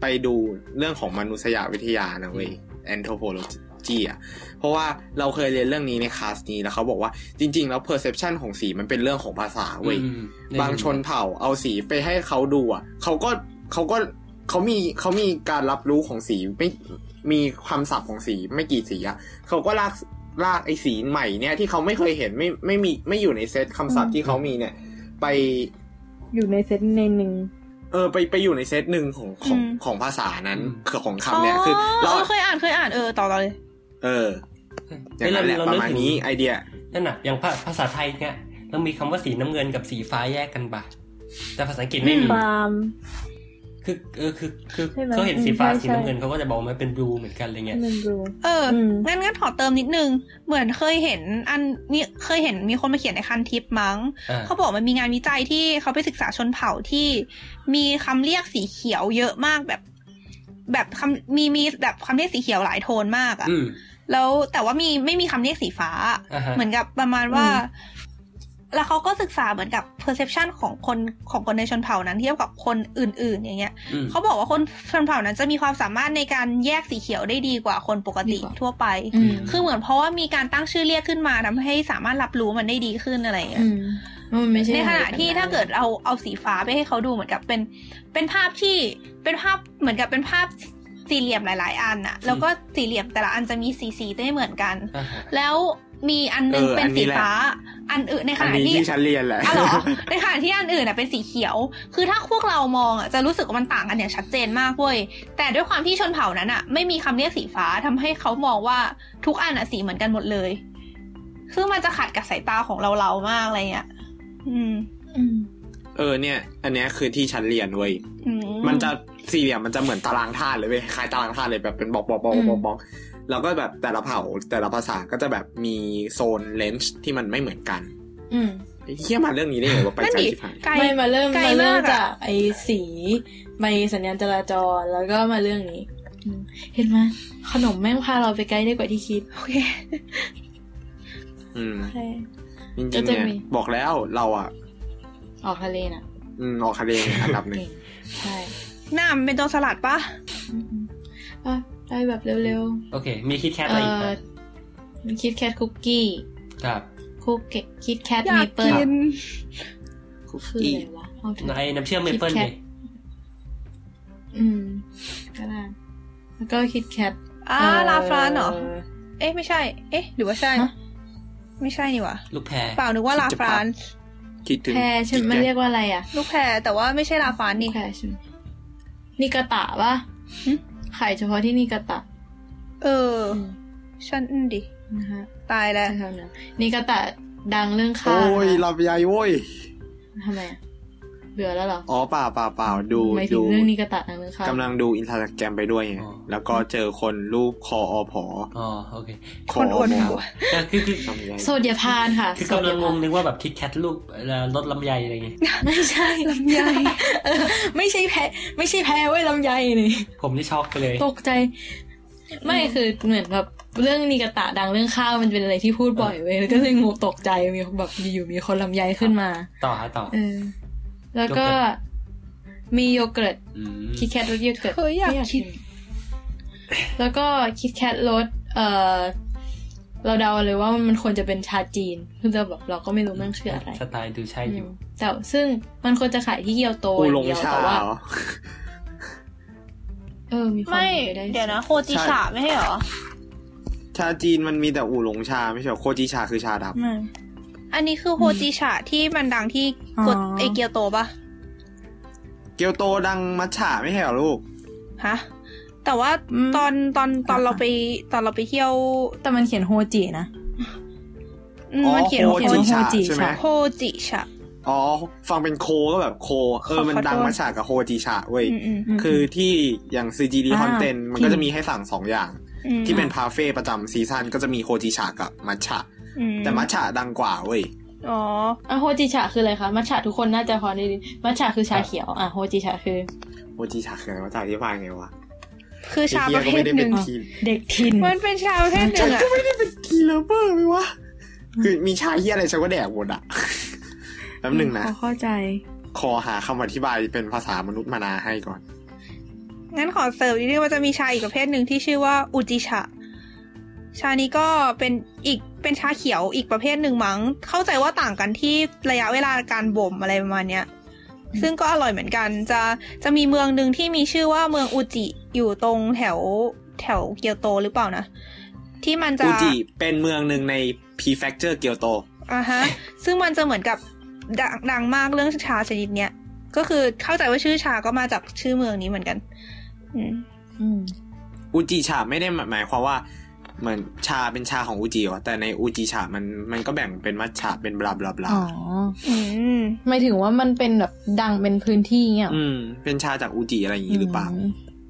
ไปดูเรื่องของมนุษยวิทยานะเว้ย anthropology อะเพราะว่าเราเคยเรียนเรื่องนี้ในคลาสนี้แล้วเขาบอกว่าจริง ๆ แล้ว perception ของสีมันเป็นเรื่องของภาษาเว้ยอืมบางชนเผ่าเอาสีไปให้เขาดูอะเขาก็เขาก็เขามีเขามีการรับรู้ของสีไม่มีความศัพท์ของสีไม่กี่สีอะเขาก็ลากลากไอ้สีใหม่เนี่ยที่เขาไม่เคยเห็นไม่ไม่มีไม่อยู่ในเซตคำศัพท์ที่เขามีเนี่ย ไปอยู่ในเซตในหนึ่งเออไปไปอยู่ในเซตหนึ่งของของอืมของภาษานั้นอืมคือของคำเนี่ยคืออ๋เราอเคยอ่านเคยอ่านเออต่อต่อเลย เอออย่างนั้นแหละเฮ้ยประนึกมาณถึงนี้ไอเดียนั่นน่ะอย่างภาภาษาไทยเนี่ยเรามีคำว่าสีน้ำเงินกับสีฟ้าแยกกันปะแต่ภาษาอังกฤษไม่มีฟาร์มคือเออคือคือใช่ไหมเขาเห็นสีฟ้าอืมใช่สีน้ำเงินเขาก็จะบอกว่ามันเป็นบลูเหมือนกันอะไรเงี้ยมันดูเอออมงั้นงั้นขอเติมนิดนึง เหมือนเคยเห็นอันมีเคยเห็นมีคนมาเขียนในคันทิปมั้งอ่าเขาบอกมันมีงานวิจัยที่เขาไปศึกษาชนเผ่าที่มีคำเรียกสีเขียวเยอะมากแบบ แบบคำมีมีแบบคำเรียกสีเขียวหลายโทนมากอะอืม แล้วแต่ว่ามีไม่มีคำเรียกสีฟ้าอ่าฮะเหมือนกับประมาณว่าอืมแล้วเขาก็ศึกษาเหมือนกับ perception ของคนของคนในชนเผ่านั้นเทียบกับคนอื่น ๆ อย่างเงี้ยอืมเขาบอกว่าคนชนเผ่านั้นจะมีความสามารถในการแยกสีเขียวได้ดีกว่าคนปกติดีกว่าทั่วไปอืมคือเหมือนเพราะว่ามีการตั้งชื่อเรียกขึ้นมาทำให้สามารถรับรู้มันได้ดีขึ้นอะไรอย่างเงี้ยอืมมันไม่ใช่ในขณะที่ถ้าเกิดเอาเอาสีฟ้าไปให้เขาดูเหมือนกับเป็น เป็นภาพที่เป็นภาพเหมือนกับเป็นภาพ สี่เหลี่ยมหลาย ๆ อันอะแล้วก็สี่เหลี่ยมแต่ละอันจะมีสีสีไม่เหมือนกันอ่าฮะแล้วมีอันหนึงเออเป็นอันนี้สีแหละฟ้า อันอื่นในขอันณะนี้ที่ที่ฉันเรียนแหละอ๋อเหรอในขณะที่อันอื่นอะเป็นสีเขียว คือถ้าพวกเรามองอะจะรู้สึกว่ามันต่างกันอย่างชัดเจนมากเว้ย แต่ด้วยความที่ชนเผ่านั้นอะไม่มีคำเรียกสีฟ้าทำให้เขามองว่าทุกอันอะสีเหมือนกันหมดเลย ซึ่งมันจะขัดกับสายตาของเราเราๆมากอะไรเงี้ย อืม อืม เออเนี่ย อันเนี้ยคือที่ฉันเรียนเว้ยอืมันจะสี่เหลี่ยมมันจะเหมือนตารางธาตุเลยเว้ยคล้ายตารางธาตุเลยแบบเป็นบล็อกบล็อกบล็อกบล็อกบล็อกแล้วก็แบบแต่ละเผ่าแต่ละภาษาก็จะแบบมีโซนเลนส์ที่มันไม่เหมือนกัน อืมไอ้เหี้ยมาเรื่องนี้ได้ไงว่าไปนั่นใจดิชิบหายไกลไม่มาเริ่มไกลมาเริ่มมากอะจากไอ้สีใบสัญญาณจราจรแล้วก็มาเรื่องนี้อืมเห็นไหมขนมแม่งพาเราไปไกลได้กว่าที่คิด โอเค อืมใช่จริก็งๆจะเนี่ยมีบอกแล้วเราอะ ออกทะเลน่ะอืมออกทะเลเนี่ยอันดับหนึ่งเก่งใช่หน้ามันเป็นตัวสลัดปะอืมอะได้แบบเร็วโอเค มีคิดแคทๆอะไรเอ่อีกอไหมมีคิดแคทคุกกี้ครับคุกเกคิดแคทอยาเมกเปิลกินคุกคือกี้อะไรวะเอาเถในอะน้ำเชื่อมเมเปิล Kit ไง Kat อืม ก็ได้แล้วก็คิดแคทอ่าลาฟรานเหรอ เอ๊ะ ไม่ใช่ เอ๊ะ หรือว่าใช่ฮะไม่ใช่นี่หวะลูกแพรเปล่านึกว่าลาฟราน คิดถึงแพรใช่ไหมมันเรียกว่าอะไรอะ ลูกแพรแต่ว่าไม่ใช่ลาฟรานนี่แพรใช่ไหมนิกาตะปะหึขายเฉพาะที่นิกาตะ เออฉันอืมดินะฮะตายแล้วแถวๆนั้นนิกาตะดังเรื่องข้าโอ้ยนะคะลำไยโว้ยทำไมอะ เบื่อแล้วเหรอ อ๋อเปล่าเปล่าเปล่าดูหมายถึดูงเรื่องนิกาตะดังเรื่องข้ากำลังดูอินสตาแกรมไปด้วยไงแล้วก็เจอคนรูปคออผออ๋อโอเคคคนอ้วนมหัวก็คือคือลำไยโซเดียพานค่ะคือกำโซลัเดีงยงพางนนึกว่าแบบคิดแคทลูกเอ่อรถลำไยอะไรอย่างงี้ไม่ใช่ลำไยเออไม่ใช่แพ้ไม่ใช่แพ้เว้ยลำไยนี่ผมนี่ช็อกไปเลย ตกใจ ไม่คือเหมือนแบบเรื่องนิกาตะดังเรื่องข้าวมันเป็นอะไรที่พูดบ่อยเว้ยแล้วก็เลยงงตกใจมีแบบอยู่ๆมีคนลำไยขึ้นมา ต่อฮะต่อเออ แล้วก็มีโยเกิร์ตอืมคิดแคทรสโยเกิร์ตเฮ้ยอยากไม่กินแล้วก็คิดแคทรสเออเราเดาเลยว่ามันควรจะเป็นชาจีนคือเราแบบเราก็ไม่รู้มันคืออะไรสไตล์ดูใช่อยู่อืมแต่ซึ่งมันควรจะขายที่เกียวโตอูอหลย่างงเดียวชาแต่ว่าเหรอเออมีความไม่ป็ปได้เดี๋ยวนะโคจิใช่ชะไม่ใช่เหรอชาจีนมันมีแต่อูหลงชาไม่ใช่เหรอโคจิชาคือชาดไม่ อันนี้คือโฮจิชะที่มันดังที่กดอ๋อเอเกียวโตปะำเกียวโตดังมัทฉะไม่ใช่เหรอลูก ฮะ แต่ว่าตอนตอนตอนเราไปตอนเราไปเที่ยว แต่มันเขียนโฮจินะอืมอ๋อมันเขียนโคว่าจิชาโฮจิใช่ไหมชาโฮจิชะอ๋อ ฟังเป็นโคก็แบบโค เออขอมันขอโทษดังมัทฉะกับโคจิชาเว้ยอืมอืมอืมคือที่อย่างซีจีดีอ่าคอนเทนมันก็จะมีให้สั่งสองอย่างอืมที่เป็นพาเฟ่ประจำ season ก็จะมีโคจิชากับมัทฉะอื แต่มัทฉะดังกว่าเว้ยอ๋ออะโฮจิชาคืออะไรคะ มัทฉะทุกคนน่าจะพอได้ดีมัทฉะคือชาเขียว อะโฮจิชาคือโคจิชาคืออะไรวะจะอธิบายไงวะ คือชาไอ้ปเหี้ยระก็เภไม่ทได้หเป็นึ่นงทีมเด็กทิน มันเป็นชาประเภทหนึ่งอะก็ไม่ได้เป็นทีเลเวอร์ไหมวะ คือมีชาเหี้ยอะไรฉันก็แดกหมดอะแป๊บหนึ่งนะพอเข้าใจ ขอหาคำอธิบายเป็นภาษามนุษย์มานาให้ก่อน งั้นขอเสริมนิดนึงว่าจะมีชาอีกประเภทหนึ่งที่ชื่อว่าอุจิชะ ชานี้ก็เป็นอีกเป็นชาเขียวอีกประเภทหนึ่งมั้ง เข้าใจว่าต่างกันที่ระยะเวลาการบ่มอะไรประมาณเนี้ย ซึ่งก็อร่อยเหมือนกัน จะจะมีเมืองหนึ่งที่มีชื่อว่าเมืองอุจิอยู่ตรงแถวแถวเกียวโตหรือเปล่านะ ที่มันจะอูจิเป็นเมืองหนึ่งใน prefecture เกียวโตอ่าฮะ ซึ่งมันจะเหมือนกับดังดังมากเรื่องชาชนิดเนี้ยก็คือเข้าใจว่าชื่อชาก็มาจากชื่อเมืองนี้เหมือนกัน อืม อืมอูจิชาไม่ได้หมายความว่า เหมือนชาเป็นชาของอูจิวะแต่ในอูจิชามันมันก็แบ่งเป็นมัทฉะเป็นบลาบลาบลาอ๋ออืมหมายถึงว่ามันเป็นแบบดังเป็นพื้นที่เงี้ยเหรออืม เป็นชาจากอูจิอะไรอย่างนี้หรือเปล่าม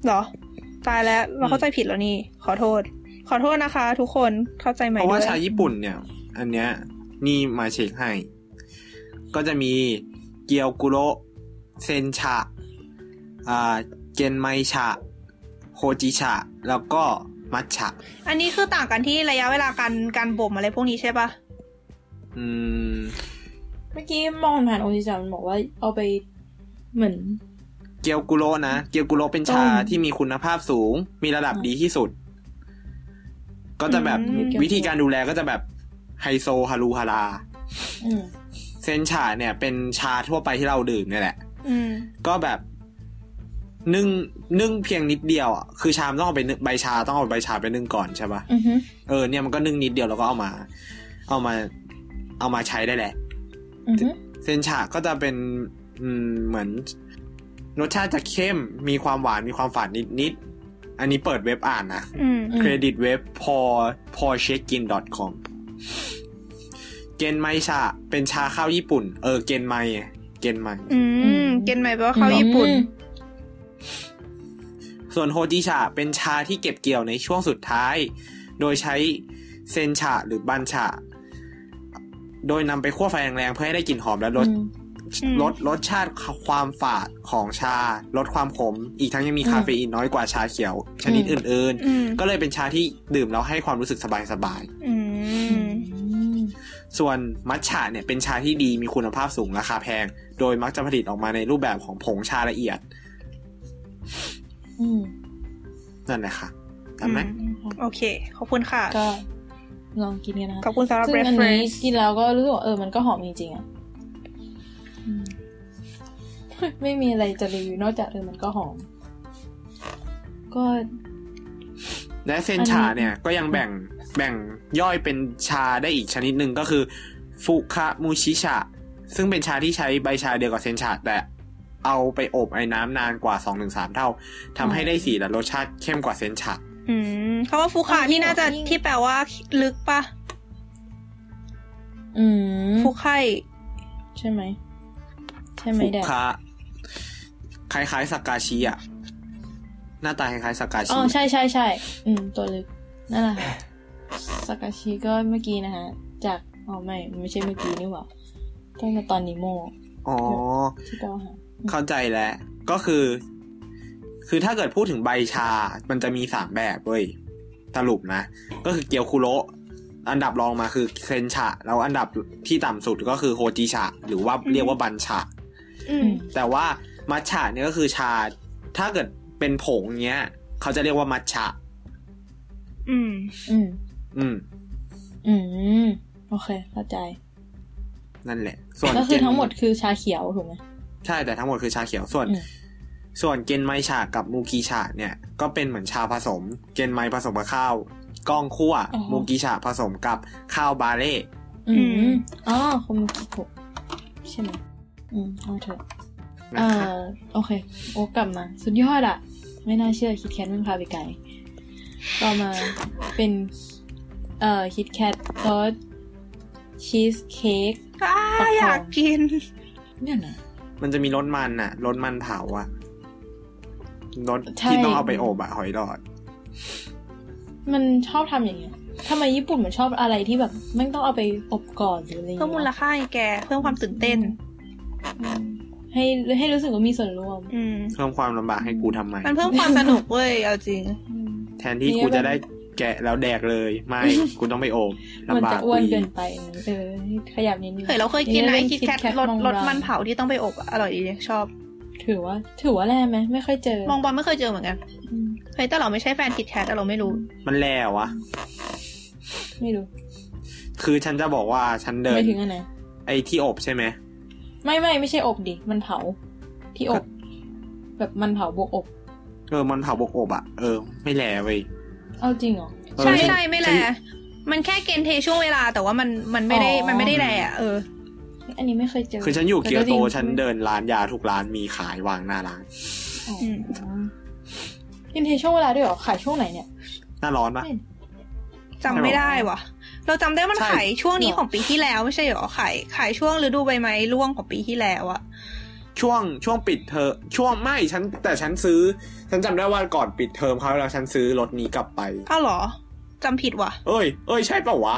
เหรอตายแล้วเราเข้าใจผิดแล้วนี่ ขอโทษ ขอโทษนะคะ ทุกคนเข้าใจใหม่เพราะด้ว่าวยชาญี่ปุ่นเนี่ย อันเนี้ยนี่มาเช็คให้ ก็จะมีเกียวกุโรเซนชาอ่าเกนไมชาโฮจิชาแล้วก็ มัทฉะ อันนี้คือต่างกันที่ระยะเวลาการการบ่มอะไรพวกนี้ใช่ปะอืม เมื่อกี้มองผ่านโอจิจามันบอกว่าเอาไปเหมือน เกียวกุโรนะ เกียวกุโรเป็นชาต้มที่มีคุณภาพสูง มีระดับดีที่สุด ก็จะแบบอืมวิธีการดูแลก็จะแบบไฮโซฮารูฮาราอืมเซนชาเนี่ย เป็นชาทั่วไปที่เราดื่มเนี่ยแหละอืมก็แบบ นึ่งนึ่งเพียงนิดเดียวอะคือชามต้องเอาไปนึ่งใบชาต้องเอาใบชาไปนึ่งก่อนใช่ปะอือฮึเออเนี่ยมันก็นึ่งนิดเดียวแล้วก็เอามา เอามา เอามาใช้ได้แหละอือฮึเซนชาก็จะเป็นอืมเหมือนรสชาติจะเข้มมีความหวานมีความฝาดนิดนิดๆอันนี้เปิดเว็บอ่านนะอืมเครดิตเว็บพอพอเช็คกิน .com เกนไมชาเป็นชาข้าวญี่ปุ่น เออเกนไมเกนไมอืมเกณฑ์ใหม่แปลว่าข้าวญี่ปุ่น ส่วนโฮจิชาเป็นชาที่เก็บเกี่ยวในช่วงสุดท้าย โดยใช้เซนชาหรือบันชา โดยนำไปคั่วไฟแรงๆเพื่อให้ได้กลิ่นหอมและลดอืมอืมลดรสชาติความฝาดของชา ลดความขม อีกทั้งยังมีอืมคาเฟอีนน้อยกว่าชาเขียว ชนิดอืมอื่นอืมๆก็เลยเป็นชาที่ดื่มแล้วให้ความรู้สึกสบายอืมๆส่วนมัทฉะเนี่ยเป็นชาที่ดีมีคุณภาพสูงราคาแพง โดยมักจะผลิตออกมาในรูปแบบของผงชาละเอียดอืม นั่นแหละค่ะทำไหมโอเค ขอบคุณค่ะ ก็ ลองกินกันนะขอบคุณสำหรับซึ่งอันนี้ reference กินแล้วก็รู้สึกว่าเออมันก็หอมจริงๆอะอืมไม่มีอะไรจะรีวิวนอกจากเออมันก็หอม ก็ และเซนชาเนี่ย ก็ยังแบ่งแบ่งย่อยเป็นชาได้อีกชนิดหนึ่งก็คือ ฟุคามูชิชะ ซึ่งเป็นชาที่ใช้ใบชาเดียวกับเซนชาแต่ เอาไปอบไอ้น้ำนานกว่า2-3เท่าทำให้ได้สีและรสชาติเข้มกว่าเซนชาอืมคำว่าฟูคานี่น่าจะที่แปลว่าลึกปะอืมฟูไข่ใช่ไหมใช่ไหมฟุแดดคาคล้ายๆสากาชิอะหน้าตาคล้ายๆสากาอ๋ชิอใช่ใช่ใช่อืม ตัวลึกนั่นแหละค่ะสากาชิก็เมื่อกี้นะฮะ จากอ๋อไม่ไม่ใช่เมื่อกี้นี่หว่าตั้งแต่ตอนนิโมอ๋อที่เราหา เข้าใจแล้ว ก็คือ คือถ้าเกิดพูดถึงใบชา มันจะมีสามแบบเว้ยสรุปนะ ก็คือเกียวคุโระอันดับรองมาคือเซนชะ แล้วอันดับที่ต่ำสุดก็คือโฮจิชะ หรือว่าเรียกว่าบันชะอือืมมแต่ว่ามัทฉะเนี่ยก็คือชา ถ้าเกิดเป็นผงเงี้ย เขาจะเรียกว่ามัทฉะอืม อืม อืม อืม โอเค เข้าใจ นั่นแหละ ส่วนก็คือเกนทั้งหมดคือชาเขียวถูกไหม ใช่แต่ทั้งหมดคือชาเขียวส่วนอืมส่วนเกนไมชากับมูกีชาเนี่ย ก็เป็นเหมือนชาผสม เกนไมผสมกับข้าวกล้องคั่วอ๋อมูกีชาผสมกับข้าวบาเล่อือืมมอ๋อคอมกิโกะใช่ไหมอืมเอาเถอะนะอ่าครับโอเค โอ้กลับมา สุดยอดอะไม่น่าเชื่อคิดแคทมันพาไปไกลต่อมาเป็นเอ่อคิดแคทรสชีสเค้กอ้าประคองอยากกิน เนี่ยนะ มันจะมีรสมันน่ะรสมันเผาอะรสใช่ที่ต้องเอาไปอบอะหอยหลอด มันชอบทำอย่างเงี้ยทำไมญี่ปุ่นมันชอบอะไรที่แบบไม่ต้องเอาไปอบก่อนหรืออะไรอย่างเพิ่มเงี้ยมูลค่าให้แกเพิ่มความตื่นเต้นอืมให้ให้รู้สึกว่ามีส่วนร่วมอืมเพิ่มความลำบากให้กูทำไมมันเพิ่มความสนุกเว้ยเอาจริงอืมแทนที่กูจะได้ แกะแล้วแดกเลย ไม่กูต้องไปอบมันลำบาจะกอ้วนอีเกินไปเออขยับนิดนึงเคยเราเคยกินนะไอป็คิดแคท KitKat รสมองรสบางมันเผาที่ต้องไปอบอะอร่อยดีชอบ ถือว่า ถือว่าแร่ไหมไม่ค่อยเจอ มองบอลไม่เคยเจอเหมือนกันอืมเฮ้ยแต่เราไม่ใช่แฟนคิดแคทแต่เราไม่รู้ มันแล้ววะไม่รู้ คือฉันจะบอกว่าฉันเดินไม่ถึงอันไหนไอ้ที่อบใช่ไหมไม่ไม่ไม่ใช่อบดิมันเผาที่อบ แบบมันเผาบวกอบ เออมันเผาบกอบอะเออ ไม่แลเว้ย เอาจริงเหรอเออใช่ฉันใช่ไม่แลฉันมันแค่เกณฑ์เทช่วงเวลา แต่ว่ามันมันไม่ได้อ๋อมันไม่ได้แลอะเออ อันนี้ไม่เคยเจอ คือฉันอยู่แต่เกียวโตจริงฉันเดินร้านยาทุกร้านมีขายวางหน้าร้านอ๋ออืมกินเทช่วงเวลาด้วยเหรอขายช่วงไหนเนี่ย หน้าร้อนปะไม่จำไม่ได้ว่ะ เราจำได้มันใช่ขายช่วงนี้ของปีที่แล้วไม่ใช่เหรอขายขายช่วงฤดูใบไม้ร่วงของปีที่แล้วอะ ช่วงช่วงปิดเทอมช่วงไม่ฉันแต่ฉันซื้อ ฉันจำได้ว่าก่อนปิดเทอมเขาวแล้วฉันซื้อรถนี้กลับไปอ้าวเหรอจำผิดว่ะเอ้ย เอ้ยใช่เปล่าวะ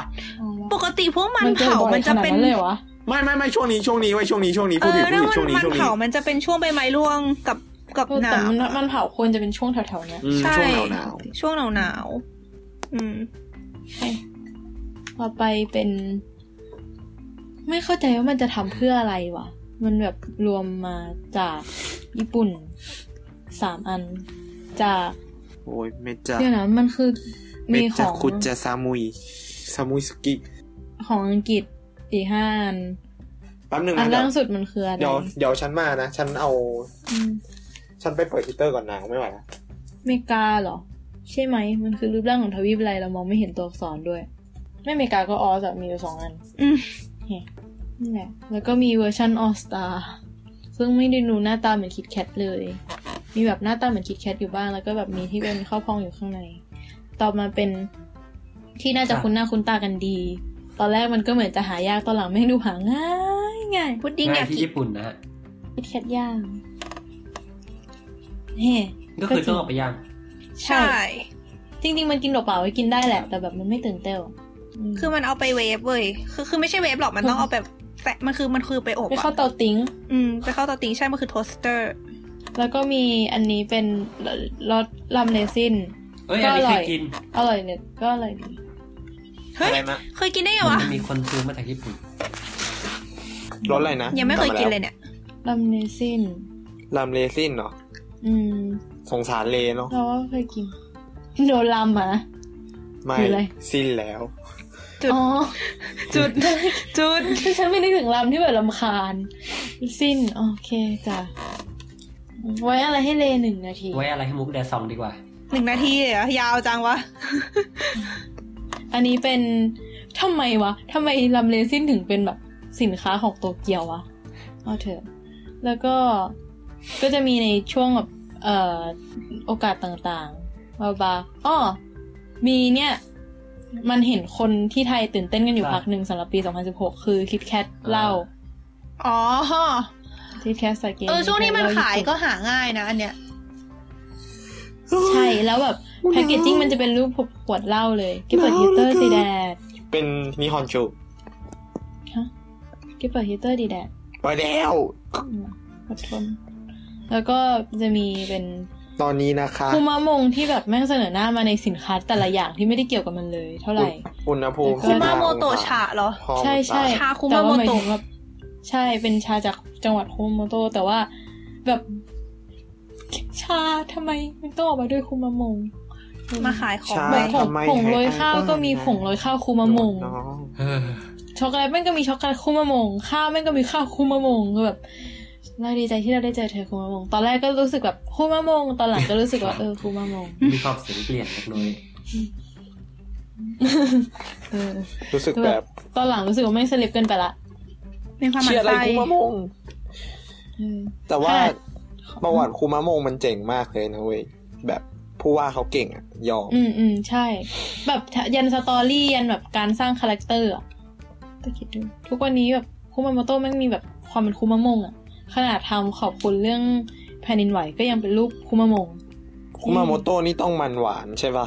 ปกติพวกมันเจอเผาบ่อยมันจะขนาดเป็นนั้นเลยวะไม่ไม่ไม่ช่วงนี้ช่วงนี้ไว้ยช่วงนี้ช่วงนี้เอพูดผิดอพูดถ้าผิดมันช่วงนี้มันช่วงนี้เผา มันจะเป็นช่วงใบไม้ร่วงกับกับเออหแต่นาวมันมันเผาควรจะเป็นช่วงแถวๆเนี้ยอืมใช่ช่วงหนาวหนาวช่วงหนาวหนาวๆอืมใช่ต่อไปเป็น ไม่เข้าใจว่ามันจะทำเพื่ออะไรวะ มันแบบรวมมาจากญี่ปุ่นสามอันจากๆโอ้ยเมจาเดี๋ยวนะมันคือเมมีขจาองคุจะซามุยซามุยสกิ ของอังกฤษอีกห้าอันแป๊บหนึ่งอันนะเดี๋ยวล่างสุดมันคืออะไรเดี๋ยวเดี๋ยวฉันมานะ ฉันเอาอืมฉันไปเปิดฮิตเตอร์ก่อนนะไม่ไหวแล้วอเมริกาเหรอ ใช่ไหม มันคือรูปร่างของทวีปอะไรเรามองไม่เห็นตัวอักษรด้วย ไม่อเมริกาก็ออสอะมีอยู่สองอัน อืมนี่แหละ แล้วก็มีเวอร์ชันออสตาซึ่งไม่ได้ดูหน้าตาเหมือนคิดแคทเลย มีแบบหน้าตาเหมือนคิดแคทอยู่บ้าง แล้วก็แบบมีที่เป็นข้าวพองอยู่ข้างใน ต่อมาเป็นที่น่าจะคุ้นหน้าคุ้นตากันดี ตอนแรกมันก็เหมือนจะหายาก ตอนหลังไม่งดูหาง่ายง่ายพุดดิ้งง่ายยาที่กิญี่ปุ่นนะฮะคิดแคทย่างเฮ้ก็คือต้องออกไปย่างใช่ใช่ จริง ๆ มันกินเปล่าๆไว้กินได้แหละ แต่แบบมันไม่ตื่นเต้นมคือมันเอาไปเวฟเว้ย คือคือไม่ใช่เวฟหรอก มันต้องเอาแบบ แฟะมันคือมันคือไปอบไปเข้าอะเตาติ้ง อืม ไปเข้าเตาติ้งใช่ มันคือโทสเตอร์ แล้วก็มีอันนี้เป็นรสลำเลซินเอ้ยอันนี้ก็อร่เคอยยกินอร่อยเลยก็อร่อยดีเฮ้ยอะไรนะเคยกินได้ไงมันวะจะมีคนซื้อมาจากญี่ปุ่นรถอะไรนะ ยังไม่เคยกินเลยเนี่ยลำเลซินลามเลซินเหรอ อืม สงสารเลเนาะเราก็เคยกินโดนลำอะนะไม่คืออะไรสิ้นแล้ว จุดอ๋อจุดจุดคือฉันไม่นึกถึงลำที่แบบลำคาญ สิ้น โอเคจ้ะ ไว้อะไรให้เลหนึ่งนาที ไว้อะไรให้มุกแดดซองดีกว่าหนึ่งนาทีเหรอยาวจังวะ อันนี้เป็นทำไมวะทำไมลำเลซินถึงเป็นแบบสินค้าของโตเกียววะเอาเถอะแล้วก็ก็จะมีในช่วงแบบเอ่อโอกาสต่างๆบาบาอ้อมีเนี่ย มันเห็นคนที่ไทยตื่นเต้นกันอยู่ครับพักหนึ่งสำหรับปี 2016 คือ KitKat เหล้าอ๋อ KitKat สเกเออช่วงนี้มันขายก็ก็หาง่ายนะอันเนี้ยใช่แล้วแบบ packaging มันจะเป็นรูปขวดเหล้าเลยกิเปิดฮีเตอร์สีแดดเป็นนิฮอนชูฮะกิเปิดฮีเตอร์ดีแดดไปแล้วอืมอดทนแล้วก็จะมีเป็น ตอนนี้นะคะคูมามงที่แบบแม่งเสนอหน้ามาในสินค้าแต่ละอย่างที่ไม่ได้เกี่ยวกับมันเลย เท่าไหร่อุณหภูมิคุมาโมโมโตะฉะเหรอห้องใช่ใช่ชาคุแต่มาโมว่าหมายโตะถึงว่าใช่เป็นชาจากจังหวัดคุมาโมโตะแต่ว่าแบบชาทำไมมันต้องออกมาด้วยคุมามงมาขายของใช่แบบผงทำไมผงโรยให้ข้าวก็มีผงโรยข้าวคุมามงน้องเออช็อกโกแลตแม่งก็มีช็อกโกแลตคุมามงข้าวแม่งก็มีข้าวคุมามงคือแบบ เราดีใจที่เราได้เจอเธอคุมามง ตอนแรกก็รู้สึกแบบคุมามง ตอนหลังก็รู้สึกว่าเออคุมามง มีความเสียงเปลี่ยนเล็กน้อยเออรู้สึกคือแบแบบบ ตอนหลังรู้สึกว่าไม่งสลิปเกินไปละมีความหมันเชียร์อะไรไส้คุมะมงเออแต่ว่าขนาดประวัติคุมะมงมันเจ๋งมากเลยนะเว้ยแบบผู้ว่าเขาเก่งอะยอม อืมอืมใช่ แบบยัน story ยันแบบการสร้าง character อะก็คิดดูทุกวันนี้แบบคุมาโมโต้แม่งมีแบบความเป็นคุมามงอะ ขนาดทำขอบคุณเรื่องแผ่นดินไหวก็ยังเป็นรูปคุมามงคุมาโมโต้นี่ต้องมันหวานใช่ปะ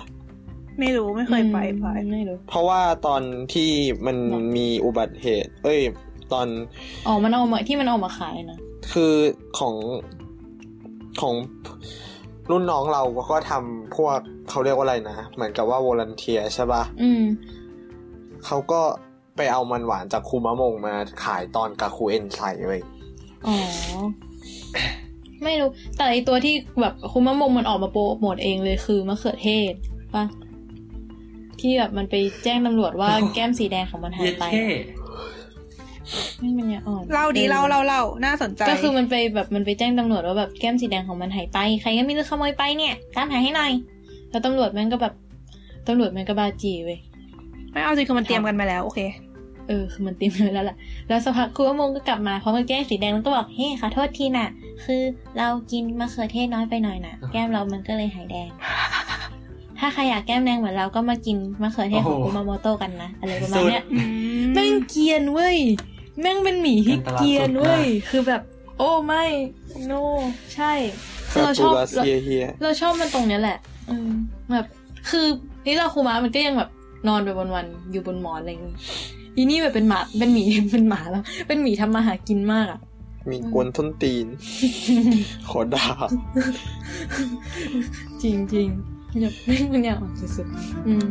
ไม่รู้ไม่เคยไปไปอืมไม่รู้ เพราะว่าตอนที่มันหรอมีอุบัติเหตุ เอ้ย ตอนอ๋อมันเอามาที่มันเอามาขายนะคือของของรุ่นน้องเราก็ทำพวกเขาเรียกว่าอะไรนะ เหมือนกับว่าวอลันเทียใช่ปะอืมเขาก็ไปเอามันหวานจากคูมะมงมาขายตอนกาคูเอนไซเว้ย อ๋อ ไม่รู้ แต่ไอตัวที่แบบคุมะมงมันออกมาโปรโมทเองเลยคือมะเขือเทศปะที่แบบมันไปแจ้งตำรวจว่าแก้มสีแดงของมันหาเย็ยดไปเท่ไม่มันเนี่ยอ่อนเล่าดีเล่าเล่าเล่าน่าสนใจ ก็คือมันไปแบบมันไปแจ้งตำรวจว่าแบบแก้มสีแดงของมันหายไป ใครก็ไม่รู้ขโมยไปเนี่ยตามหาให้หน่อย แล้วตำรวจแม่งก็แบบตำรวจแม่งก็บาจีเว้ยไม่เอาจริงคือมันเตรียมกันมาแล้ว โอเค เออคือมันเตรียมไว้แล้วแหละแล้วสักพักครูวมงก็กลับมาพร้อมกับแก้มสีแดงแล้วก็บอกเฮ้ขอโทษทีน่ะ คือเรากินมะเขือเทศน้อยไปหน่อยน่ะ แก้มเรามันก็เลยหายแดง ถ้าใครอยากแก้มแดงเหมือนเราก็มากินมะเขือเทศของโอ้โหคุมาโมโตะกันนะอะไรประมาณเนี้ยอืมแม่งเกรียนเว้ยแม่งเป็นหมีที่เกรียนเว้ยคือแบบ โอ้ไม่โนใช่คือเราชอบคาปูรัสเซียเฮียเราชอบมันตรงเนี้ยแหละ อืมแบบ คือนี่เราคูมามันก็ยังแบบนอนไปวันๆอยู่บนหมอนอะไรอย่างงี้ อีนี่แบบเป็นหมาเป็นหมีเป็นหมาแล้ว เป็นหมีทำมาหากินมากอะมีกวนท้นตีน ขอด่า จริงจริงๆแบบแม่งมันอยากออกสุดๆอืม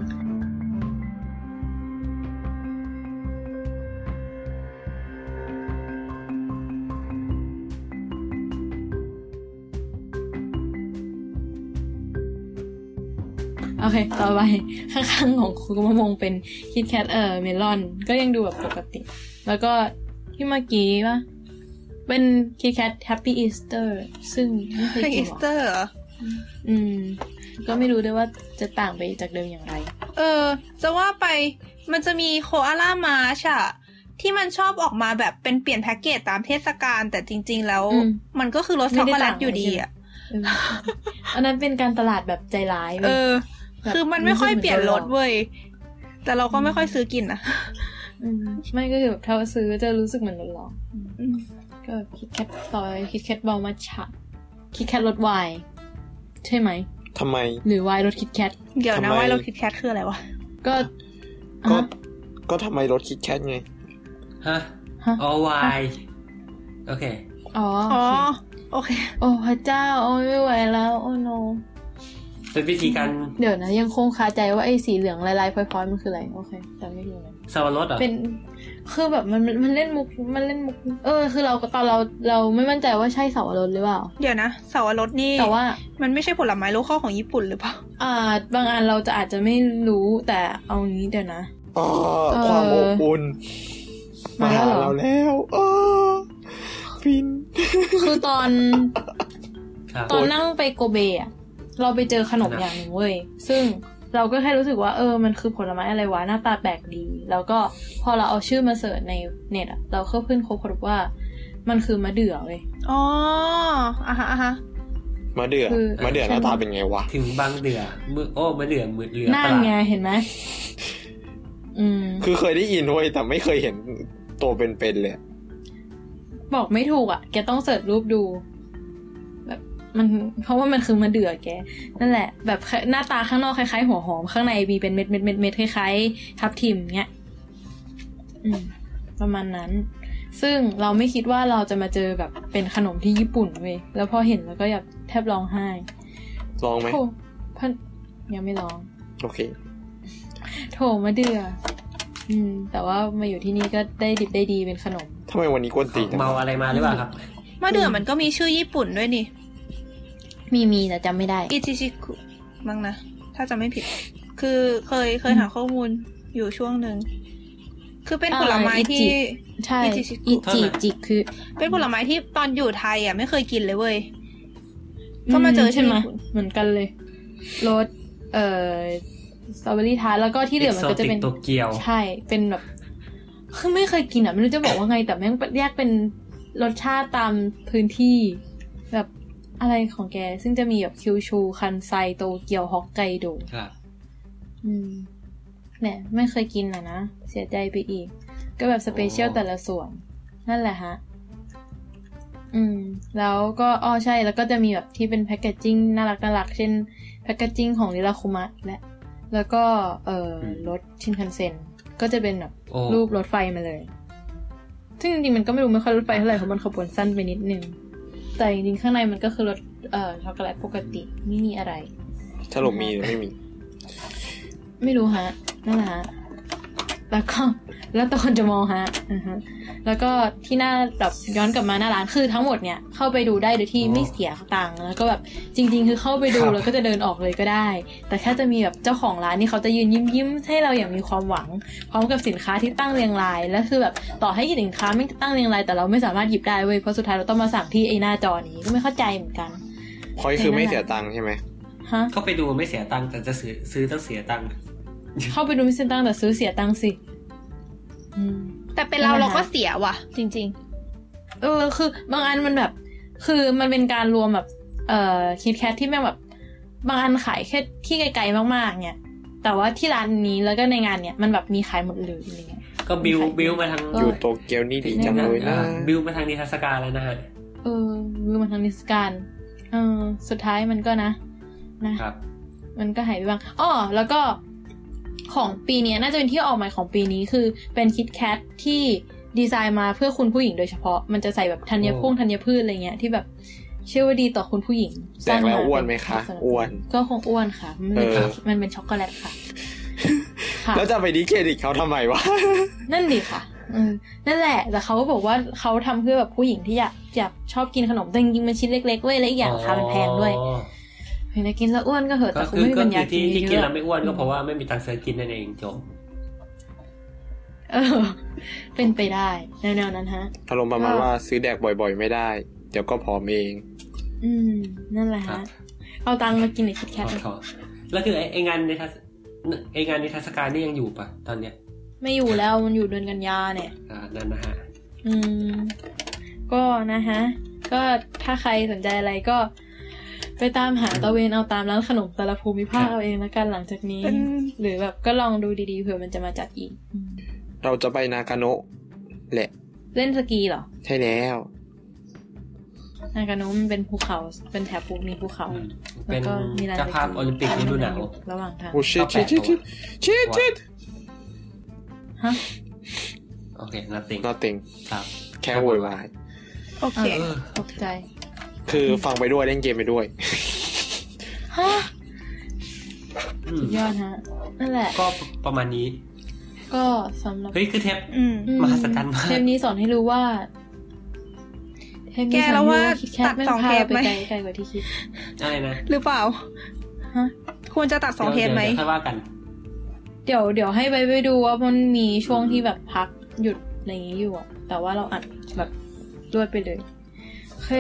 โอเค ต่อไปข้างๆของคุณมะมงเป็นคิดแคทเอ่อเมลอน ก็ยังดูแบบปกติ แล้วก็ที่เมื่อกี้ว่าเป็นคิดแคทแฮปปี้อีสเตอร์ซึ่งไม่เคยให้กิอีนสหรอเตอร์เหรออืม ก็ไม่รู้ด้วยว่าจะต่างไปจากเดิมอย่างไร เออ จะว่าไปมันจะมีโคอาล่ามาชอะที่มันชอบออกมาแบบเป็นเปลี่ยนแพ็กเกจตามเทศกาลแต่จริง ๆ แล้วอืมมันก็คือรสไม่ช็อกได้โกแลต่าตงอยู่ดีเลยใช่ไหมอะเอออันนั้นเป็นการตลาดแบบใจร้ายเว้เอยอแบบ คือมันไม่ค่อยเปลี่ยนรสรู้สึกเหมือนโดนหลอกเว้ย แต่เราก็ไม่ค่อยซื้อกินนะมไม่ก็คือแบบถ้าซื้อจะรู้สึกเหมือนโดนหลอกอืมก็คิดแคทต่อยคิดแคทบอลมาฉะคิดแคทรสไวน์ใช่ไหมทำไม หรือไวน์รสคิดแคทเดี๋ยวนะทำไมว่าเราคิดแคทคืออะไรวะก็ก็อะก็ทำไมรถคิดแคทไงฮะฮะออวายโอเคอ๋ออ๋อโอเคโอเค โอ้พระเจ้า โอ้ยไม่ไหวแล้ว โอ้โน เป็นวิธีการ เดี๋ยวนะ ยังคงคาใจว่าไอ้สีเหลืองลายๆพลอยๆมันคืออะไร โอเคแต่ไม่รู้เลยสวรสเหรอเป็นคือแบบมันมันมันเล่นมุกมันเล่นมุก เออ คือเราตอนเราเราไม่มั่นใจว่าใช่เสาวรสหรือเปล่า เดี๋ยวนะสาวรสนี่แต่ว่ามันไม่ใช่ผลไม้โลคอลของญี่ปุ่นหรือเปล่าอ่า บางอันเราจะอาจจะไม่รู้แต่เอางี้เดี๋ยวนะอ๋อเออความอบอุ่นมามาแล้วหาเหรอเราแล้วอ๋อฟิน คือตอนครับตอนนั่งไปโกเบอะ เราไปเจอขนมอย่างหนึ่งเว้ย ซึ่งเราก็แค่รู้สึกว่าเออ มันคือผลไม้อะไรวะ หน้าตาแปลกดี แล้วก็พอเราเอาชื่อมาเสิร์ชในเน็ตอะเราก็เพิ่งค้นพบว่า มันคือมะเดื่อเว้ย อ๋ออะฮะอะฮะมาเดือคือมาเดือหน้าตาเป็นไงวะ ถึงบางเดือมือโอ้มาเดือมือเหลือนั่ตนลาดไงเห็นไหมอืม คือเคยได้ยินเว้ยแต่ไม่เคยเห็นตัวเป็นๆเลย บอกไม่ถูกอะแกต้องเสิร์ชรูปดูแบบ มันเพราะว่ามันคือมะเดื่อแก นั่นแหละ แบบหน้าตาข้างนอกคล้ายๆหัวหอม ข้างในมีเป็นเม็ดเม็ดเม็ดเม็ดคล้ายๆทับทิมเงี้ยอืม ประมาณนั้น ซึ่งเราไม่คิดว่าเราจะมาเจอแบบเป็นขนมที่ญี่ปุ่นเว้ยแล้วพอเห็นแล้วก็อยากแทบร้องไห้ลองไหมโถพันยังไม่ร้อง โอเค โถมะเดือ่ออืม แต่ว่ามาอยู่ที่นี่ก็ได้ดิบได้ดีเป็นขนมทำไมวันนี้กวนตีนจังเมาอะไรมาหรือเปล่าครับมะเดื่อมันก็มีชื่อญี่ปุ่นด้วยนี่ มีมีแต่จำไม่ได้อิจิชิคุมั้งนะ ถ้าจำไม่ผิด คือเคยเคยหาข้อมูลอยู่ช่วงหนึ่งคือเป็นอ่าผลไม้อิจิที่ใช่อิจิชิกุอิจิจิคือ เป็นผลไม้ที่ตอนอยู่ไทยอะไม่เคยกินเลยเว้ยก็มาเจอใช่ไหมที่ญี่ปุ่นเหมือนกันเลยรสเอ่อสตรอเบอรี่ทาร์ตแล้วก็ที่เหลือมันก็จะเป็นโตเกียวใช่เป็นแบบคือไม่เคยกินอะไม่รู้จะบอกว่าไงแต่แม่งแยกเป็นรสชาติตามพื้นที่ แบบ อะไรของแก ซึ่งจะมีแบบคิวชูคันไซโตเกียวฮอกไกโดครับอืมเนี่ยไม่เคยกินอะนะ เสียใจไปอีก ก็แบบสเปเชียลอ๋อแต่ละส่วน นั่นแหละฮะ อืม แล้วก็อ๋อใช่แล้วก็จะมีแบบที่เป็นแพคเกจจิ้งน่ารักน่ารักเช่นแพคเกจจิ้งของนิราคุมะและ แล้วก็เอ่อรถชินคันเซ็นก็จะเป็นแบบโอ้รูปรถไฟมาเลย ซึ่งจริงๆมันก็ไม่รู้ไม่ค่อยรถไฟเท่าไหร่เพราะมันขบวนสั้นไปนิดนึง แต่จริงๆข้างในมันก็คือรถเอ่อช็อกโกแลตปกติไม่มีอะไร ถ้าลงมีหรือไม่มี ไม่รู้ฮะนั่นแหละฮะ แล้วก็แล้วแต่คนจะมองฮะอือฮะแล้วก็ที่หน้าแบบย้อนกลับมาหน้าร้านคือทั้งหมดเนี่ยเข้าไปดูได้โดยที่อ๋อไม่เสียตังค์แล้วก็แบบจริง ๆ คือเข้าไปดูครับแล้วก็จะเดินออกเลยก็ได้ แต่แค่จะมีแบบเจ้าของร้านนี่เขาจะยืนยิ้มยิ้มๆให้เราอย่างมีความหวัง พร้อมกับสินค้าที่ตั้งเรียงราย แล้วคือแบบต่อให้สินค้าไม่ตั้งเรียงราย แต่เราไม่สามารถหยิบได้เว้ยเพราะสุดท้ายเราต้องมาสั่งที่ไอ้หน้าจอนี้ก็ไม่เข้าใจเหมือนกันพอยคือไม่เสียตังค์ใช่ไหมฮะเข้าไปดูไม่เสียตังค์แต่จะซื้อซื้อต้องเสียตังค์ เข้าไปดูไม่เสียตังค์แต่ซื้อเสียตังค์สิอืมแต่เป็นเรานั่นแหละเราก็เสียว่ะ จริงเออ คือบางอันมันแบบ คือมันเป็นการรวมแบบ เอ่อคิดแคทที่แม่งแบบ บางอันขายแค่ที่ไกลๆมากๆ เนี่ย แต่ว่าที่ร้านนี้แล้วก็ในงานเนี่ยมันแบบมีขายหมดเลยอะไรเงี้ยก็บิวบิวมาทางก็อยู่โตเกียวนี่ดีจังเลยนะอ่าบิวมาทางนิทรรศการแล้วนะฮะเออวิวมาทางนิสการเออสุดท้ายมันก็นะนะครับ มันก็หายไปบ้างอ๋อแล้วก็ ของปีเนี้ยน่าจะเป็นที่ออกใหม่ของปีนี้คือเป็นคิดแคทที่ดีไซน์มาเพื่อคุณผู้หญิงโดยเฉพาะ มันจะใส่แบบธัญพงโอ้ธัญพืชอะไรเงี้ยที่แบบเชื่อว่าดีต่อคุณผู้หญิงแดกแล้วอ้วนไหมคะสำรับอ้วน ก็คงอ้วนค่ะ มันเป็นเออมันเป็นช็อกโกแลตค่ะค่ะ แล้วจะไปดีเครดิตเขาทำไมวะ นั่นดิค่ะเออนั่นแหละ แต่เขาก็บอกว่าเขาทำเพื่อแบบผู้หญิงที่อยากอยากชอบกินขนมแต่จริงๆมันชิ้นเล็กๆเว้ยและอีกอย่างราคามันแพงด้วยอ๋อ เห็นไหมกินแล้วอ้วนก็เหอะก็แต่คงคือไม่มีก็ปัญคืญาอที่ที่กินเยแล้วอะไม่อ้วนก็เพราะว่าไม่มีตังค์ซื้อกินนั่นเองจบเออ เป็นไปได้แนวๆนั้นฮะอารมณ์ประมาณว่าซื้อแดกบ่อยๆ ไม่ได้ เดี๋ยวก็ผอมเอง อืม นั่นแหละครัฮะบเอาตังค์มากินในคิดแคทขอโทษแล้วคือไอ้ไอ้งานในทัศไอ้งานในเทรรศการนี่ยังอยู่ปะตอนเนี้ย ไม่อยู่แล้วมันอยู่เดือนกันยาเนี่ย อ่า นั่นนะฮะ อืม ก็นะฮะ ก็ถ้าใครสนใจอะไรก็ ไปตามหาตะเวนเอาตามร้านขนมแต่ละภูมิภาคครับเอาเองแล้วกันหลังจากนี้เป็นหรือแบบก็ลองดูดีๆเผื่อมันจะมาจัดอีกอืมเราจะไปนากาโนะแหละ เล่นสกีเหรอ ใช่แล้ว นากาโนะมันเป็นภูเขา เป็นแถบภูมีภูเขาอืมแล้เป็วนก็มีร้านเจ้าภาพโอลิมปิกฤดูหนาวระหว่างทางโอ้ชิดชิดชิดชิดชิดชิดฮะโอเค nothing nothing ครับแค่โวยวายโอเคเออตกใจ คือฟังไปด้วยเล่นเกมไปด้วยฮะอืมสุดยอดฮะนั่นแหละ ก็ประมาณนี้ ก็สำหรับเฮ้ยคือเทปอืมอืมหัศจรรย์มากเทปนี้สอนให้รู้ว่าเทปนี้แกสอนแล้ให้วรู้ว่าว่าคิดแคทตัดไม่สองพาเทปไปไหมไกลไกลกว่าที่คิดอะไรนะหรือเปล่าฮะควรจะตัดสองเทปไหมดี๋ยวดี๋ยวค่อยว่ากัน เดี๋ยวเดี๋ยวให้ไปไปดูว่ามันมีช่วงที่แบบพักหยุดอะไรอย่างงี้อยู่อะแต่ว่าเราอัดแบบรวดไปเลยโอเค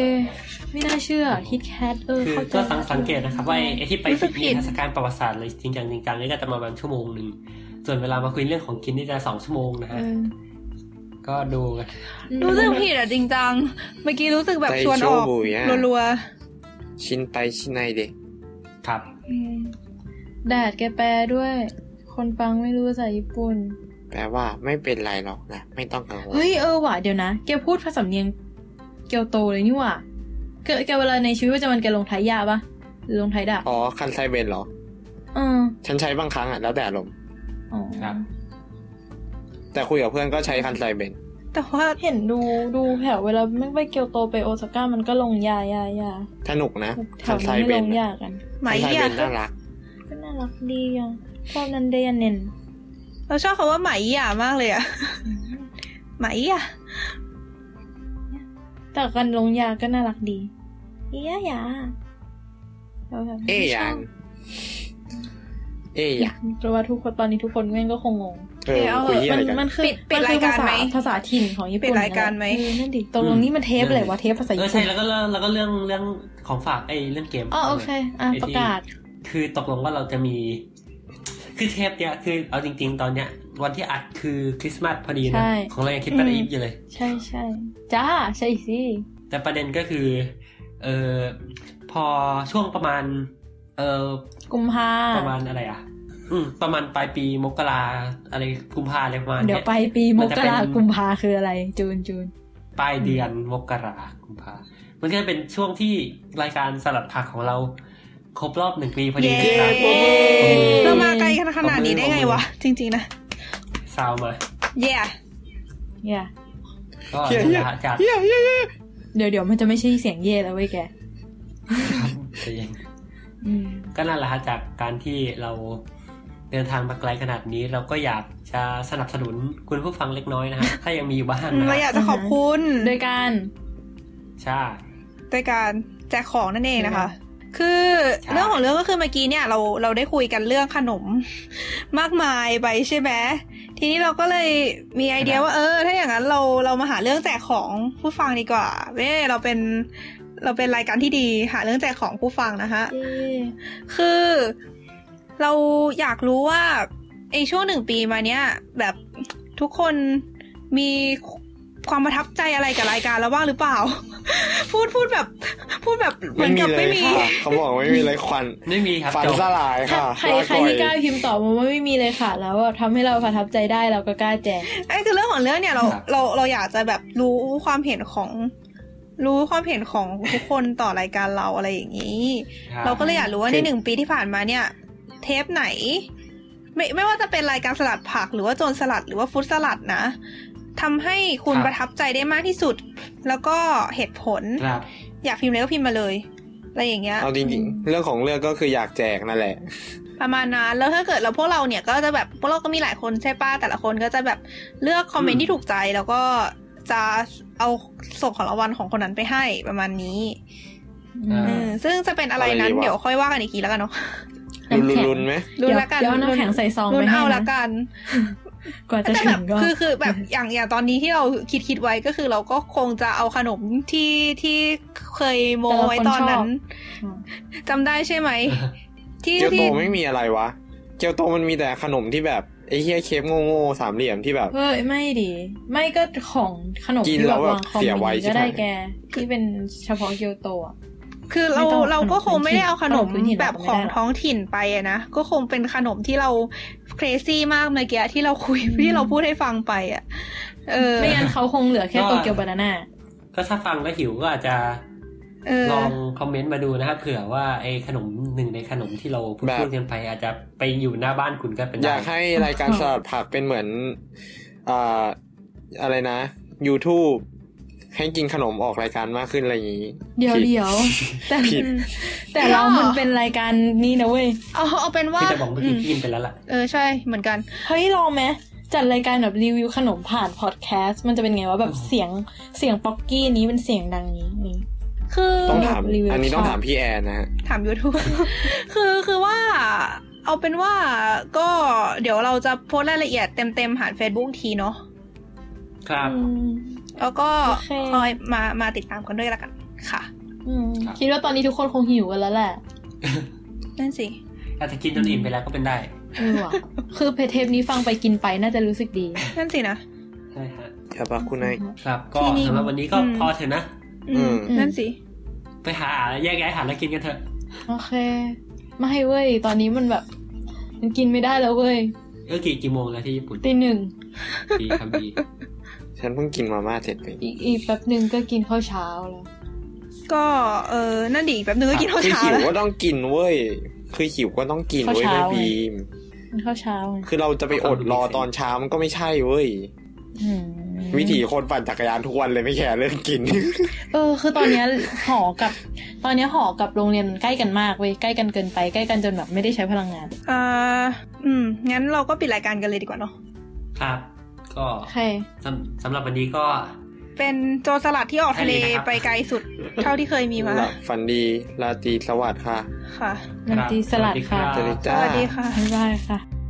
ไม่น่าเชื่อคิดแคทเออคือเข้าใจก็สังสังเกตนะครับ ว่าไอ้ไอ้ที่ไปรู้สึกผินิดทรรศการประวัติศาสตร์เลยจริงจังจริงจังนี่ก็จะประมาณชั่วโมงหนึ่งส่วนเวลามาคุยเรื่องของกินนี่จะสองชั่วโมงนะเอฮะอก็ดูกันรู้สึกผิดอะจริงจัง เมื่อกี้รู้สึกแบบใจชวนออกโชว์บุ๋ยอะรัวชินไปชินไนเดะครับอืมแดดแกแปลด้วย คนฟังไม่รู้ภาษาญี่ปุ่น แปลว่าไม่เป็นไรหรอกนะ ไม่ต้องกังวลเฮ้ยเออว่ะเดี๋ยวนะ แกพูดภาษาเนียงเกียวโตเลยนี่หว่า แกแกเวลาในชีวิตประจำวันแกลงท้ายยาปะหรือลงท้ายดาบอ๋อคันไซเบนเหรอเออฉันใช้บางครั้งอะแล้วแต่อารมณ์อ๋อครับ แต่คุยกับเพื่อนก็ใช้คันไซเบนๆแต่ว่าเห็นดูดูแถวเวลาไม่ไปเกียวโตไปโอซาก้ามันก็ลงยายายาสนุกนะแถคัวนไซนั้นเบไม่ลนงอะยากันไหมคันไซเบอะนน่ารักก็น่ารักดีอะชอบนันเดยนเนนเราชอบคำว่าไหมอะมากเลยอะไหมอะ แต่กันลงยาก็น่ารักดีอียายาราแบบเอ๊ยยังเอ๊ยยังเพราะว่าทุกคนตอนนี้ทุกคนแม่งก็คงงงเออเอาคุยเหี้ยมัอะไรนกันมันคือปิดปิดมันคือรายการภาษาไหมภาษาถิ่นของญี่ปุ่นปิดรายการไหมเออนั่นดิตกลงนี่มันเทปอะไรวะเทปภาษาเอญี่อปุ่ใช่นแล้วก็เรื่องแล้วก็เรื่องเรื่องของฝากไอ้เรื่องเกมอ๋อโอเคอะไอ้ประที่กาศ คือตกลงว่าเราจะมี คือเทปเนี้ยคือเอาจริง ๆ ตอนเนี้ย วันที่อัดคือคริสต์มาสพอดีนะใช่ของเรายังคิดว่าอีฟอยู่เลย ใช่ใช่จ้าใช่สิ แต่ประเด็นก็คือ เออพอช่วงประมาณ เออกุมภาประมาณอะไรอะอืมประมาณปลายปีมกราอะไรกุมภาอะไรประมาณเดี๋ยเนี้วยไปปีมมันจะกเป็นรากุมภาคืออะไร จูนจูนปลายเดือนมกรากุมภามันก็จะเป็นช่วงที่รายการสลัดผักของเรา ครบรอบหนึ่งปีพอดีเย้นะครับปรบมือเรามาไกลกันขนาดนี้ได้ไงวะ จริง ๆ นะ ซาวมาเย่เนี่ยก็เฮียนั่นเฮีแหยละฮะจากเฮียเฮียเฮียเดี๋ยวเดี๋ยวมันจะไม่ใช่เสียงเย่แล้วเว้ยแกใจเย็นอืมก็นั่นแหละฮะจากการที่เราเดินทางมาไกลขนาดนี้เราก็อยากจะสนับสนุนคุณผู้ฟังเล็กน้อยนะฮะถ้ายังมีอยู่บ้างนะเราอยากจะขอบคุณโดยการใช่โดยการแจกของนั่นเองนะคะ คือใช่เรื่องของเรื่องก็คือเมื่อกี้เนี่ยเราเราได้คุยกันเรื่องขนมมากมายไปใช่ไหม ทีนี้เราก็เลยมีไอเดียว่าเออ ถ้าอย่างนั้นเราเรามาหาเรื่องแจกของผู้ฟังดีกว่าเว้ยเราเป็นเราเป็นรายการที่ดีหาเรื่องแจกของผู้ฟังนะคะเย่คือเราอยากรู้ว่าไอช่วงหนึ่งปีมาเนี้ยแบบทุกคนมี ความประทับใจอะไรกับรายการเราบ้างหรือเปล่า พูดพูดแบบ พูดแบบเหมืไม่อนมีกับเลไม่ยมีค่ะเขาบอกไม่มีเลยควันไม่มีครับฝันจบสลายค่ะใครลาใครก่อยที่กล้าพิมพ์ตอบมาว่าไม่มีเลยค่ะ แล้วแบบทำให้เราประทับใจได้เราก็กล้าแจกไอ้คือเรื่องของเรื่องเนี่ยเราครับเราเราอยากจะแบบรู้ความเห็นของ รู้ความเห็นของทุกคนต่อรายการเราอะไรอย่างนี้ครับเราก็เลยอยากรู้ว่าคืในอหนึ่งปีที่ผ่านมาเนี่ย เทปไหน ไม่ไม่ว่าจะเป็นรายการสลัดผักหรือว่าโจรสลัดหรือว่าฟุตสลัดนะ ทำให้คุณประทับใจได้มากที่สุด แล้วก็เหตุผลครับอยากพิมพ์อะไรก็พิมพ์มาเลยอะไรอย่างเงี้ยเอาจริงๆ เรื่องของเรื่องก็คืออยากแจกนั่นแหละ ประมาณนั้นแล้วถ้าเกิดเราพวกเราเนี่ยก็จะแบบพวกเราก็มีหลายคนใช่ป้ะแต่ละคนก็จะแบบเลือกคอมเมนอืต์มที่ถูกใจแล้วก็จะเอาส่งของรางวัลของคนนั้นไปให้ประมาณนี้อ่าเออซึ่งจะเป็นอะไรนั้นอะไรดีวะเดี๋ยวค่อยว่ากันอีกทีแล้วกันเนาะรุนน้ำแข็งรุนๆไหมรุนละกันเดี๋ยวเอาน้ำแข็งใส่ซองรุไปนให้เอานะละกัน กว่าจะแต่ถึแบบงก็คือคือแบบอย่างอย่างตอนนี้ที่เราคิดคิดไว้ก็คือเราก็คงจะเอาขนมที่ที่เคยโมไว้ตอนนั้นจำได้ใช่ไหมที่เกียวโตที่ไม่มีอะไรวะ เกียวโตมันมีแต่ขนมที่แบบไอ้เฮียเคฟโง่ๆสามเหลี่ยมที่แบบเฮ้ยไม่ดี ไม่ก็ของขนมกินที่แล้แบบวแบบวางคอมเสียไว้มิใช่ก็ไหมได้แกที่เป็นเฉพาะเกียวโตอะ คือเราไม่ต้องเราก็คงไม่ได้เอาขนมขนมพื้นถิ่นแบบเราขไม่องได้หรอกท้องถิ่นไปอะนะ ก็คงเป็นขนมที่เราเครซี่มากเมื่อกี้ที่เราคุยที่เราพูดให้ฟังไปอะเออ ไม่งั้นเขาคงเหลือแค่ก็โตเกียวบานาน่าก็ถ้าฟังแล้วหิวก็อาจจะเออลองคอมเมนต์มาดูนะครับเผื่อว่าไอ้ขนมหนึ่งในขนมที่เราพูดแบบพูดกันไปอาจจะไปอยู่หน้าบ้านคุณก็เป็นอได้ยากให้รายการสลัดผักเป็นเหมือนอ่าอะไรนะ YouTube ให้กินขนมออกรายการมากขึ้นอะไรอย่างนี้ เดี๋ยวผิดเดี๋ยวแต่ผิดแต่เรามันเป็นรายการนี้นะเว้ย เอาเอาเป็นว่าที่จะบอกเมื่อกี้มพี่กินไปแล้วล่ะ เออใช่เหมือนกัน เฮ้ยลองไหมจัดรายการแบบรีวิวขนมผ่านพอดแคสต์มันจะเป็นไงว่าแบบเสียงเสียงป๊อกกี้นี้เป็นเสียงดังนี้นี่คือต้องถามรีวิวอันนี้ต้องชอบถามพี่แอนนะฮะถาม YouTube คือคือว่าเอาเป็นว่าก็เดี๋ยวเราจะโพสต์รายละเอียดเต็มๆผ่าน Facebook อีกทีเนาะครับอืม แล้วก็โอเคคอยมามาติดตามกันด้วยละกันค่ะอืมครับคิดว่าตอนนี้ทุกคนคงหิวกันแล้วแหละนั่นสิอาจจะกินจนอิ่มไปแล้วก็เป็นได้เออว่ะคือเพจเทปนี้ฟังไปกินไปน่าจะรู้สึกดี นั่นสินะใช่ฮะครับคุณนายครับ ก็ที่นี่สำหรับวันนี้ก็อืมพอเถอะนะอืมอืมนั่นสิ ไปหาแยกย้ายหาแล้วกินกันเถอะ โอเค ไม่เว้ย ตอนนี้มันแบบ มันกินไม่ได้แล้วเว้ยเออกี่กี่โมงแล้วที่ญี่ปุ่นตีหนึ่งดีครับดี ฉันเพิ่งกินมาม่าเสร็จไปอีกอีกแป๊บหนึ่งก็กินข้าวเช้าแล้ว ก็เออนั่นดิแป๊บนึงก็กินข้าวคือเช้าหิวแล้วก็ต้องกินเว้ยคือหิวก็ต้องกินเว้ยข้าวแม่เช้าบีมกินข้าวเช้าไงคือเราจะไปอดรอตอนเช้ามันก็ไม่ใช่เว้ยอืมวิถีคนปั่นจักรยานทุกวันเลยไม่แคร์เรื่องกิน เออ คือตอนเนี้ยหอกับ ตอนเนี้ยหอกับโรงเรียนมันใกล้กันมากเว้ยใกล้กันเกินไปใกล้กันจนแบบไม่ได้ใช้พลังงานอ่าอืมงั้นเราก็ปิดรายการกันเลยดีกว่าเนาะครับ ก็โอเคสำสำหรับวันนี้ก็ เป็นโจรสลัดที่ออกทะเลแค่นี้นะครับไปไกลสุด เท่าที่เคยมีมาหลับฝันดีราตรีสวัสดิ์ค่ะ ค่ะนันตีสลัดค่ะสวัสดีสวัสดีค่ะบ๊ายบายค่ะ